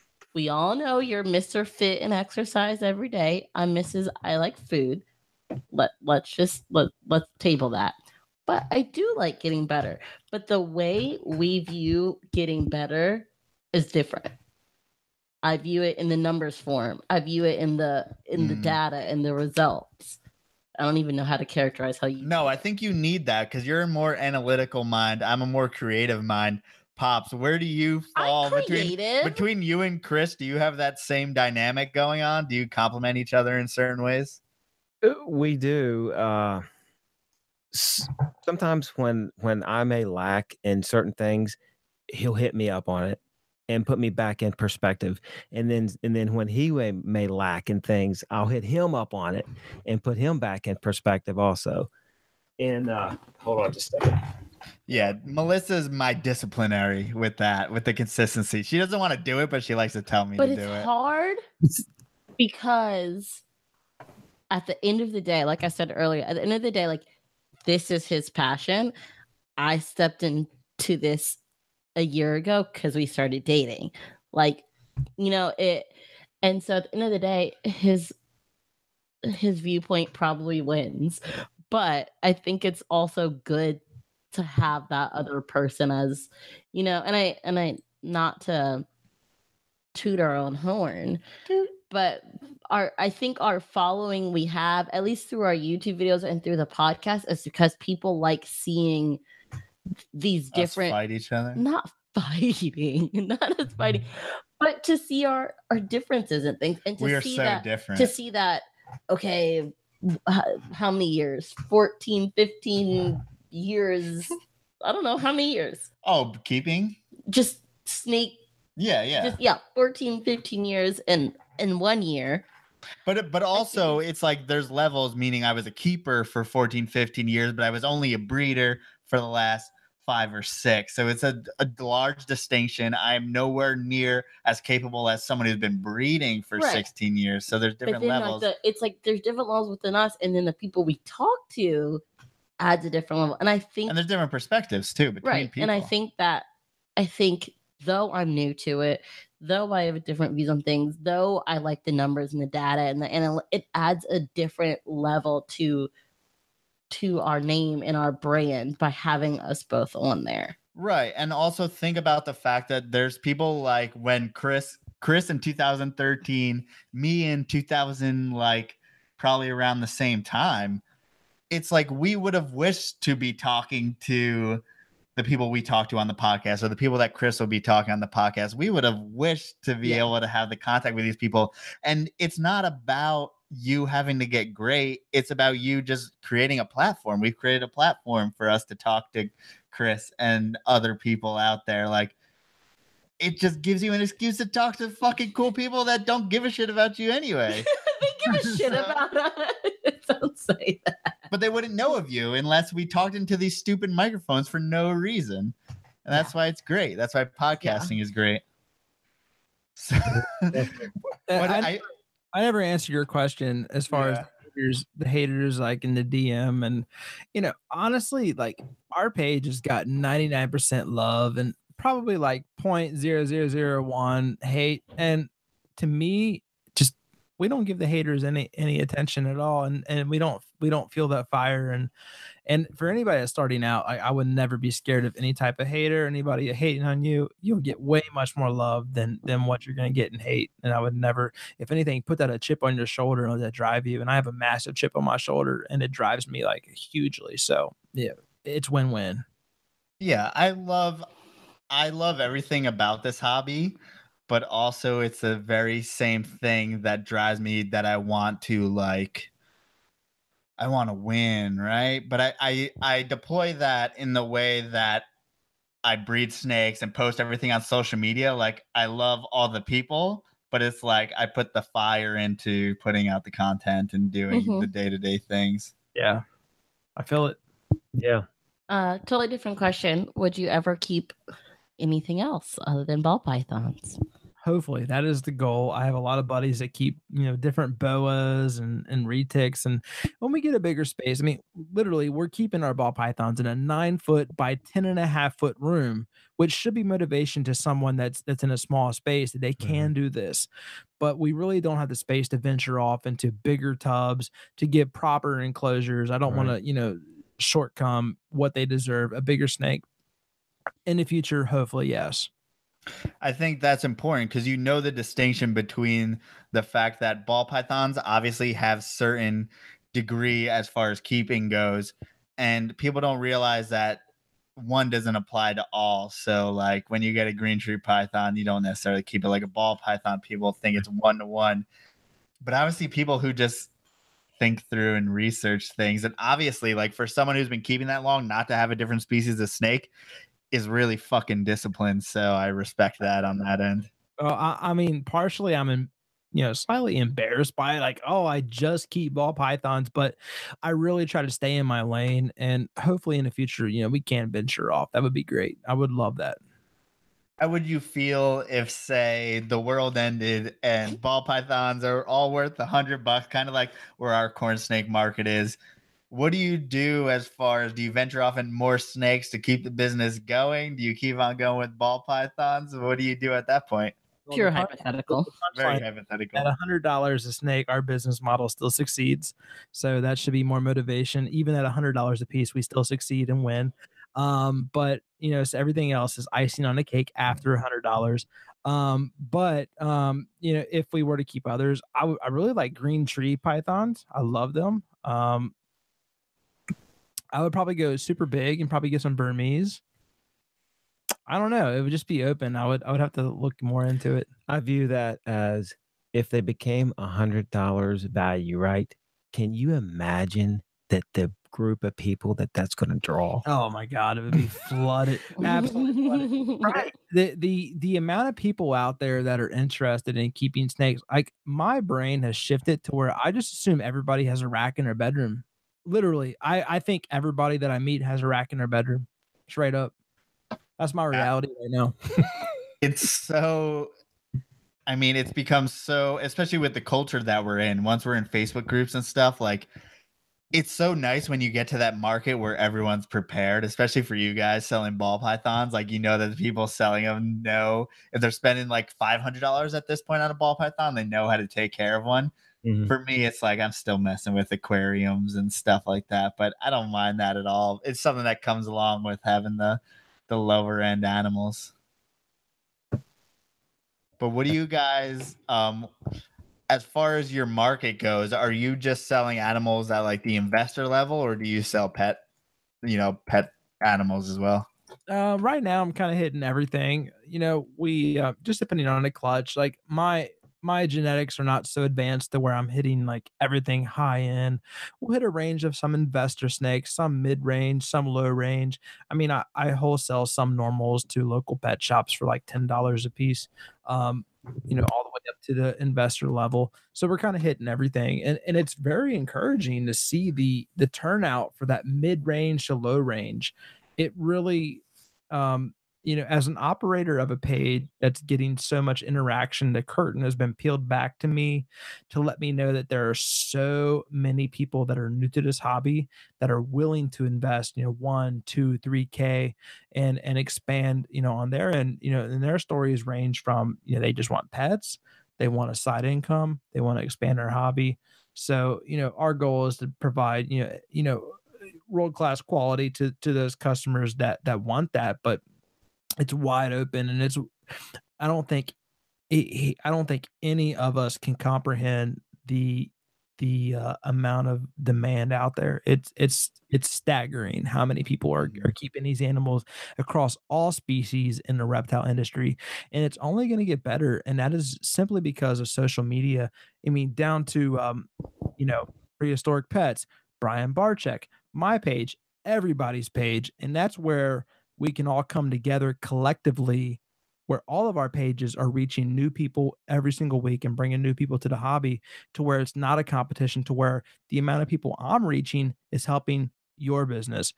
we all know you're Mr. Fit and exercise every day. I'm Mrs. I like food. Let let's just let let's table that. But I do like getting better. But the way we view getting better is different. I view it in the numbers form. I view it in the in the Mm. data and the results. I don't even know how to characterize how you no, I think you need that because you're a more analytical mind. I'm a more creative mind. Pops, where do you fall between between you and Chris? Do you have that same dynamic going on? Do you complement each other in certain ways? Uh, We do. Uh, sometimes when when I may lack in certain things, he'll hit me up on it and put me back in perspective. And then and then when he may, may lack in things, I'll hit him up on it and put him back in perspective also. And uh, hold on just a second. Yeah, Melissa's my disciplinary with that, with the consistency. She doesn't want to do it, but she likes to tell me but to it's do it. It's hard because at the end of the day, like I said earlier, at the end of the day, like this is his passion. I stepped into this a year ago because we started dating. Like, you know, it and so at the end of the day, his his viewpoint probably wins. But I think it's also good to have that other person as, you know, and I and I not to toot our own horn, but our I think our following we have, at least through our YouTube videos and through the podcast, is because people like seeing these Us different fight each other. not fighting, not us fighting, mm-hmm. but to see our our differences and things, and to We are see so that different. to see that okay, how many years? 14, 15 years. I don't know how many years. oh, keeping? Just snake Yeah, yeah. just yeah 14 15 years in in one year But uh, but also it's like there's levels meaning I was a keeper for 14 15 years but I was only a breeder for the last 5 or 6. So it's a, a large distinction. I'm nowhere near as capable as someone who's been breeding for Right. 16 years. So there's different then like levels. the, it's like there's different levels within us and then the people we talk to adds a different level and i think and there's different perspectives too between right people. and i think that i think though i'm new to it though i have different views on things though i like the numbers and the data and the and it adds a different level to to our name and our brand by having us both on there Right. And also think about the fact that there's people like when Chris Chris in 2013, me in 2000 like probably around the same time. It's like we would have wished to be talking to the people we talk to on the podcast or the people that Chris will be talking on the podcast. We would have wished to be Yeah. able to have the contact with these people. And it's not about you having to get great. It's about you just creating a platform. We've created a platform for us to talk to Chris and other people out there. Like it just gives you an excuse to talk to fucking cool people that don't give a shit about you anyway. they give a shit So- about us don't say that but they wouldn't know of you unless we talked into these stupid microphones for no reason. And that's why it's great. That's why podcasting is great. So, what I, I, never answered your question as far as Yeah. the haters, the haters like in the DM and you know honestly like our page has got 99% love and probably like 0.0001 hate and to me just we don't give the haters any any attention at all and and we don't we don't feel that fire and and for anybody that's starting out I, I would never be scared of any type of hater anybody hating on you. You'll get way much more love than than what you're going to get in hate. And i would never if anything put that a chip on your shoulder and let that drive you. And i have a massive chip on my shoulder and it drives me like hugely. So yeah it's win-win. Yeah, I love I love everything about this hobby, but also it's the very same thing that drives me that I want to like I want to win, right? But I, I I deploy that in the way that I breed snakes and post everything on social media. Like I love all the people, but it's like I put the fire into putting out the content and doing Mhm. the day to day things. yeah i feel it Yeah. Uh, totally different question. Would you ever keep anything else other than ball pythons? Hopefully that is the goal. I have a lot of buddies that keep you know different boas and and retics and when we get a bigger space i mean literally we're keeping our ball pythons in a nine foot by ten and a half foot room which should be motivation to someone that's that's in a small space that they mm-hmm. can do this. But we really don't have the space to venture off into bigger tubs to give proper enclosures. I don't want to you know shortcome what they deserve a bigger snake in the future hopefully yes I think that's important because you know the distinction between the fact that ball pythons obviously have certain degree as far as keeping goes, and people don't realize that one doesn't apply to all. So, like when you get a green tree python, you don't necessarily keep it like a ball python. People think it's one to one, but obviously, people who just think through and research things, and obviously, like for someone who's been keeping that long, not to have a different species of snake is really fucking disciplined. So I respect that on that end. Well, I, I mean, partially I'm in, you know, slightly embarrassed by it, like, oh, I just keep ball pythons, but I really try to stay in my lane. And hopefully in the future, you know, we can venture off. That would be great. I would love that. How would you feel if, say, the world ended and ball pythons are all worth a hundred bucks, kind of like where our corn snake market is? What do you do as far as do you venture off in more snakes to keep the business going? Do you keep on going with ball pythons? What do you do at that point? Well, Pure the hypothetical. Very hypothetical. at a hundred dollars a snake, our business model still succeeds. So that should be more motivation. Even at a hundred dollars a piece, we still succeed and win. Um, but you know, so everything else is icing on the cake after a hundred dollars. Um, but um, you know, if we were to keep others, I really like green tree pythons. I love them. Um, I would probably go super big and probably get some Burmese. I don't know. It would just be open. I would I would have to look more into it. I view that as if they became a hundred dollars value, right? Can you imagine that the group of people that that's going to draw? Oh my god, it would be flooded. Absolutely flooded. right the the the amount of people out there that are interested in keeping snakes like my brain has shifted to where i just assume everybody has a rack in their bedroom literally i i think everybody that i meet has a rack in their bedroom straight up. That's my reality right now. It's so i mean it's become so especially with the culture that we're in once we're in facebook groups and stuff like it's so nice when you get to that market where everyone's prepared especially for you guys selling ball pythons like you know that the people selling them know if they're spending like $500 at this point on a ball python they know how to take care of one Mhm. for me it's like i'm still messing with aquariums and stuff like that but i don't mind that at all. It's something that comes along with having the the lower end animals. But what do you guys um as far as your market goes are you just selling animals at like the investor level or do you sell pet you know pet animals as well? Uh, right now i'm kind of hitting everything. You know we uh, just depending on the clutch like my my genetics are not so advanced to where i'm hitting like everything high end. We'll hit a range of some investor snakes some mid range some low range i mean i, I wholesale some normals to local pet shops for like $10 a piece um you know all the way up to the investor level. So we're kind of hitting everything and, and it's very encouraging to see the the turnout for that mid range to low range it really um you know as an operator of a page that's getting so much interaction the curtain has been peeled back to me to let me know that there are so many people that are new to this hobby that are willing to invest you know one two three k and and expand you know on there and you know and their stories range from you know they just want pets they want a side income they want to expand their hobby. So you know our goal is to provide you know you know world class quality to to those customers that that want that but it's wide open and it's i don't think i don't think any of us can comprehend the the uh, amount of demand out there. It's it's it's staggering how many people are, are keeping these animals across all species in the reptile industry and it's only going to get better and that is simply because of social media. I mean down to um you know prehistoric pets Brian Barczyk my page everybody's page and that's where we can all come together collectively where all of our pages are reaching new people every single week and bringing new people to the hobby to where it's not a competition to where the amount of people I'm reaching is helping your business.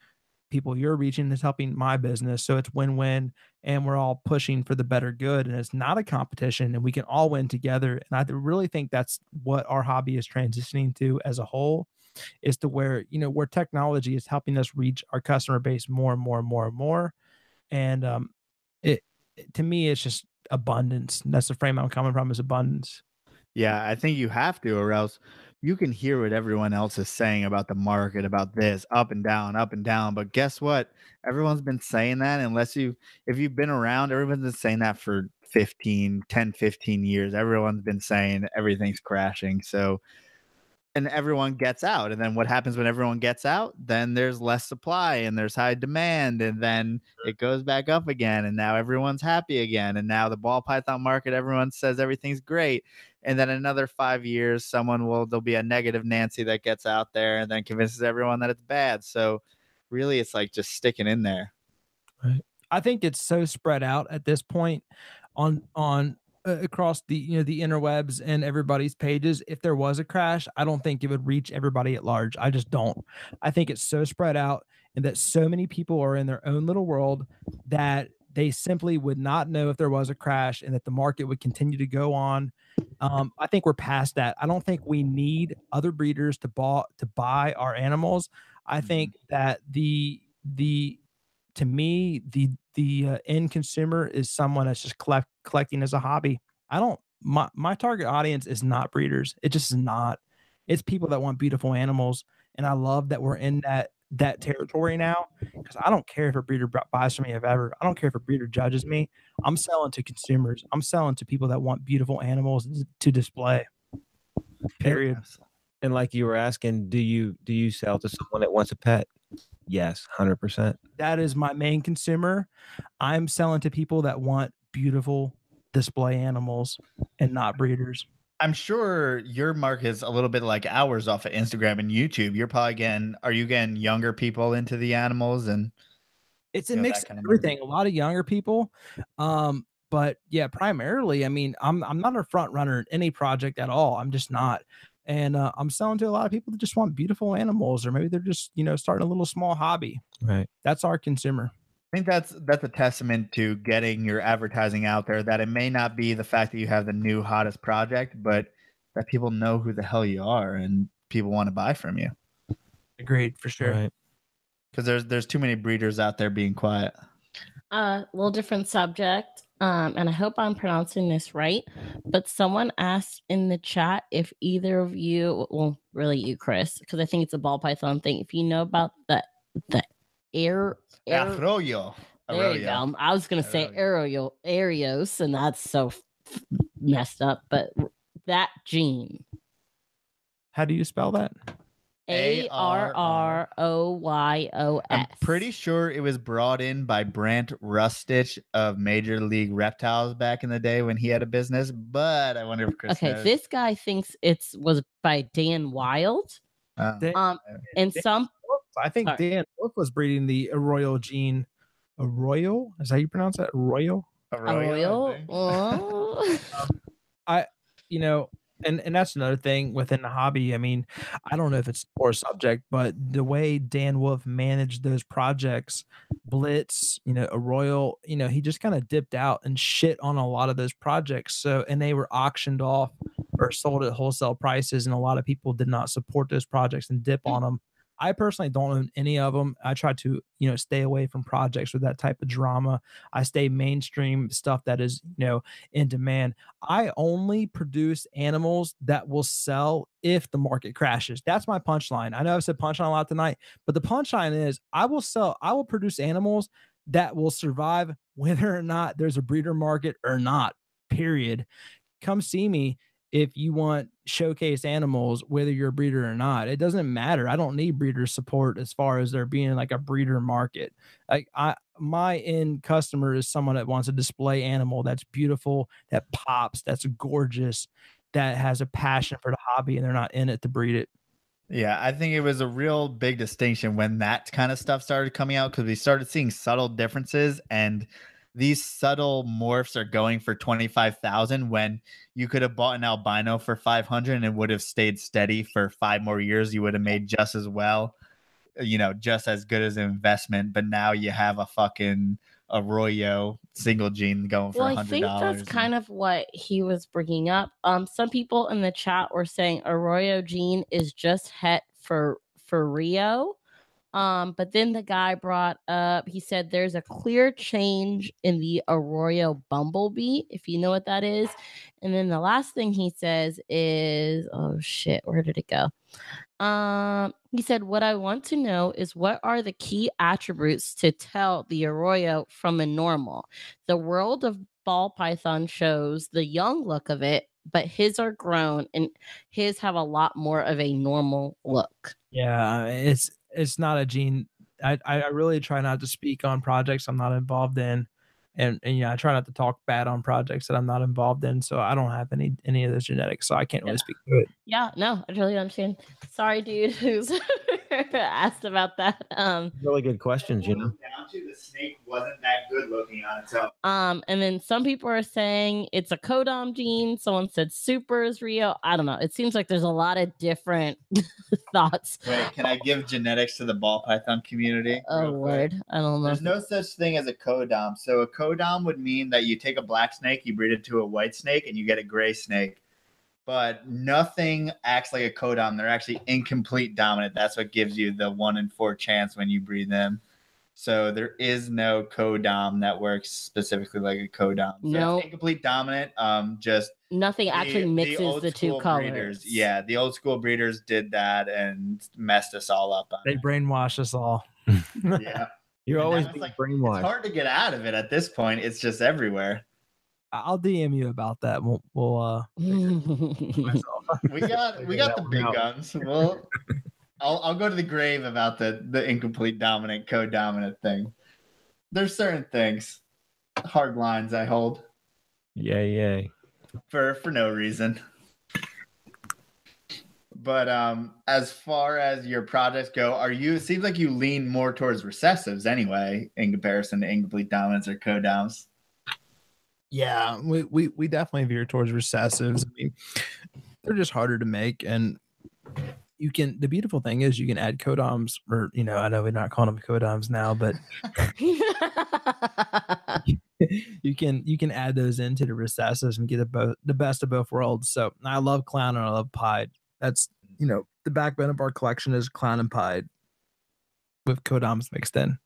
People you're reaching is helping my business. So it's win-win and we're all pushing for the better good and it's not a competition and we can all win together. And I really think that's what our hobby is transitioning to as a whole is to where you know where technology is helping us reach our customer base more and more and more and more and um it to me it's just abundance that's the frame i'm coming from is abundance Yeah, I think you have to, or else you can hear what everyone else is saying about the market, about this up and down, up and down. But guess what? Everyone's been saying that unless you, if you've been around, everyone's been saying that for 15, 10, 15 years. Everyone's been saying everything's crashing. So, and everyone gets out. And then what happens when everyone gets out? Then there's less supply and there's high demand. And then it goes back up again. And now everyone's happy again. And now the ball python market, everyone says everything's great and then another five years someone will there'll be a negative nancy that gets out there and then convinces everyone that it's bad so really it's like just sticking in there Right. i think it's so spread out at this point on on uh, across the you know the interwebs and everybody's pages if there was a crash i don't think it would reach everybody at large i just don't i think it's so spread out and that so many people are in their own little world that they simply would not know if there was a crash and that the market would continue to go on. Um, I think we're past that. I don't think we need other breeders to buy to buy our animals. I Mm-hmm. think that the the to me the the uh, end consumer is someone that's just collect collecting as a hobby. I don't my my target audience is not breeders. It just is not. It's people that want beautiful animals, and I love that we're in that that territory now because I don't care if a breeder buys from me if ever. I don't care if a breeder judges me. I'm selling to consumers. I'm selling to people that want beautiful animals to display. Period. And like you were asking, do you do you sell to someone that wants a pet? Yes, hundred percent. That is my main consumer. I'm selling to people that want beautiful display animals and not breeders. I'm sure your market is a little bit like ours off of Instagram and YouTube. You're probably getting, are you getting younger people into the animals? And It's a you know, mix of kind of market. everything. A lot of younger people, um, but yeah, primarily. I mean, I'm I'm not a front runner in any project at all. I'm just not, and uh, I'm selling to a lot of people that just want beautiful animals, or maybe they're just you know starting a little small hobby. Right. That's our consumer. I think that's that's a testament to getting your advertising out there. That it may not be the fact that you have the new hottest project, but that people know who the hell you are and people want to buy from you. Agreed for sure. Right. Because there's there's too many breeders out there being quiet. A uh, little different subject. Um, and I hope I'm pronouncing this right. But someone asked in the chat if either of you, well, really you, Chris, because I think it's a ball python thing. If you know about the the air, air Arroyo. there you go. I was gonna say Arroyo. Arios, and that's so f- messed up. But that gene, How do you spell that? A R R O Y O S. I'm pretty sure it was brought in by Brant Rustich of Major League Reptiles back in the day when he had a business. But I wonder if Chris. Okay, knows. this guy thinks it's was by Dan Wild. Dan- Um, and Dan- some I think Sorry. Dan Wolf was breeding the Arroyo gene. Arroyo? Is that how you pronounce that? Arroyo? Arroyo, I Arroyo. think. Oh. you know and and that's another thing within the hobby i mean i don't know if it's a poor subject but the way dan wolf managed those projects blitz you know a royal you know he just kind of dipped out and shit on a lot of those projects so and they were auctioned off or sold at wholesale prices and a lot of people did not support those projects and dip mm. on them i personally don't own any of them i try to you know stay away from projects with that type of drama i stay mainstream stuff that is you know in demand I only produce animals that will sell if the market crashes. That's my punchline. I know I've said punchline a lot tonight, but the punchline is I will sell, I will produce animals that will survive whether or not there's a breeder market or not. Period. Come see me if you want showcase animals, whether you're a breeder or not. It doesn't matter. I don't need breeder support as far as there being like a breeder market. Like I my end customer is someone that wants a display animal that's beautiful, that pops, that's gorgeous, that has a passion for the hobby, and they're not in it to breed it. Yeah, I think it was a real big distinction when that kind of stuff started coming out because we started seeing subtle differences and these subtle morphs are going for 25,000 when you could have bought an albino for 500 and it would have stayed steady for 5 more years you would have made just as well you know just as good as an investment but now you have a fucking arroyo single gene going for well, $100 I think that's kind of what he was bringing up. Um, some people in the chat were saying Arroyo gene is just het for for Rio. Um, but then the guy brought up, he said there's a clear change in the Arroyo bumblebee, if you know what that is. And then the last thing he says is, oh shit, where did it go? Um, he said, What I want to know is what are the key attributes to tell the Arroyo from a normal? The world of ball python shows the young look of it, but his are grown and his have a lot more of a normal look. Yeah, it's it's not a gene. I I really try not to speak on projects I'm not involved in, and and yeah, I try not to talk bad on projects that I'm not involved in. So I don't have any any of those genetics, so I can't really speak to it. Yeah, no, I totally don't understand. Sorry, dude, who's asked about that. Um, Really good questions, you know. down to the snake wasn't that good looking on its own um, and then some people are saying it's a codom gene. Someone said super is real. I don't know. It seems like there's a lot of different thoughts. Wait, can I give genetics to the ball python community? Oh real quick? Lord, I don't know. There's no such thing as a codom. So a codom would mean that you take a black snake, you breed it to a white snake, and you get a gray snake. But nothing acts like a codom. They're actually incomplete dominant. That's what gives you the one in four chance when you breed them. So there is no codom that works specifically like a codom. So No. it's incomplete dominant. Um, just Nothing actually mixes the, old two school colors. breeders- Yeah, the old school breeders did that and messed us all up. On They it. brainwash us all. Yeah, You're And always now it's being like- it's hard to get out of it at this point. It's just everywhere. I'll DM you about that. We'll, we'll uh. We got we got the big out. guns. Well, I'll I'll go to the grave about the the incomplete dominant co-dominant thing. There's certain things, hard lines I hold Yay, yay. for for no reason. But um, as far as your projects go, are you? It seems like you lean more towards recessives anyway, in comparison to incomplete dominants or co-doms. Yeah, we, we we definitely veer towards recessives. I mean, they're just harder to make, and you can. The beautiful thing is you can add codoms, or you know, I know we're not calling them codoms now, but you can you can add those into the recessives and get the both the best of both worlds. So I love clown and I love pied. That's you know the backbone of our collection is clown and pied with codoms mixed in.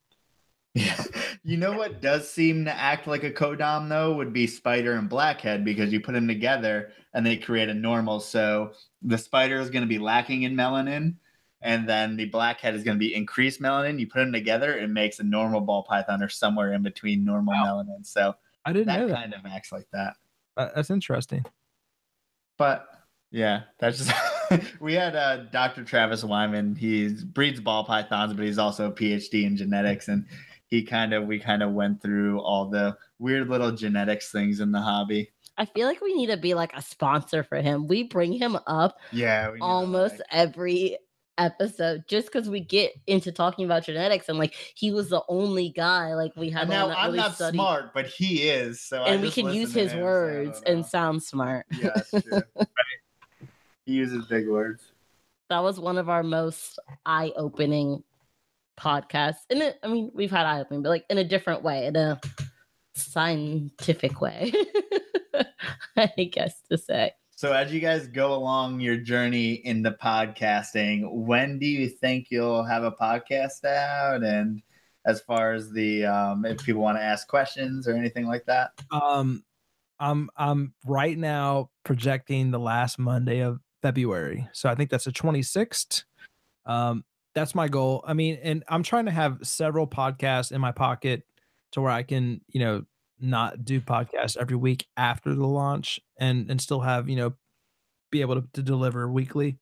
Yeah. You know what does seem to act like a codom though would be spider and blackhead because you put them together and they create a normal. So the spider is going to be lacking in melanin, and then the blackhead is going to be increased melanin. You put them together, it makes a normal ball python or somewhere in between normal melanin. So I didn't know that that. kind of acts like that. Uh, That's interesting. But yeah, that's just we had uh, Dr. Travis Wyman. He breeds ball pythons, but he's also a PhD in genetics, and he kind of we kind of went through all the weird little genetics things in the hobby. I feel like we need to be like a sponsor for him. We bring him up Yeah, we almost like- every episode just because we get into talking about genetics and like he was the only guy like we had now I'm really not studied smart, but he is. So I and we just can use his him, so words don't and sound smart. yeah, that's true. he uses big words. That was one of our most eye-opening podcasts. And it, I mean, we've had eye-opening, but like in a different way, in a scientific way, I guess to say. So as you guys go along your journey in the podcasting, when do you think you'll have a podcast out? And as far as the um, if people want to ask questions or anything like that, Um, I'm I'm right now projecting the last Monday of February, so I think that's the 26th. Um, that's my goal. I mean, and I'm trying to have several podcasts in my pocket to where I can, you know, not do podcasts every week after the launch and and still have, you know, be able to, to deliver weekly.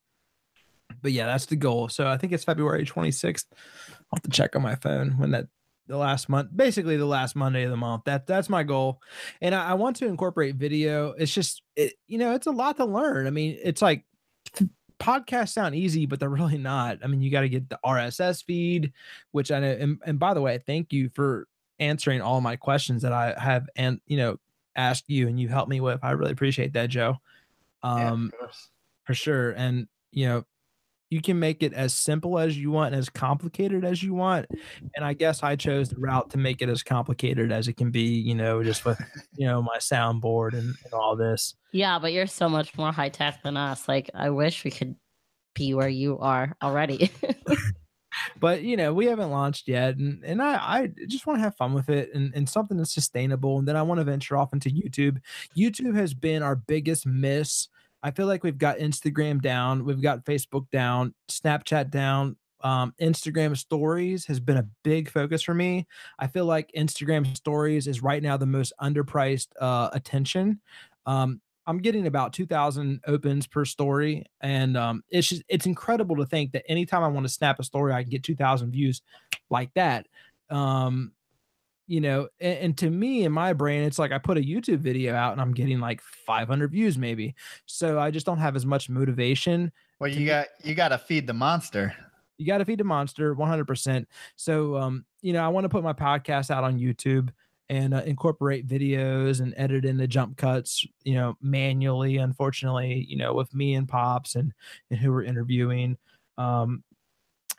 But yeah, that's the goal. So I think it's February 26th. I'll have to check on my phone when that the last month, basically the last Monday of the month. That that's my goal and I, I want to incorporate video. It's just, it, you know, it's a lot to learn. I mean, it's like podcasts sound easy, but they're really not. I mean, you got to get the RSS feed, which I know. And, and by the way, thank you for answering all my questions that I have and you know asked you and you helped me with. I really appreciate that, Joe. Um, course. for sure. And you know, you can make it as simple as you want and as complicated as you want. And I guess I chose the route to make it as complicated as it can be, you know, just with you know my soundboard and, and all this. Yeah, but you're so much more high tech than us. Like, I wish we could be where you are already. But you know, we haven't launched yet. And and I, I just want to have fun with it and, and something that's sustainable. And then I want to venture off into YouTube. YouTube has been our biggest miss. I feel like we've got Instagram down, we've got Facebook down, Snapchat down. Um, Instagram stories has been a big focus for me. I feel like Instagram stories is right now the most underpriced uh, attention. Um, I'm getting about 2,000 opens per story, and um, it's just it's incredible to think that anytime I want to snap a story, I can get 2,000 views like that. Um, you know, and, and to me in my brain, it's like I put a YouTube video out and I'm getting like 500 views maybe. So I just don't have as much motivation. Well, you got you got to feed the monster. You got to feed the monster 100%. So, um, you know, I want to put my podcast out on YouTube and uh, incorporate videos and edit in the jump cuts, you know, manually, unfortunately, you know, with me and Pops and, and who we're interviewing. Um,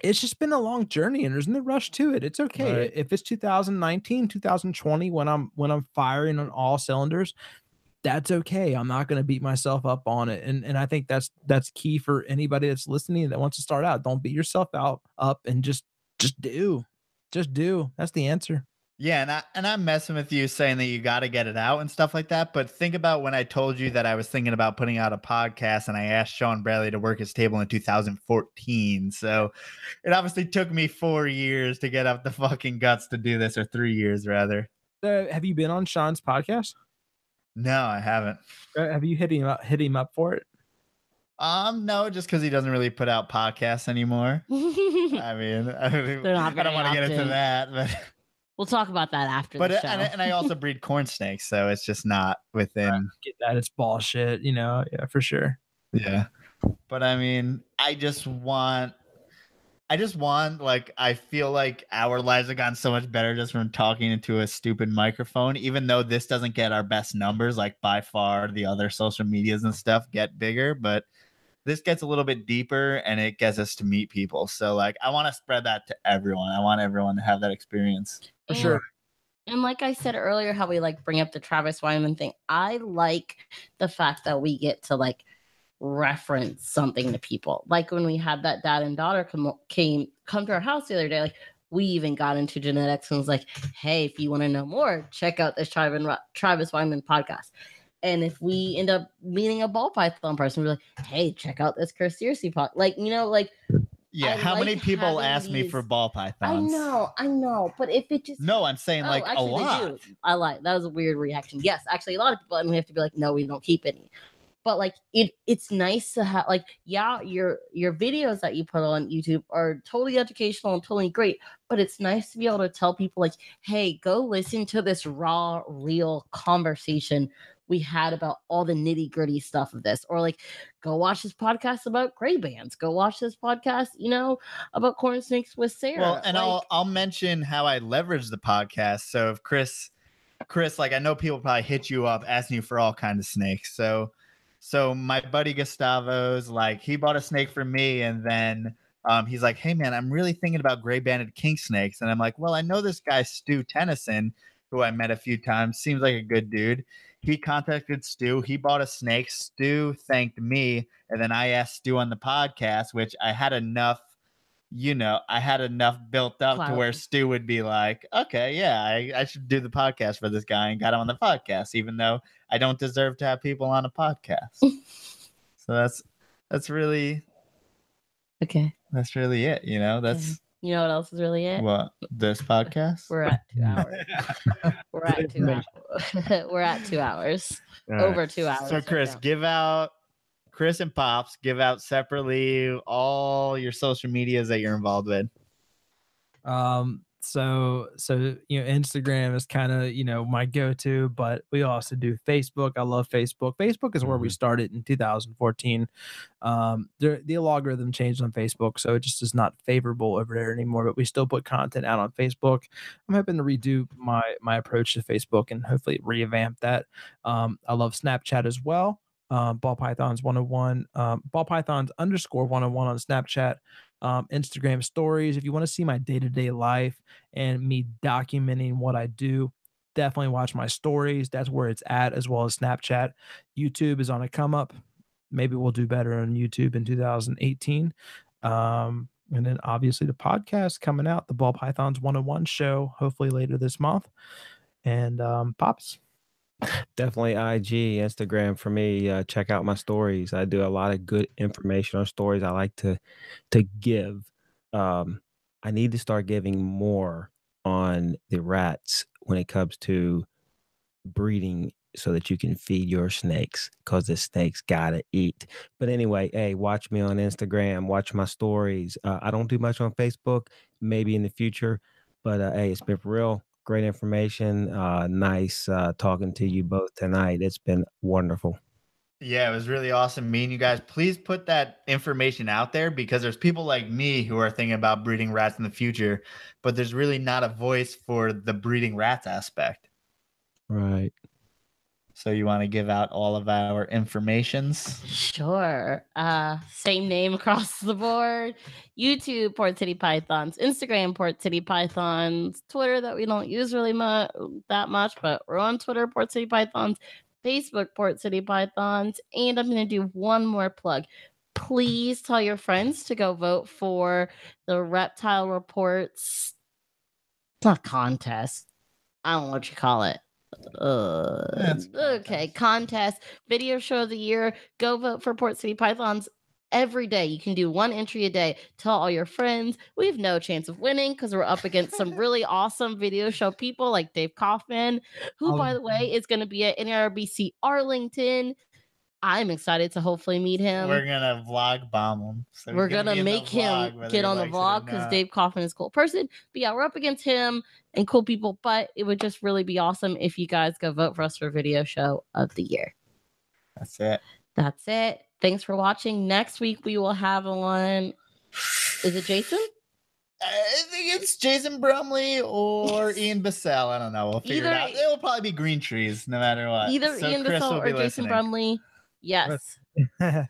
it's just been a long journey and there's no rush to it. It's okay. Right. If it's 2019, 2020 when I'm when I'm firing on all cylinders, that's okay. I'm not going to beat myself up on it. And and I think that's that's key for anybody that's listening that wants to start out. Don't beat yourself out up and just just do. Just do. That's the answer. Yeah, and I and I'm messing with you saying that you got to get it out and stuff like that. But think about when I told you that I was thinking about putting out a podcast, and I asked Sean Bradley to work his table in 2014. So it obviously took me four years to get up the fucking guts to do this, or three years rather. Uh, have you been on Sean's podcast? No, I haven't. Uh, have you hit him up hit him up for it? Um, no, just because he doesn't really put out podcasts anymore. I mean, I, mean, They're I don't want to get into that, but we'll talk about that after but the show. and, I- and I also breed corn snakes, so it's just not within. Get that? It's bullshit. You know, yeah, for sure. Yeah. But I mean, I just want I just want like I feel like our lives have gotten so much better just from talking into a stupid microphone, even though this doesn't get our best numbers, like by far the other social medias and stuff get bigger, but this gets a little bit deeper and it gets us to meet people. So like I want to spread that to everyone. I want everyone to have that experience. For And- sure. And like I said earlier, how we like bring up the Travis Wyman thing. I like the fact that we get to like reference something to people. Like when we had that dad and daughter come came come to our house the other day, like we even got into genetics and was like, hey, if you want to know more, check out this Travis, Travis Wyman podcast. And if we end up meeting a ball python person, we're like, hey, check out this Curseercy pod. Like, you know, like Yeah, I how many people ask me for ball pythons? I know, I know. But if it just No, I'm saying Oh, like a lot. I like that was a weird reaction. Yes, actually, a lot of people and we have to be like, no, we don't keep any. But like it, it's nice to have like, yeah, your your videos that you put on YouTube are totally educational and totally great. But it's nice to be able to tell people like, hey, go listen to this raw, real conversation we had about all the nitty gritty stuff of this, or like, go watch this podcast about gray bands. Go watch this podcast, you know, about corn snakes with Sarah. Well, and Like, I'll I'll mention how I leverage the podcast. So if Chris, Chris, like I know people probably hit you up asking you for all kinds of snakes. So, so my buddy Gustavo's like he bought a snake for me, and then um, he's like, "Hey man, I'm really thinking about gray banded king snakes," and I'm like, "Well, I know this guy Stu Tennyson, who I met a few times. Seems like a good dude." He contacted Stu. He bought a snake. Stu thanked me, and then I asked Stu on the podcast, which I had enough you know, I had enough built up to where Stu would be like, okay, yeah, I, I should do the podcast for this guy and got him on the podcast, even though I don't deserve to have people on a podcast. so that's that's really okay. that's really it, you know. That's You know what else is really it? what this podcast. We're at two hours. We're at two hours. We're at two hours. All right. Over two hours. So Chris, now. give out Chris and Pops, give out separately all your social medias that you're involved with. Um, so so you know, Instagram is kind of you know my go-to, but we also do Facebook. I love Facebook. Facebook is where we Mhm. started in 2014. Um, the the algorithm changed on Facebook, so it just is not favorable over there anymore. But we still put content out on Facebook. I'm hoping to redo my my approach to Facebook and hopefully revamp that. Um, I love Snapchat as well. Um, ball pythons 101 um, ball pythons underscore 101 on snapchat um, instagram stories if you want to see my day-to-day life and me documenting what i do definitely watch my stories that's where it's at as well as snapchat. Youtube is on a come up. Maybe we'll do better on youtube in 2018 um, and then obviously the podcast coming out the ball pythons 101 show hopefully later this month. And um, pops Definitely IG, Instagram for me. Uh, check out my stories. I do a lot of good information on stories. I like to to give. Um, I need to start giving more on the rats when it comes to breeding, so that you can feed your snakes because the snakes gotta eat. But anyway, hey, watch me on Instagram. Watch my stories. Uh, I don't do much on Facebook. Maybe in the future, but uh, hey, it's been real great information. Uh, nice uh, talking to you both tonight. It's been wonderful. Yeah, it was really awesome meeting you guys. Please put that information out there because there's people like me who are thinking about breeding rats in the future, but there's really not a voice for the breeding rats aspect. Right. So you want to give out all of our informations? Sure. Uh, same name across the board. YouTube, Port City Pythons. Instagram, Port City Pythons. Twitter, that we don't use really much that much, but we're on Twitter, Port City Pythons. Facebook, Port City Pythons. And I'm going to do one more plug. Please tell your friends to go vote for the Reptile Reports. It's not contest. I don't know what you call it. Uh, okay, contest, video show of the year. Go vote for Port City Pythons every day. You can do one entry a day. Tell all your friends. We have no chance of winning because we're up against some really awesome video show people like Dave Kaufman, who, by the way, is going to be at NARBC Arlington. I'm excited to hopefully meet him. We're gonna vlog bomb him. So We're gonna, the make him get on the likes it or vlog because. Dave Kaufman is a cool person. But yeah, we're up against him and cool people. But it would just really be awesome if you guys go vote for us for video show of the year. That's it. That's it. Thanks for watching. Next week we will have on. Is it Jason? I think it's Jason Brumley or Ian Bissell. I don't know. We'll figure it out. It will probably be Green Trees, no matter what. Either So Ian Chris Bissell or Jason listening. Brumley. Yes.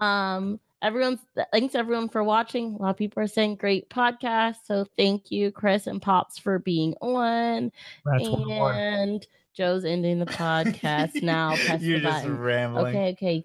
Um, everyone's thanks everyone for watching. A lot of people are saying great podcast. So thank you, Chris and Pops, for being on. That's and Joe's ending the podcast now. Press You're the just button. rambling. Okay, okay.